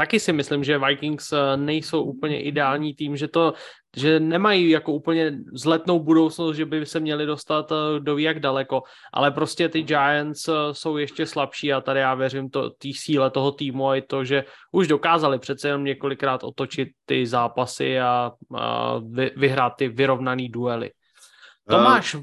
taky si myslím, že Vikings eh, nejsou úplně ideální tým, že to, že nemají jako úplně zletnou budoucnost, že by se měli dostat eh, do jak daleko, ale prostě ty Giants jsou ještě slabší a tady já věřím to, tý síle toho týmu a i to, že už dokázali přece jenom několikrát otočit ty zápasy a, a vy, vyhrát ty vyrovnaný duely. Tomáš,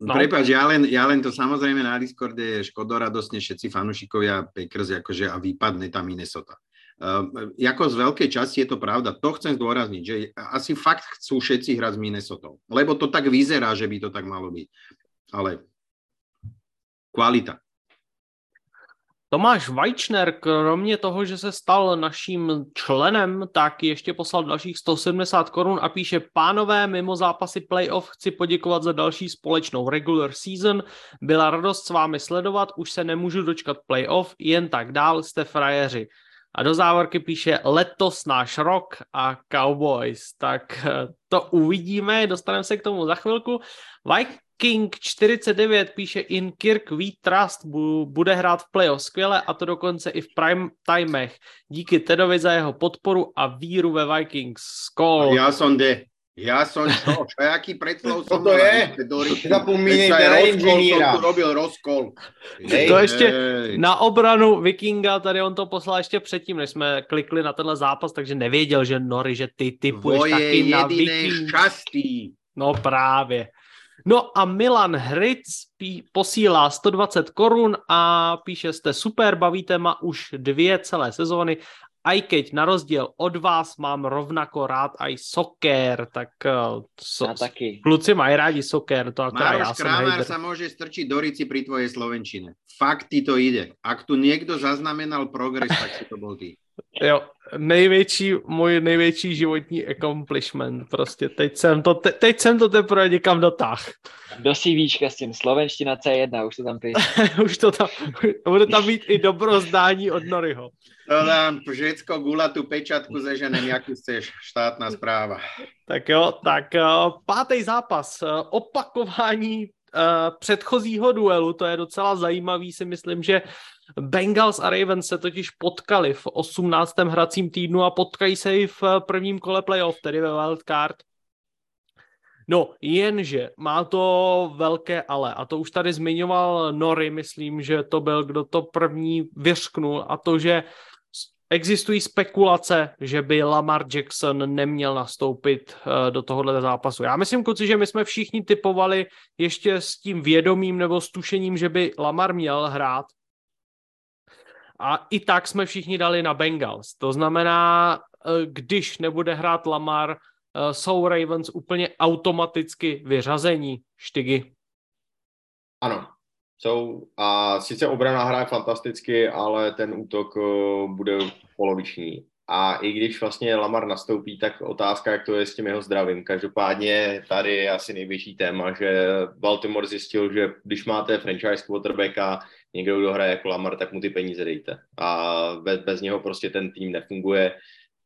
No. Prepač, ja len, ja len to samozrejme na Discorde škodoradosne všetci fanúšikovia Packers akože a vypadne tá Minnesota. Uh, ako z veľkej časti je to pravda. To chcem zdôrazniť, že asi fakt chcú všetci hrať s Minnesota. Lebo to tak vyzerá, že by to tak malo byť. Ale kvalita. Tomáš Vajčner, kromě toho, že se stal naším členem, tak ještě poslal dalších 170 korun a píše, pánové, mimo zápasy playoff chci poděkovat za další společnou regular season. Byla radost s vámi sledovat, už se nemůžu dočkat playoff, jen tak dál, jste frajeři. A do závorky píše letos náš rok a Cowboys. Tak to uvidíme, dostaneme se k tomu za chvilku. King 49 píše in Kirk We Trust bude hrát v playoff skvěle a to dokonce i v prime timech. Díky Tedovi za jeho podporu a víru ve Vikings. Skol. Ja som de. Ja som čo? Čo jaký predslov som to je? Zapomínejte na robil rozkol. Hej, to ještě hej. na obranu Vikinga, tady on to poslal ještě předtím, než jsme klikli na tenhle zápas, takže nevěděl, že Nori, že ty typuješ Tvoje taky na Viking. šťastí. No právě. No a Milan Hric pí, posílá 120 korun a píše, jste super, bavíte ma už dvě celé sezóny aj keď na rozdiel od vás mám rovnako rád aj soker, tak uh, so, ja taky. kluci mají rádi soker. To Maroš ja Krámar sa môže strčiť do rici pri tvojej Slovenčine. Fakt ti to ide. Ak tu niekto zaznamenal progres, tak si to bol ty. Jo, největší, můj největší životní accomplishment. Prostě teď jsem to, te, teď jsem to teprve někam dotáh. Do CVčka s tím slovenština C1, už to tam píš. už to tam, bude tam mít i dobrozdání od Noryho. To dám všetko, gula tu pečatku zeženem, jaký chceš, štátna správa. Tak jo, tak uh, pátý zápas, uh, opakování uh, předchozího duelu, to je docela zajímavý, si myslím, že Bengals a Ravens se totiž potkali v 18. hracím týdnu a potkají se i v prvním kole playoff, tedy ve wildcard. No, jenže má to velké ale, a to už tady zmiňoval Nory, myslím, že to byl, kdo to první vyřknul, a to, že existují spekulace, že by Lamar Jackson neměl nastoupit eh, do tohohle zápasu. Já myslím, kluci, že my jsme všichni typovali ještě s tím vědomím nebo s tušením, že by Lamar měl hrát, a i tak jsme všichni dali na Bengals. To znamená, eh, když nebude hrát Lamar, eh, jsou Ravens úplně automaticky vyřazení štygy. Ano, jsou. A sice obrana hraje fantasticky, ale ten útok eh, bude poloviční. A i když vlastně Lamar nastoupí, tak otázka, jak to je s tím jeho zdravím. Každopádně tady je asi největší téma, že Baltimore zjistil, že když máte franchise quarterbacka, někdo, kdo hraje jako Lamar, tak mu ty peníze dejte. A bez, bez něho prostě ten tým nefunguje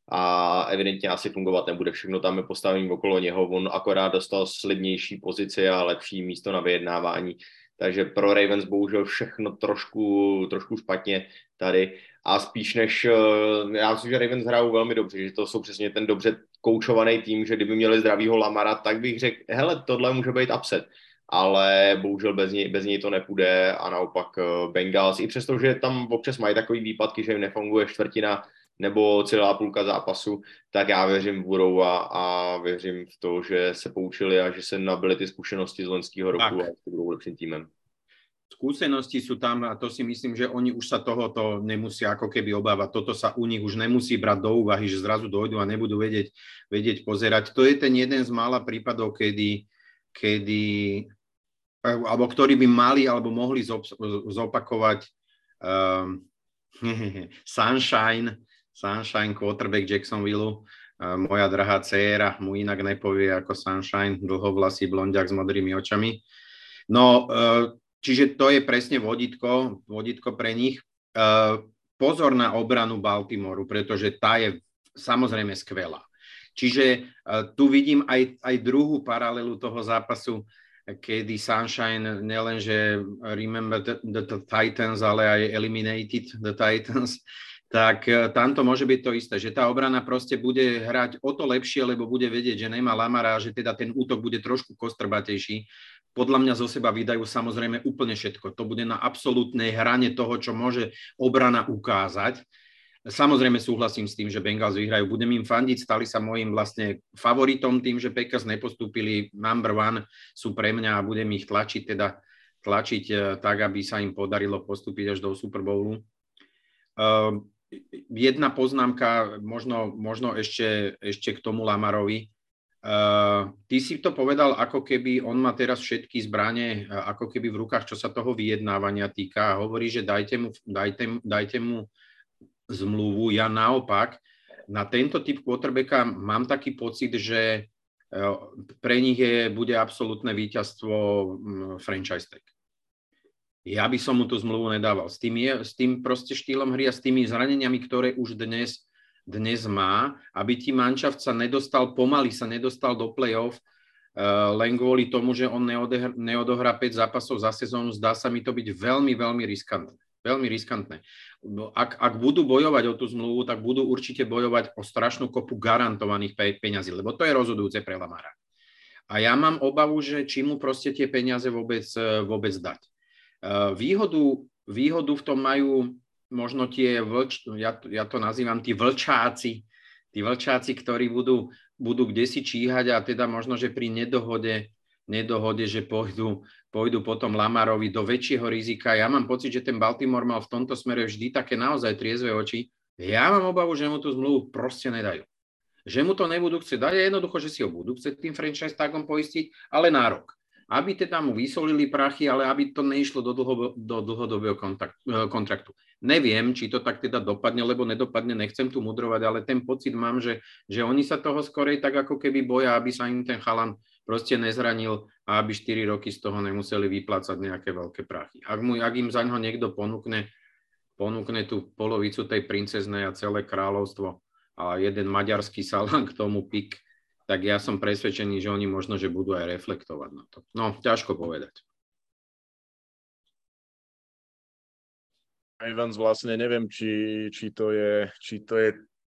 a evidentně asi fungovat nebude. Všechno tam je postavené okolo něho. On akorát dostal slibnější pozici a lepší místo na vyjednávání. Takže pro Ravens bohužel všechno trošku, trošku špatně tady. A spíš než, eh, já myslím, že Ravens hrajou velmi dobře, že to jsou přesně ten dobře koučovaný tým, že kdyby měli zdravýho Lamara, tak bych řekl, hele, tohle může být upset ale bohužel bez něj, bez něj to nepůjde a naopak eh, Bengals, i přesto, že tam občas mají takový výpadky, že jim nefunguje čtvrtina nebo celá půlka zápasu, tak já věřím v Burou a, a věřím v to, že se poučili a že se nabili ty zkušenosti z loňského roku tak. a budou lepším týmem. Skúsenosti sú tam a to si myslím, že oni už sa tohoto nemusia ako keby obávať. Toto sa u nich už nemusí brať do úvahy, že zrazu dojdu a nebudú vedieť, vedieť pozerať. To je ten jeden z mála prípadov, kedy, kedy alebo ktorí by mali alebo mohli zopakovať um, Sunshine, Sunshine quarterback Jacksonville, uh, moja drahá dcéra mu inak nepovie ako Sunshine, dlhovlasý blondiak s modrými očami. No, uh, čiže to je presne vodítko, vodítko pre nich. Pozor na obranu Baltimoru, pretože tá je samozrejme skvelá. Čiže uh, tu vidím aj, aj druhú paralelu toho zápasu kedy Sunshine nielenže remember the, the, Titans, ale aj eliminated the Titans, tak e, tam to môže byť to isté, že tá obrana proste bude hrať o to lepšie, lebo bude vedieť, že nemá Lamara, že teda ten útok bude trošku kostrbatejší. Podľa mňa zo seba vydajú samozrejme úplne všetko. To bude na absolútnej hrane toho, čo môže obrana ukázať Samozrejme súhlasím s tým, že Bengals vyhrajú. Budem im fandiť, stali sa mojim vlastne favoritom tým, že Packers nepostúpili number one, sú pre mňa a budem ich tlačiť, teda tlačiť eh, tak, aby sa im podarilo postúpiť až do Super Bowlu. Uh, jedna poznámka, možno, možno ešte, ešte k tomu Lamarovi. Uh, ty si to povedal, ako keby on má teraz všetky zbranie, ako keby v rukách, čo sa toho vyjednávania týka. Hovorí, že dajte mu, dajte, dajte mu zmluvu. Ja naopak na tento typ quarterbacka mám taký pocit, že e, pre nich je, bude absolútne víťazstvo franchise tag. Ja by som mu tú zmluvu nedával. S tým, je, s tým proste štýlom hry a s tými zraneniami, ktoré už dnes, dnes má, aby ti mančaft sa nedostal, pomaly sa nedostal do play-off, uh, len kvôli tomu, že on neodohrá 5 zápasov za sezónu, zdá sa mi to byť veľmi, veľmi riskantné. Veľmi riskantné. No, ak, ak budú bojovať o tú zmluvu, tak budú určite bojovať o strašnú kopu garantovaných pe- peňazí, lebo to je rozhodujúce pre Lamara. A ja mám obavu, že či mu proste tie peniaze vôbec, e, vôbec dať. E, výhodu, výhodu v tom majú možno tie, vlč, ja, ja to nazývam tí vlčáci, tí vlčáci, ktorí budú, budú kde si číhať a teda možno, že pri nedohode nedohode, že pôjdu, pôjdu potom Lamarovi do väčšieho rizika. Ja mám pocit, že ten Baltimore mal v tomto smere vždy také naozaj triezve oči Ja mám obavu, že mu tú zmluvu proste nedajú. Že mu to nebudú chcieť dať, jednoducho, že si ho budú chcieť tým franchise tagom poistiť, ale na rok. Aby teda mu vysolili prachy, ale aby to neišlo do, dlho, do dlhodobého kontakt, e, kontraktu. Neviem, či to tak teda dopadne, lebo nedopadne, nechcem tu mudrovať, ale ten pocit mám, že, že oni sa toho skorej tak ako keby boja, aby sa im ten chalan proste nezranil a aby 4 roky z toho nemuseli vyplácať nejaké veľké prachy. Ak, mu, ak im za ňo niekto ponúkne, ponúkne tú polovicu tej princeznej a celé kráľovstvo a jeden maďarský salán k tomu pik, tak ja som presvedčený, že oni možno, že budú aj reflektovať na to. No, ťažko povedať. Evans vlastne neviem, či, či, to je, či to je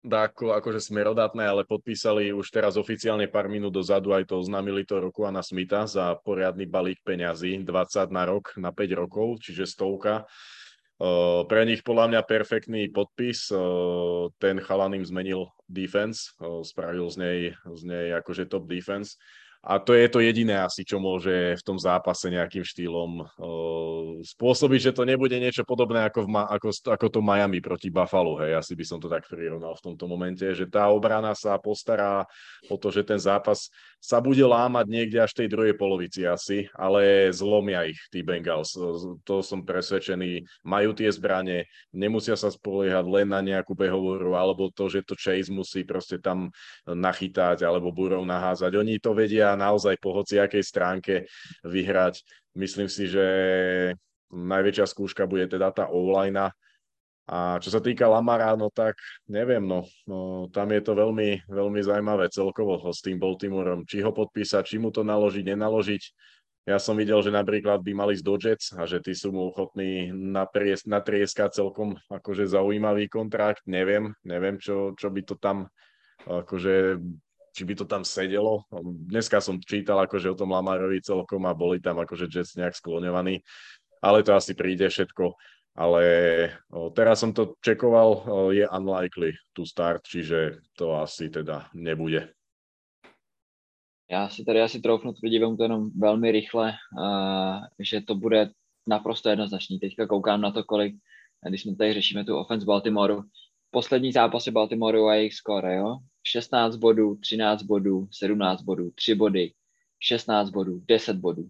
dáko akože smerodatné, ale podpísali už teraz oficiálne pár minút dozadu, aj to oznámili to roku na Smita za poriadny balík peňazí, 20 na rok, na 5 rokov, čiže stovka. Pre nich podľa mňa perfektný podpis. Ten chalan im zmenil defense, spravil z nej, z nej akože top defense a to je to jediné asi, čo môže v tom zápase nejakým štýlom uh, spôsobiť, že to nebude niečo podobné ako, v ako, ako to Miami proti Buffalo. Hej, asi by som to tak prirovnal v tomto momente, že tá obrana sa postará o to, že ten zápas sa bude lámať niekde až tej druhej polovici asi, ale zlomia ich tí Bengals. To som presvedčený. Majú tie zbranie, nemusia sa spoliehať len na nejakú behovoru, alebo to, že to Chase musí proste tam nachytať alebo burov naházať. Oni to vedia naozaj po hociakej stránke vyhrať. Myslím si, že najväčšia skúška bude teda tá online a čo sa týka Lamara, no tak neviem, no, no tam je to veľmi, veľmi zaujímavé celkovo s tým Baltimoreom. Či ho podpísať, či mu to naložiť, nenaložiť. Ja som videl, že napríklad by mali z Dodgets a že tí sú mu ochotní napries, natrieskať celkom akože zaujímavý kontrakt. Neviem, neviem, čo, čo by to tam akože či by to tam sedelo. Dneska som čítal akože o tom Lamarovi celkom a boli tam akože Jets nejak skloňovaní, ale to asi príde všetko ale o, teraz som to čekoval, o, je unlikely to start, čiže to asi teda nebude. Já si tady asi troufnu tvrdit, to jenom velmi rychle, že to bude naprosto jednoznačný. Teďka koukám na to, kolik, když jsme tady řešíme tu offense Baltimoru, poslední zápasy Baltimoru a jejich skore, jo? 16 bodů, 13 bodů, 17 bodů, 3 body, 16 bodů, 10 bodů.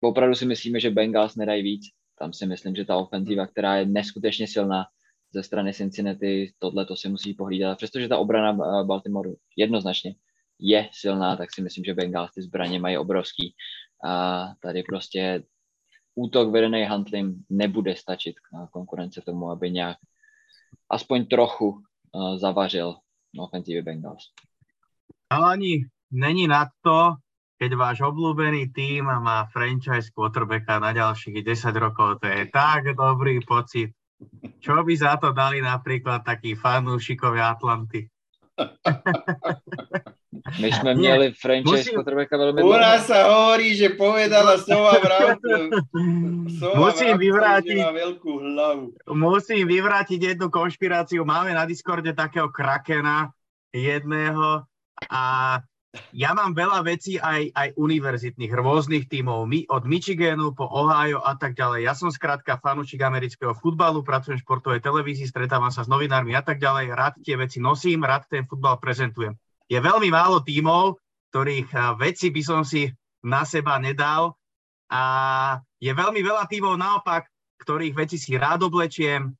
Opravdu si myslíme, že Bengals nedají víc tam si myslím, že ta ofenzíva, která je neskutečně silná ze strany Cincinnati, tohle to si musí pohlídat. Přestože ta obrana eh, Baltimore jednoznačně je silná, tak si myslím, že Bengals ty zbraně mají obrovský. A tady prostě útok vedený Huntlim nebude stačit k konkurence tomu, aby nějak aspoň trochu uh, zavařil ofenzívy Bengals. Chalani, není na to, keď váš obľúbený tým má franchise quarterbacka na ďalších 10 rokov, to je tak dobrý pocit. Čo by za to dali napríklad takí fanúšikovia Atlanty? My sme měli franchise musím... quarterbacka veľmi U nás sa hovorí, že povedala Sova Pravdu. musím vyvrátiť, veľkú hlavu. Musím vyvrátiť jednu konšpiráciu. Máme na Discorde takého krakena jedného a ja mám veľa vecí aj, aj univerzitných, rôznych tímov, my, od Michiganu po Ohio a tak ďalej. Ja som skrátka fanúšik amerického futbalu, pracujem v športovej televízii, stretávam sa s novinármi a tak ďalej, rád tie veci nosím, rád ten futbal prezentujem. Je veľmi málo tímov, ktorých veci by som si na seba nedal a je veľmi veľa tímov naopak, ktorých veci si rád oblečiem.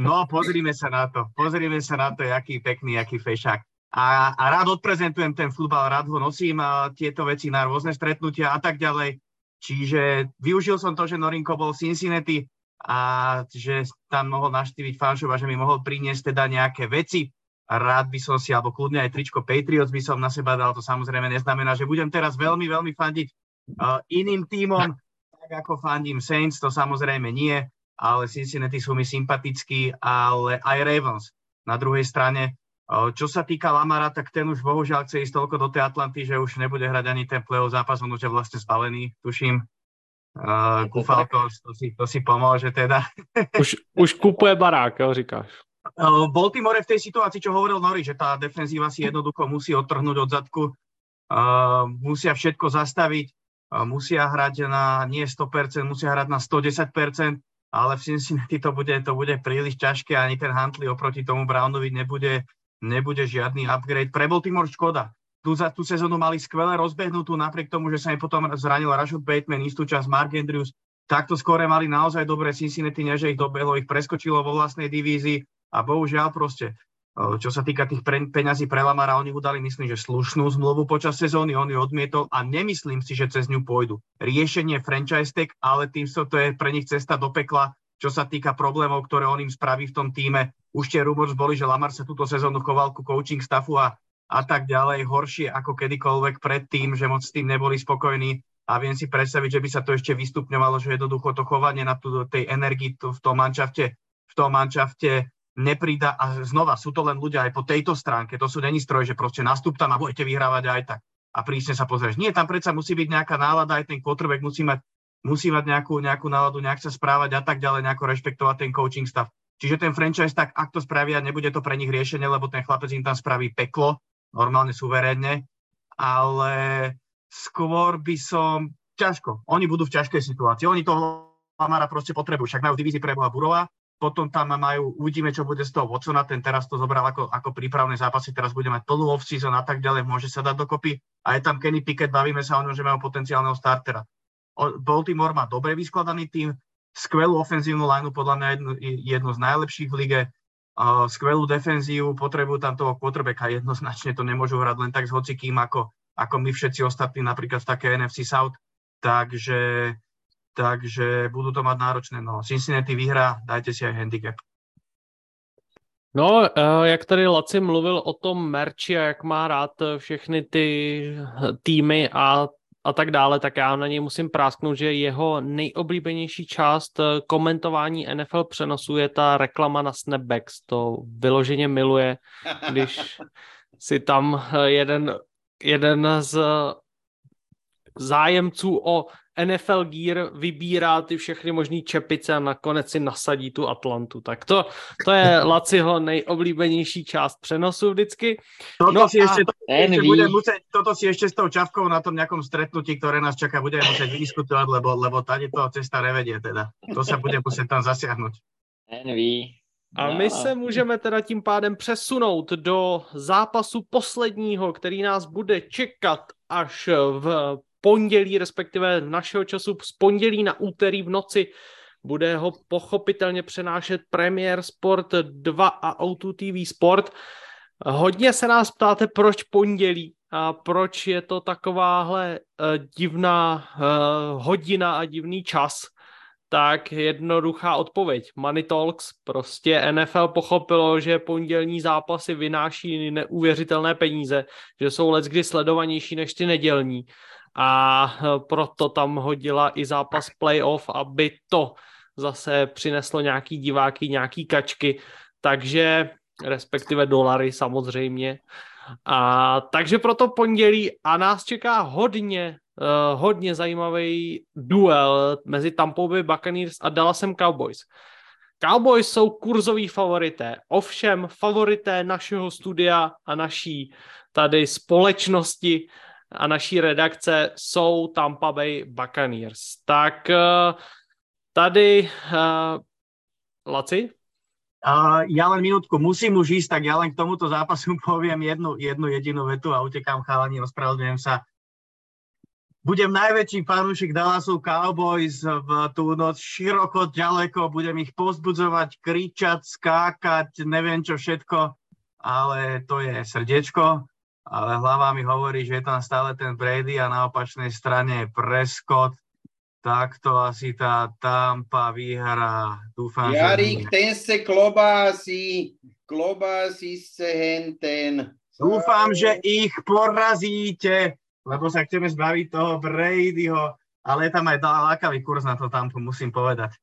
No, pozrime sa na to, pozrime sa na to, aký pekný, aký fešák a, a rád odprezentujem ten futbal, rád ho nosím a tieto veci na rôzne stretnutia a tak ďalej. Čiže využil som to, že Norinko bol v Cincinnati a že tam mohol naštíviť fanšov a že mi mohol priniesť teda nejaké veci. Rád by som si, alebo kľudne aj tričko Patriots by som na seba dal, to samozrejme neznamená, že budem teraz veľmi, veľmi fandiť uh, iným tímom, tak ako fandím Saints, to samozrejme nie, ale Cincinnati sú mi sympatickí, ale aj Ravens. Na druhej strane čo sa týka Lamara, tak ten už bohužiaľ chce ísť toľko do tej Atlanty, že už nebude hrať ani ten play zápas, on už je vlastne zbalený, tuším. Uh, Kufalko, to si, to si pomôže teda. Už, už kupuje barák, jo, říkáš. Uh, Baltimore v tej situácii, čo hovoril Nori, že tá defenzíva si jednoducho musí odtrhnúť od zadku, uh, musia všetko zastaviť, uh, musia hrať na nie 100%, musia hrať na 110%, ale v Cincinnati to bude, to bude príliš ťažké, ani ten Huntley oproti tomu Brownovi nebude, nebude žiadny upgrade. Pre Baltimore škoda. Tu za tú sezónu mali skvelé rozbehnutú, napriek tomu, že sa im potom zranil Rashad Bateman, istú časť Mark Andrews. Takto skore mali naozaj dobré Cincinnati, než ich dobehlo, ich preskočilo vo vlastnej divízii a bohužiaľ proste čo sa týka tých pre, peňazí pre Lamara, oni udali, myslím, že slušnú zmluvu počas sezóny, on ju odmietol a nemyslím si, že cez ňu pôjdu. Riešenie franchise tag, ale tým so to je pre nich cesta do pekla, čo sa týka problémov, ktoré on im spraví v tom týme. Už tie rumors boli, že Lamar sa túto sezónu choval ku coaching staffu a, a tak ďalej, horšie ako kedykoľvek predtým, že moc s tým neboli spokojní a viem si predstaviť, že by sa to ešte vystupňovalo, že jednoducho to chovanie na tú, tej energii v tom manšafte, v tom manšafte neprída a znova sú to len ľudia aj po tejto stránke, to sú není stroje, že proste nastup tam a budete vyhrávať aj tak. A prísne sa pozrieš. Nie, tam predsa musí byť nejaká nálada, aj ten quarterback musí mať, musí mať nejakú, nejakú náladu, nejak sa správať a tak ďalej, nejako rešpektovať ten coaching stav. Čiže ten franchise, tak ak to spravia, nebude to pre nich riešenie, lebo ten chlapec im tam spraví peklo, normálne suverénne, ale skôr by som, ťažko, oni budú v ťažkej situácii, oni toho Lamara proste potrebujú, však majú divízii pre Burova, potom tam majú, uvidíme, čo bude z toho Watsona, ten teraz to zobral ako, ako prípravné zápasy, teraz bude mať plnú off-season a tak ďalej, môže sa dať dokopy. A je tam Kenny Pickett, bavíme sa o ňom, že majú potenciálneho startera. Baltimore má dobre vyskladaný tým, skvelú ofenzívnu lineu, podľa mňa jednu, jednu z najlepších v lige, skvelú defenzívu, potrebujú tam toho quarterbacka, jednoznačne to nemôžu hrať len tak s hocikým, ako, ako my všetci ostatní, napríklad v také NFC South. Takže takže budú to mať náročné. No, Cincinnati vyhrá, dajte si aj handicap. No, eh, jak tady Laci mluvil o tom merči a jak má rád všechny ty týmy a, a tak dále, tak já na něj musím prásknout, že jeho nejoblíbenější část eh, komentování NFL přenosu je ta reklama na Snapbacks. To vyloženě miluje, když si tam eh, jeden, jeden z zájemců o NFL Gear vybírá ty všechny možné čepice a nakonec si nasadí tu Atlantu. Tak to, to je Laciho nejoblíbenější část přenosu vždycky. Toto, no si a... ešte, to, ešte bude musieť, toto si ešte s tou čavkou na tom nejakom stretnutí, ktoré nás čaká, budeme musieť vydiskutovať, lebo, lebo tady to cesta nevedie teda. To sa bude musieť tam zasiahnuť. Envy. A my se můžeme teda tím pádem přesunout do zápasu posledního, který nás bude čekat až v pondělí, respektive našeho času z pondělí na úterý v noci. Bude ho pochopitelně přenášet Premier Sport 2 a O2 TV Sport. Hodně se nás ptáte, proč pondělí a proč je to takováhle uh, divná uh, hodina a divný čas. Tak jednoduchá odpověď. Money Talks, prostě NFL pochopilo, že pondělní zápasy vynáší neuvěřitelné peníze, že jsou let kdy sledovanější než ty nedělní a eh, proto tam hodila i zápas playoff, aby to zase přineslo nějaký diváky, nějaký kačky, takže respektive dolary samozřejmě. A, takže proto pondělí a nás čeká hodně, uh, hodně zajímavý duel mezi Tampa Bay Buccaneers a Dallasem Cowboys. Cowboys jsou kurzoví favorité, ovšem favorité našeho studia a naší tady společnosti a naší redakce jsou Tampa Bay Buccaneers. Tak eh, tady, uh, Laci? Uh, ja len minútku, musím už ísť, tak ja len k tomuto zápasu poviem jednu, jednu jedinú vetu a utekám chalani, ospravedlňujem sa. Budem najväčší fanúšik Dallasu Cowboys v tú noc široko, ďaleko, budem ich pozbudzovať, kričať, skákať, neviem čo všetko, ale to je srdiečko ale hlava mi hovorí, že je tam stále ten Brady a na opačnej strane je Prescott, tak to asi tá Tampa vyhrá. Dúfam, Jarík, že... ten se klobásí, klobásí se henten. Dúfam, že ich porazíte, lebo sa chceme zbaviť toho Bradyho, ale je tam aj lákavý kurz na to Tampu, musím povedať.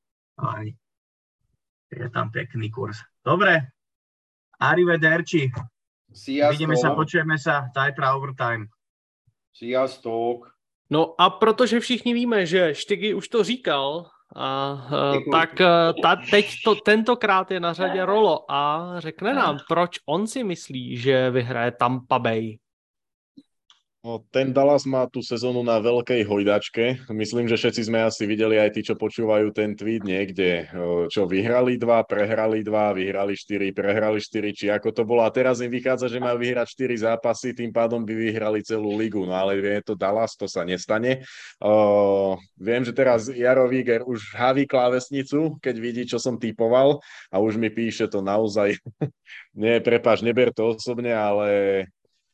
Je tam pekný kurz. Dobre, arrivederci. Sziasztok. Vidíme sa, počujeme sa, Tajtra Overtime. Sziasztok. No a protože všichni víme, že Štygy už to říkal, a, uh, tak uh, ta, teď to, tentokrát je na řadě Rolo a řekne nám, proč on si myslí, že vyhraje Tampa Bay. No, ten Dallas má tú sezónu na veľkej hojdačke. Myslím, že všetci sme asi videli aj tí, čo počúvajú ten tweet niekde, čo vyhrali dva, prehrali dva, vyhrali štyri, prehrali štyri, či ako to bolo. A teraz im vychádza, že majú vyhrať štyri zápasy, tým pádom by vyhrali celú ligu. No ale je to Dallas, to sa nestane. Uh, viem, že teraz Jaro Víger už haví klávesnicu, keď vidí, čo som typoval a už mi píše to naozaj. Nie, prepáč, neber to osobne, ale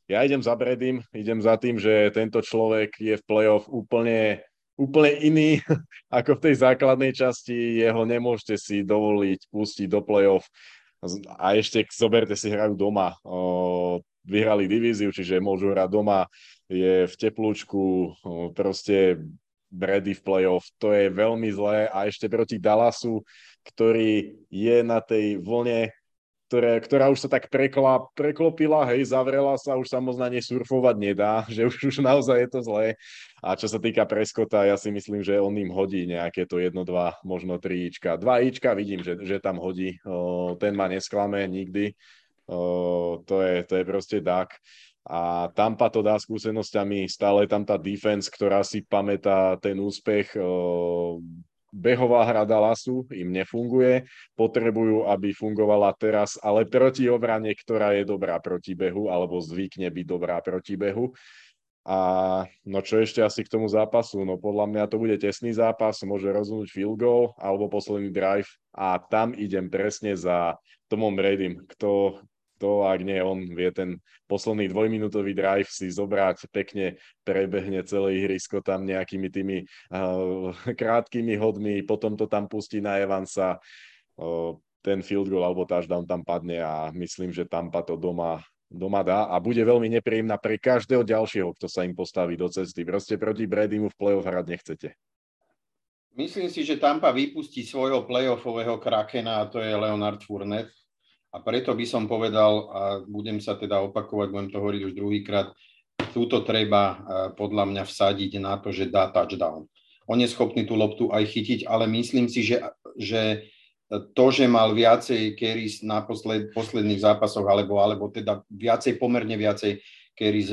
ja idem za Bredym, idem za tým, že tento človek je v play-off úplne, úplne iný ako v tej základnej časti. Jeho nemôžete si dovoliť pustiť do play-off. A ešte zoberte si hrajú doma. Vyhrali divíziu, čiže môžu hrať doma. Je v teplúčku, proste Brady v play-off. To je veľmi zlé. A ešte proti Dallasu, ktorý je na tej vlne ktoré, ktorá už sa tak prekla, preklopila, hej, zavrela sa, už sa surfovať nedá, že už, už naozaj je to zlé. A čo sa týka Preskota, ja si myslím, že on im hodí nejaké to jedno, dva, možno tri ička. Dva ička vidím, že, že tam hodí. O, ten ma nesklame nikdy. O, to, je, to je proste dak. A Tampa to dá skúsenosťami, stále tam tá defense, ktorá si pamätá ten úspech o, behová hra Dallasu im nefunguje, potrebujú, aby fungovala teraz, ale proti obrane, ktorá je dobrá proti behu, alebo zvykne byť dobrá proti behu. A no čo ešte asi k tomu zápasu? No podľa mňa to bude tesný zápas, môže rozhodnúť field goal alebo posledný drive a tam idem presne za Tomom Bradym. Kto, to, ak nie on vie ten posledný dvojminútový drive si zobrať, pekne prebehne celé ihrisko tam nejakými tými uh, krátkými hodmi, potom to tam pustí na Evansa, uh, ten field goal alebo touchdown tam padne a myslím, že Tampa to doma doma dá a bude veľmi nepríjemná pre každého ďalšieho, kto sa im postaví do cesty. Proste proti Bradymu v play-off hrať nechcete. Myslím si, že Tampa vypustí svojho playoffového krakena a to je Leonard Fournette a preto by som povedal, a budem sa teda opakovať, budem to hovoriť už druhýkrát, túto treba podľa mňa vsadiť na to, že dá touchdown. On je schopný tú loptu aj chytiť, ale myslím si, že, že to, že mal viacej carries na posled, posledných zápasoch, alebo, alebo teda viacej, pomerne viacej carries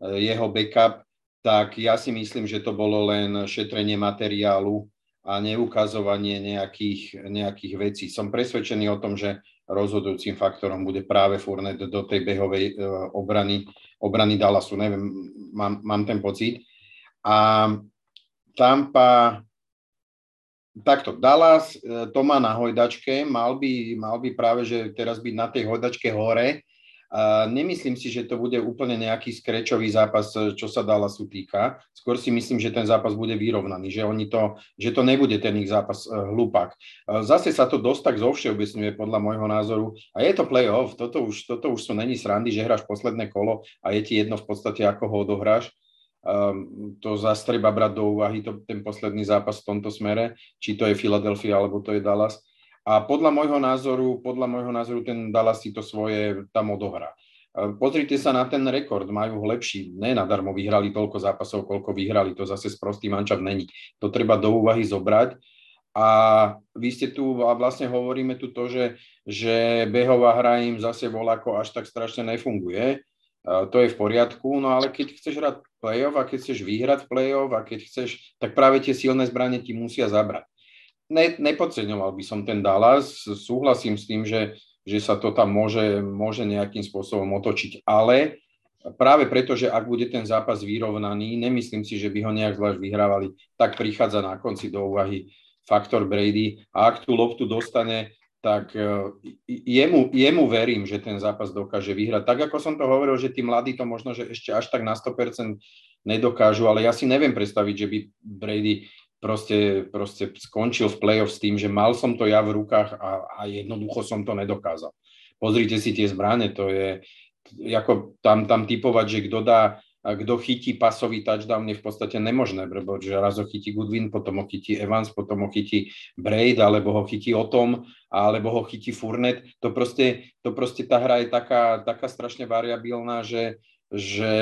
jeho backup, tak ja si myslím, že to bolo len šetrenie materiálu a neukazovanie nejakých, nejakých vecí. Som presvedčený o tom, že rozhodujúcim faktorom bude práve Fournette do tej behovej e, obrany, obrany Dallasu. Neviem, mám, mám ten pocit. A Tampa, takto, Dallas e, to má na hojdačke, mal by, mal by práve, že teraz byť na tej hojdačke hore, nemyslím si, že to bude úplne nejaký skrečový zápas, čo sa Dallasu týka. Skôr si myslím, že ten zápas bude vyrovnaný, že, oni to, že to nebude ten ich zápas uh, hlupák. Uh, zase sa to dosť tak zovšeobecňuje podľa môjho názoru. A je to play-off, toto už, toto už sú není srandy, že hráš posledné kolo a je ti jedno v podstate, ako ho odohráš. Um, to zase treba brať do úvahy to, ten posledný zápas v tomto smere, či to je Philadelphia alebo to je Dallas. A podľa môjho názoru, podľa môjho názoru ten Dallas si to svoje tam odohrá. Pozrite sa na ten rekord, majú lepší. Ne nadarmo vyhrali toľko zápasov, koľko vyhrali, to zase sprostý mančav není. To treba do úvahy zobrať. A vy ste tu, a vlastne hovoríme tu to, že, že behová hra im zase voľako až tak strašne nefunguje. To je v poriadku, no ale keď chceš hrať play-off a keď chceš vyhrať play-off a keď chceš, tak práve tie silné zbranie ti musia zabrať ne, nepodceňoval by som ten Dallas, súhlasím s tým, že, že sa to tam môže, môže nejakým spôsobom otočiť, ale práve preto, že ak bude ten zápas vyrovnaný, nemyslím si, že by ho nejak zvlášť vyhrávali, tak prichádza na konci do úvahy faktor Brady a ak tú loptu dostane, tak e, jemu, jemu verím, že ten zápas dokáže vyhrať. Tak ako som to hovoril, že tí mladí to možno, že ešte až tak na 100% nedokážu, ale ja si neviem predstaviť, že by Brady proste, proste skončil v play-off s tým, že mal som to ja v rukách a, a jednoducho som to nedokázal. Pozrite si tie zbrane, to je, ako tam, tam typovať, že kto dá, kto chytí pasový touchdown je v podstate nemožné, lebo raz ho chytí Goodwin, potom ho chytí Evans, potom ho chytí Braid, alebo ho chytí Otom, alebo ho chytí Furnet. To proste, to proste tá hra je taká, taká strašne variabilná, že, že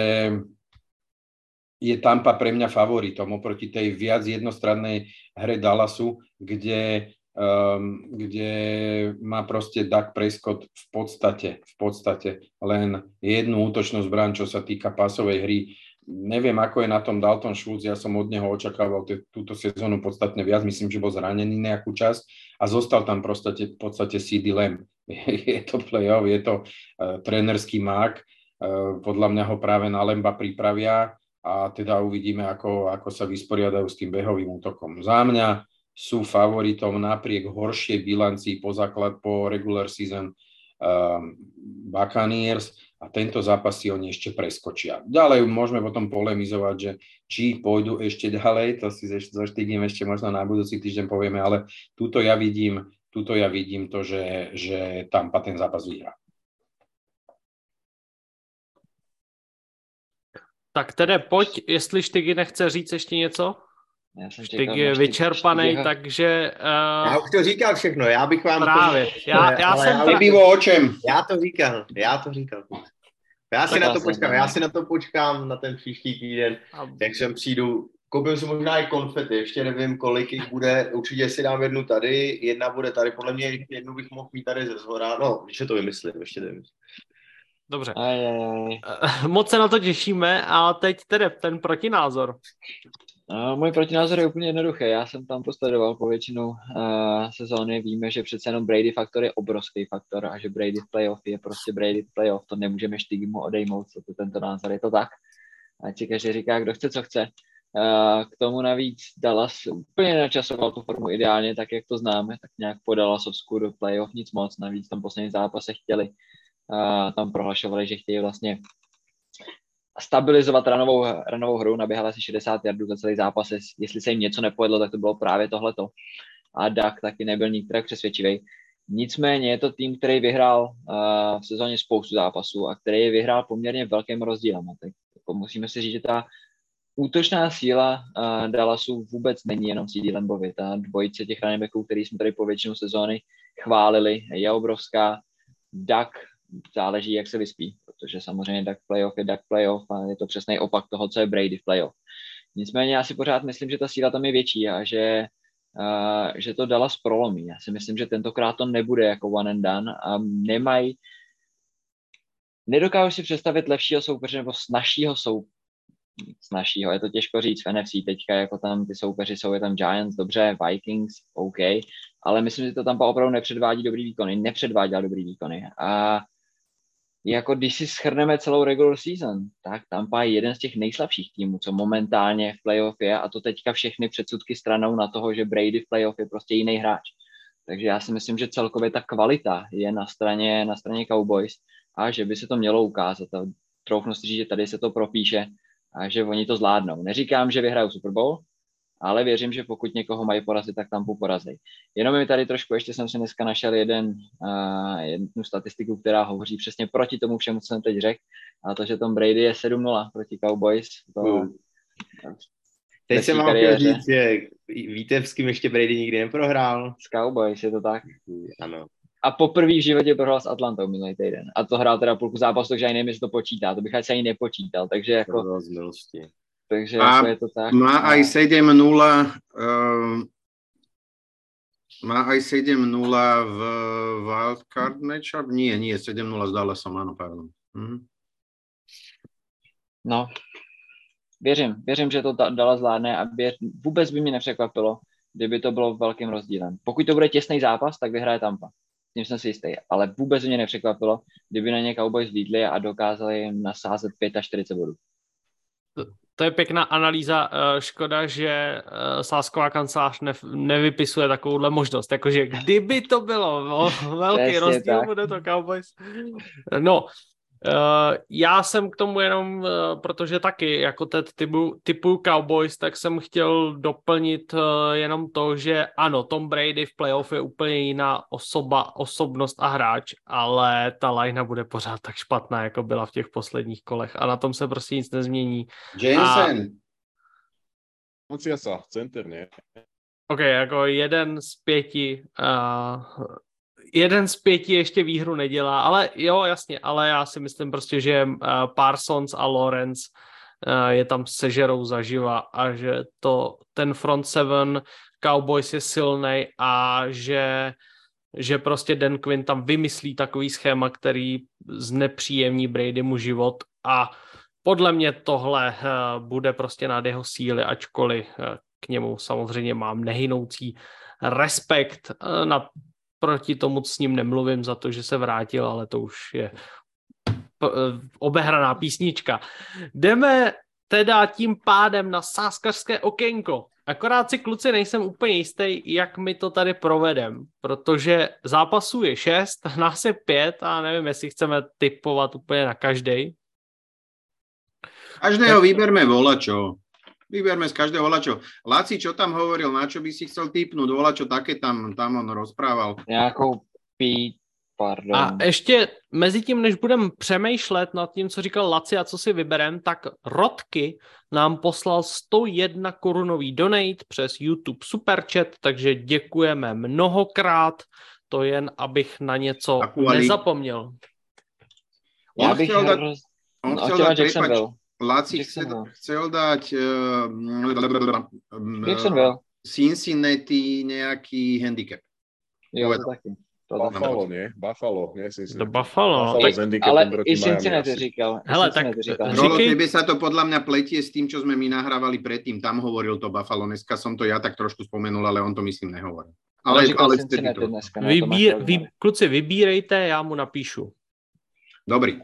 je Tampa pre mňa favoritom oproti tej viac jednostrannej hre Dallasu, kde um, kde má proste Doug Prescott v podstate, v podstate len jednu útočnú zbraň, čo sa týka pásovej hry. Neviem, ako je na tom Dalton Schultz, ja som od neho očakával t- túto sezónu podstatne viac, myslím, že bol zranený nejakú časť a zostal tam podstate, v podstate CD Lamb. je to play-off, je to uh, trénerský mák, uh, podľa mňa ho práve na Lemba pripravia a teda uvidíme, ako, ako sa vysporiadajú s tým behovým útokom. Za mňa sú favoritom napriek horšej bilancii po základ po regular season um, Buccaneers a tento zápas si oni ešte preskočia. Ďalej môžeme potom polemizovať, že či pôjdu ešte ďalej, to si zoštigím ešte možno na budúci týždeň povieme, ale túto ja vidím, túto ja vidím to, že, že Tampa ten zápas vyhrá. Tak tedy pojď, jestli Štygy nechce říct ještě něco. Já jsem je vyčerpaný, štyg, takže... Uh, já už to říkal všechno, já bych vám... Právě, to... já, já jsem... Ale tak... o čem? Já to říkal, já to říkal. Já si tak na to počkám, já si na to počkám na ten příští týden, a... jak sem přijdu. Koupím si možná i konfety, ještě nevím, kolik jich bude, určitě si dám jednu tady, jedna bude tady, podle mě jednu bych mohl mít tady ze zhora, no, ještě to vymyslím, ještě to vymyslím. Dobře. Aj, aj, aj. Moc se na to těšíme a teď tedy ten protinázor. Můj protinázor je úplně jednoduchý. Já jsem tam posledoval po většinu uh, sezóny. Víme, že přece jenom Brady faktor je obrovský faktor a že Brady v playoff je prostě Brady v playoff. To nemůžeme Štygimu odejmout, co to tento názor. Je to tak. Ať si každý říká, kdo chce, co chce. Uh, k tomu navíc Dallas úplně načasoval tu formu ideálně, tak jak to známe, tak nějak po Dallasovsku do playoff nic moc. Navíc tam poslední zápase chtěli tam prohlašovali, že chtějí vlastně stabilizovat ranovou, ranovou hru, naběhali asi 60 jardů za celý zápas, jestli se jim něco nepovedlo, tak to bylo právě tohleto. A Dak taky nebyl nikterak přesvědčivý. Nicméně je to tým, který vyhrál v sezóně spoustu zápasů a který vyhrál poměrně velkým rozdílem. Tak jako musíme si říct, že ta útočná síla uh, Dallasu vůbec není jenom CD Lambovi. Ta dvojice těch running který jsme tady po většinu sezóny chválili, je obrovská. Dak záleží, jak se vyspí, protože samozřejmě duck playoff je duck playoff a je to přesný opak toho, co je Brady v playoff. Nicméně já si pořád myslím, že ta síla tam je větší a že, uh, že to Dallas prolomí. Já si myslím, že tentokrát to nebude jako one and done a nemají nedokážu si představit lepšího soupeře nebo snažšího sou, snažšího, je to těžko říct v NFC teďka, jako tam ty soupeři jsou, je tam Giants, dobře, Vikings, OK, ale myslím, že to tam opravdu nepředvádí dobrý výkony, nepředváděl dobrý výkony a jako když si schrneme celou regular season, tak Tampa je jeden z těch nejslabších týmů, co momentálně v playoff je a to teďka všechny předsudky stranou na toho, že Brady v playoff je prostě jiný hráč. Takže já si myslím, že celkově ta kvalita je na straně, na straně Cowboys a že by se to mělo ukázat. A troufnu si říct, že tady se to propíše a že oni to zvládnou. Neříkám, že vyhrajou Super Bowl, ale věřím, že pokud někoho mají porazit, tak tam porazí. Jenom mi tady trošku, ještě jsem si dneska našel jeden, uh, jednu statistiku, která hovoří přesně proti tomu všemu, co jsem teď řekl, a to, že Tom Brady je 7-0 proti Cowboys. To, uh. Teď jsem vám chtěl říct, že víte, s kým ještě Brady nikdy neprohrál? S Cowboys, je to tak? Ano. A poprvé v životě prohrál s Atlantou minulý týden. A to hrál teda půlku zápasu, takže ani nevím, jestli to počítá. To bych asi ani nepočítal. Takže jako... To z milosti. Takže má, je to tak. Má aj 7-0 uh, má aj 7-0 v wildcard matchup? Nie, nie, 7-0 s Dallasom, áno, pardon. Mhm. No, věřím, věřím, že to Dallas zvládne a věř, vůbec by mě nepřekvapilo, kdyby to bylo velkým rozdílem. Pokud to bude těsný zápas, tak vyhraje Tampa. Tím jsem si jistý. Ale vůbec mě nepřekvapilo, kdyby na ně Cowboys vlídli a dokázali jim nasázet 45 bodů. To je pěkná analýza. Eh, škoda, že eh, sásková kancelář ne, nevypisuje takovouhle možnost. Jakože kdyby to bylo velký rozdíl, bude to Cowboys. No, Uh, já jsem k tomu jenom, uh, protože taky jako teď typu, typu Cowboys, tak jsem chtěl doplnit uh, jenom to, že ano, Tom Brady v playoff je úplně jiná osoba, osobnost a hráč, ale ta linea bude pořád tak špatná, jako byla v těch posledních kolech a na tom se prostě nic nezmění. Jameson. A... sa, center, ne? OK, jako jeden z pěti uh, jeden z pěti ještě výhru nedělá, ale jo, jasně, ale já si myslím prostě, že uh, Parsons a Lawrence je tam sežerou zaživa a že to, ten front seven Cowboys je silný a že, že prostě Dan Quinn tam vymyslí takový schéma, který znepříjemní Bradymu život a podle mě tohle bude prostě nad jeho síly, ačkoliv k němu samozřejmě mám nehynoucí respekt. Na, proti tomu s ním nemluvím za to, že se vrátil, ale to už je obehraná písnička. Jdeme teda tím pádem na sáskařské okénko. Akorát si kluci nejsem úplně jistý, jak my to tady provedem, protože zápasů je šest, nás je pět a nevím, jestli chceme typovat úplně na každý. Každého vyberme volačo. Vyberme z každého volačo. Laci, čo tam hovoril, na čo by si chcel typnúť? Volačo také tam, tam on rozprával. Nějakou pí, pardon. A ještě mezi tím, než budeme přemýšlet nad tím, co říkal Laci a co si vyberem, tak Rodky nám poslal 101 korunový donate přes YouTube Superchat, takže děkujeme mnohokrát. To jen, abych na něco Takovali. nezapomněl. Já bych chcel dať, hroz... on no, chtěla dať, prepač. Laci chcel, Jacksonville. chcel dať uh. Cincinnati nejaký handicap. Jo, to taky. To. Buffalo, nie? Buffalo, nie? Si Do Buffalo. no. Buffalo s handicapom Ale proti i Miami Cincinnati říkal. Hele, Cincinnati tak, říkal. Rolo, tebe sa to podľa mňa pletie s tým, čo sme my nahrávali predtým. Tam hovoril to Buffalo. Dneska som to ja tak trošku spomenul, ale on to myslím nehovoril. Ale, Ale, vtedy Cincinnati to... dneska. ne, to máš vybír, vy, kluci, vybírejte, já mu napíšu. Dobrý.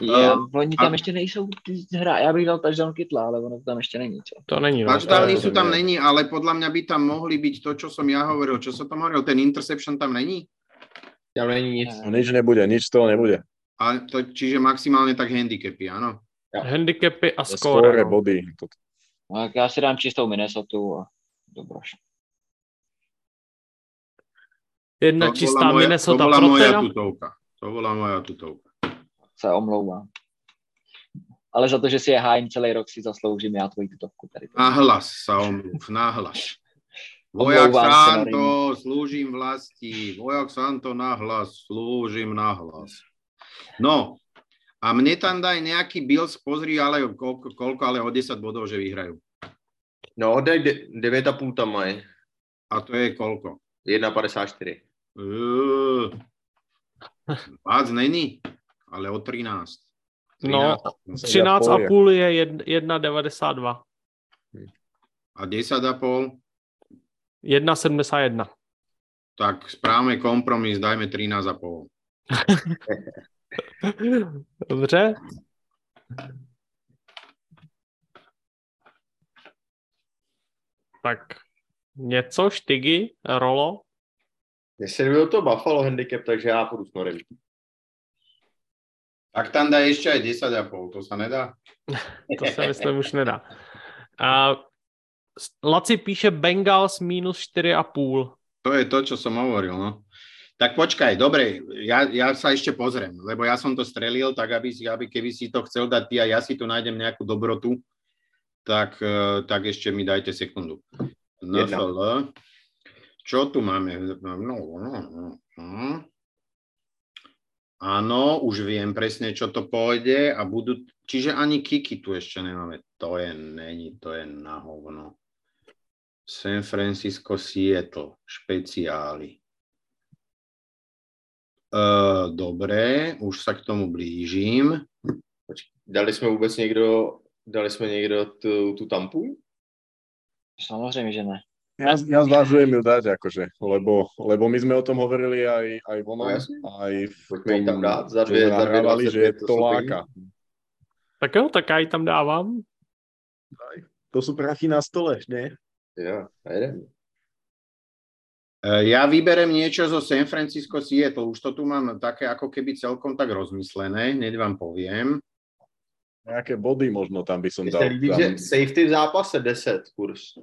Já, Eh, oni a- tam ještě nejsou ty hra. Já bych dal touchdown Kytla, ale ono to tam ještě není. Čo? To není. No. Touchdowny to sú tam není, ale podľa mňa by tam mohli byť to, čo som ja hovoril. Čo som tam hovoril? Ten interception tam není? Tam není nic. No, nič nebude, nič z toho nebude. A to, čiže maximálne tak handicapy, áno? Handicapy a Skóre, skóre. no. body. To, No, tak já si dám čistou Minnesota a dobroš. Jedna To čistá bola moja, to Minnesota bola pro moja tutovka. To bola moja tutovka. Se omlouvám. Ale za to, že si je hájím celý rok, si zasloužím já tvoji tutovku tady. Nahlas sa omluv, nahlas. Vojak Santo, slúžim vlasti. Vojak Santo nahlas, slúžim nahlas. No, a mne tam daj nejaký Bills, pozri, ale koľko, koľko ale o 10 bodov, že vyhrajú. No, de- 9,5 tam mají. A to je koľko? 1,54. Uh, Vác není, ale o 13. No, 13. 13 a půl je jed- 1,92. A 10 a pol, 1,71. tak správme kompromis, dajme 13 a pol. Dobře. Tak něco, štygy, rolo. Mně se to Buffalo handicap, takže já půjdu s Norem. Tak tam daj ešte aj 10 a pol, to sa nedá? To se myslím už nedá. A Laci píše Bengals minus 4,5. To je to, čo som hovoril, no. Tak počkaj, dobre, ja, ja sa ešte pozriem, lebo ja som to strelil, tak aby, si- aby keby si to chcel dať ty a ja si tu nájdem nejakú dobrotu, tak, eh, tak ešte mi dajte sekundu. NFL. Čo tu máme? No, no, no, no. Áno, už viem presne, čo to pôjde a budú, čiže ani kiky tu ešte nemáme. To je, není, to je na hovno. San Francisco, Seattle, špeciály. Uh, dobre, už sa k tomu blížim. Dali jsme vůbec někdo, dali jsme někdo tu, tu tampu? Samozřejmě, že ne. Ja, ja zvážujem ju dať, akože, lebo, lebo my sme o tom hovorili aj, aj No vonom, jasne. aj v ji tam dát za sme za nahrávali, že 25, to láka. Tak jo, tak ji tam dávám. To sú prachy na stole, nie? Jo, a jeden. Uh, ja vyberem niečo zo San Francisco, Seattle. Už to tu mám také ako keby celkom tak rozmyslené, hneď vám poviem. Nejaké body možno tam by som se dal. líbí, Tam, že safety v zápase 10 kurz.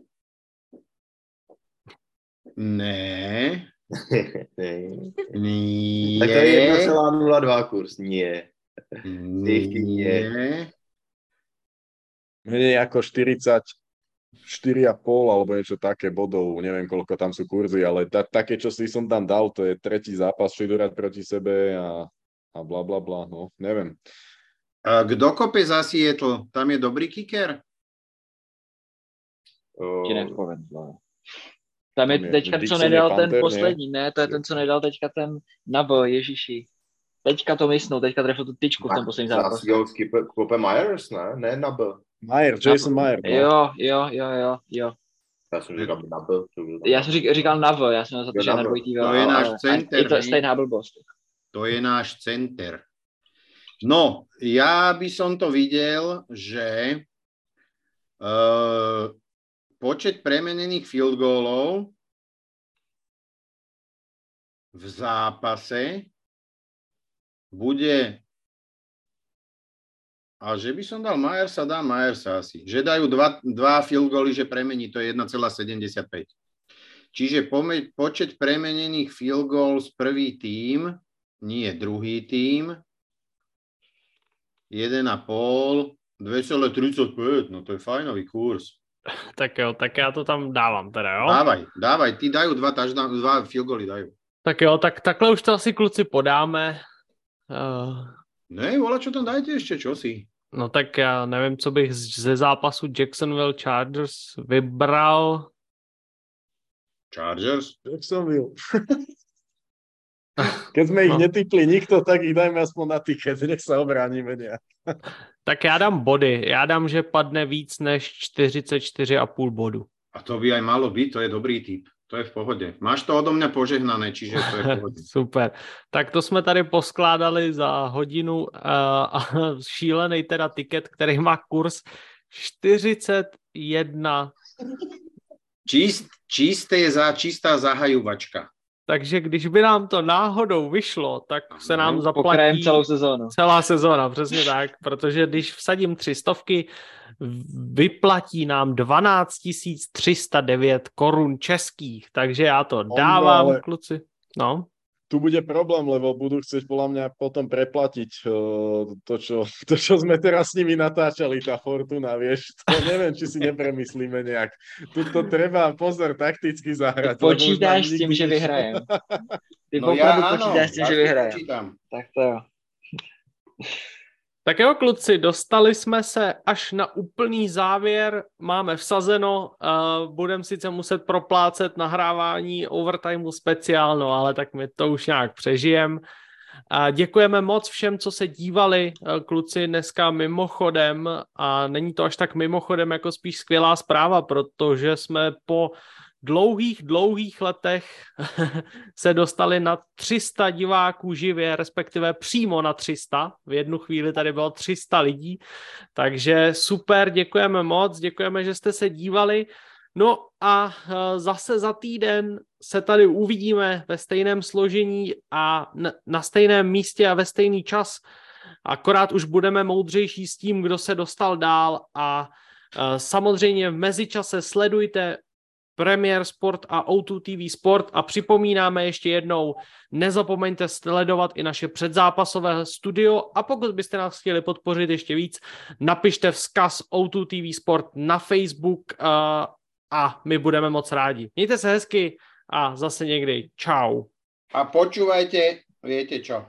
Ne, Ne. nie, Tak to je 1,02 kurz. Nie. Nie. nie. menej ako 40, 4,5 alebo niečo také bodov, neviem koľko tam sú kurzy, ale ta, také, čo si som tam dal, to je tretí zápas Šidurať proti sebe a, a bla bla bla, no neviem. Kto kope za Seattle? Tam je dobrý kicker? Ti nepovedlo. Tam je teďka, co nedal ten poslední, ne, to je ten, co nedal teďka ten Nabo, Ježíši. Teďka to mysnul, teďka trefil tu tyčku v tom posledním zápase. Kope Myers, ne? Ne Nabo. Myers, Jason Myers. No. Jo, jo, jo, jo, jo. Já jsem říkal Nabo. Já jsem říkal, říkal Navo, já jsem za to, že na dvojitý To je náš center. Je to stejná blbosť. To je náš center. No, ja by som to videl, že uh, počet premenených field goalov v zápase bude a že by som dal Majersa, dám Majersa asi. Že dajú dva, dva field goaly, že premení, to je 1,75. Čiže pome, počet premenených field goals prvý tím, nie druhý tím, 1,5, 2,35, no to je fajnový kurz. Tak jo, tak já to tam dávám teda, jo? Dávaj, dávaj, ty dajú dva, tažda, dva field goaly dajú. Tak jo, tak takhle už to asi kluci podáme. Uh, Ne, vola, čo tam dajte ešte, čo si? no tak já nevím, co bych ze zápasu Jacksonville Chargers vybral. Chargers? Jacksonville. Keď sme ich No. netypli nikto, tak ich dajme aspoň na tiket, nech sa obránime nejak. Tak já dám body. Já dám, že padne víc než 44,5 bodu. A to by aj malo byť, to je dobrý typ. To je v pohode. Máš to odo mňa požehnané, čiže to je v pohode. Super. Tak to jsme tady poskládali za hodinu uh, a šílený teda tiket, který má kurz 41. Čist, čisté za, čistá zahajovačka. Takže když by nám to náhodou vyšlo, tak se nám Pokrajem zaplatí celou sezónu. celá sezóna, přesně tak, protože když vsadím tři stovky, vyplatí nám 12 309 korun českých, takže já to dávám, ale- kluci. No, Tu bude problém, lebo budú chcieť podľa mňa potom preplatiť uh, to, čo, to, čo sme teraz s nimi natáčali, tá Fortuna, vieš. To neviem, či si nepremyslíme nejak. Tu to treba, pozor, takticky zahrať. už nám Počítáš s nikdy že vyhrajem. Ty No ja áno, počítáš s ja že vyhrajem. počítam. Tak to jo. Tak jo, kluci, dostali jsme se až na úplný závěr, máme vsazeno, uh, budeme sice muset proplácet nahrávání overtimeu speciál, no ale tak my to už nějak přežijem. A děkujeme moc všem, co se dívali, kluci, dneska mimochodem a není to až tak mimochodem, jako spíš skvělá zpráva, protože jsme po dlouhých, dlouhých letech se dostali na 300 diváků živě, respektive přímo na 300. V jednu chvíli tady bylo 300 lidí, takže super, děkujeme moc, děkujeme, že jste se dívali. No a eh, zase za týden se tady uvidíme ve stejném složení a na- stejném místě a ve stejný čas. Akorát už budeme moudřejší s tím, kdo se dostal dál a eh, samozřejmě v mezičase sledujte Premier Sport a O2 TV Sport a připomínáme ještě jednou, nezapomeňte sledovat i naše předzápasové studio a pokud byste nás chtěli podpořit ještě víc, napište vzkaz O2 TV Sport na Facebook uh, a my budeme moc rádi. Mějte se hezky a zase někdy. Čau. A počúvajte, viete čo?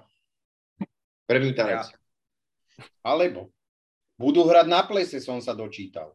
První tanec. Alebo budú hrať na plese, som sa dočítal.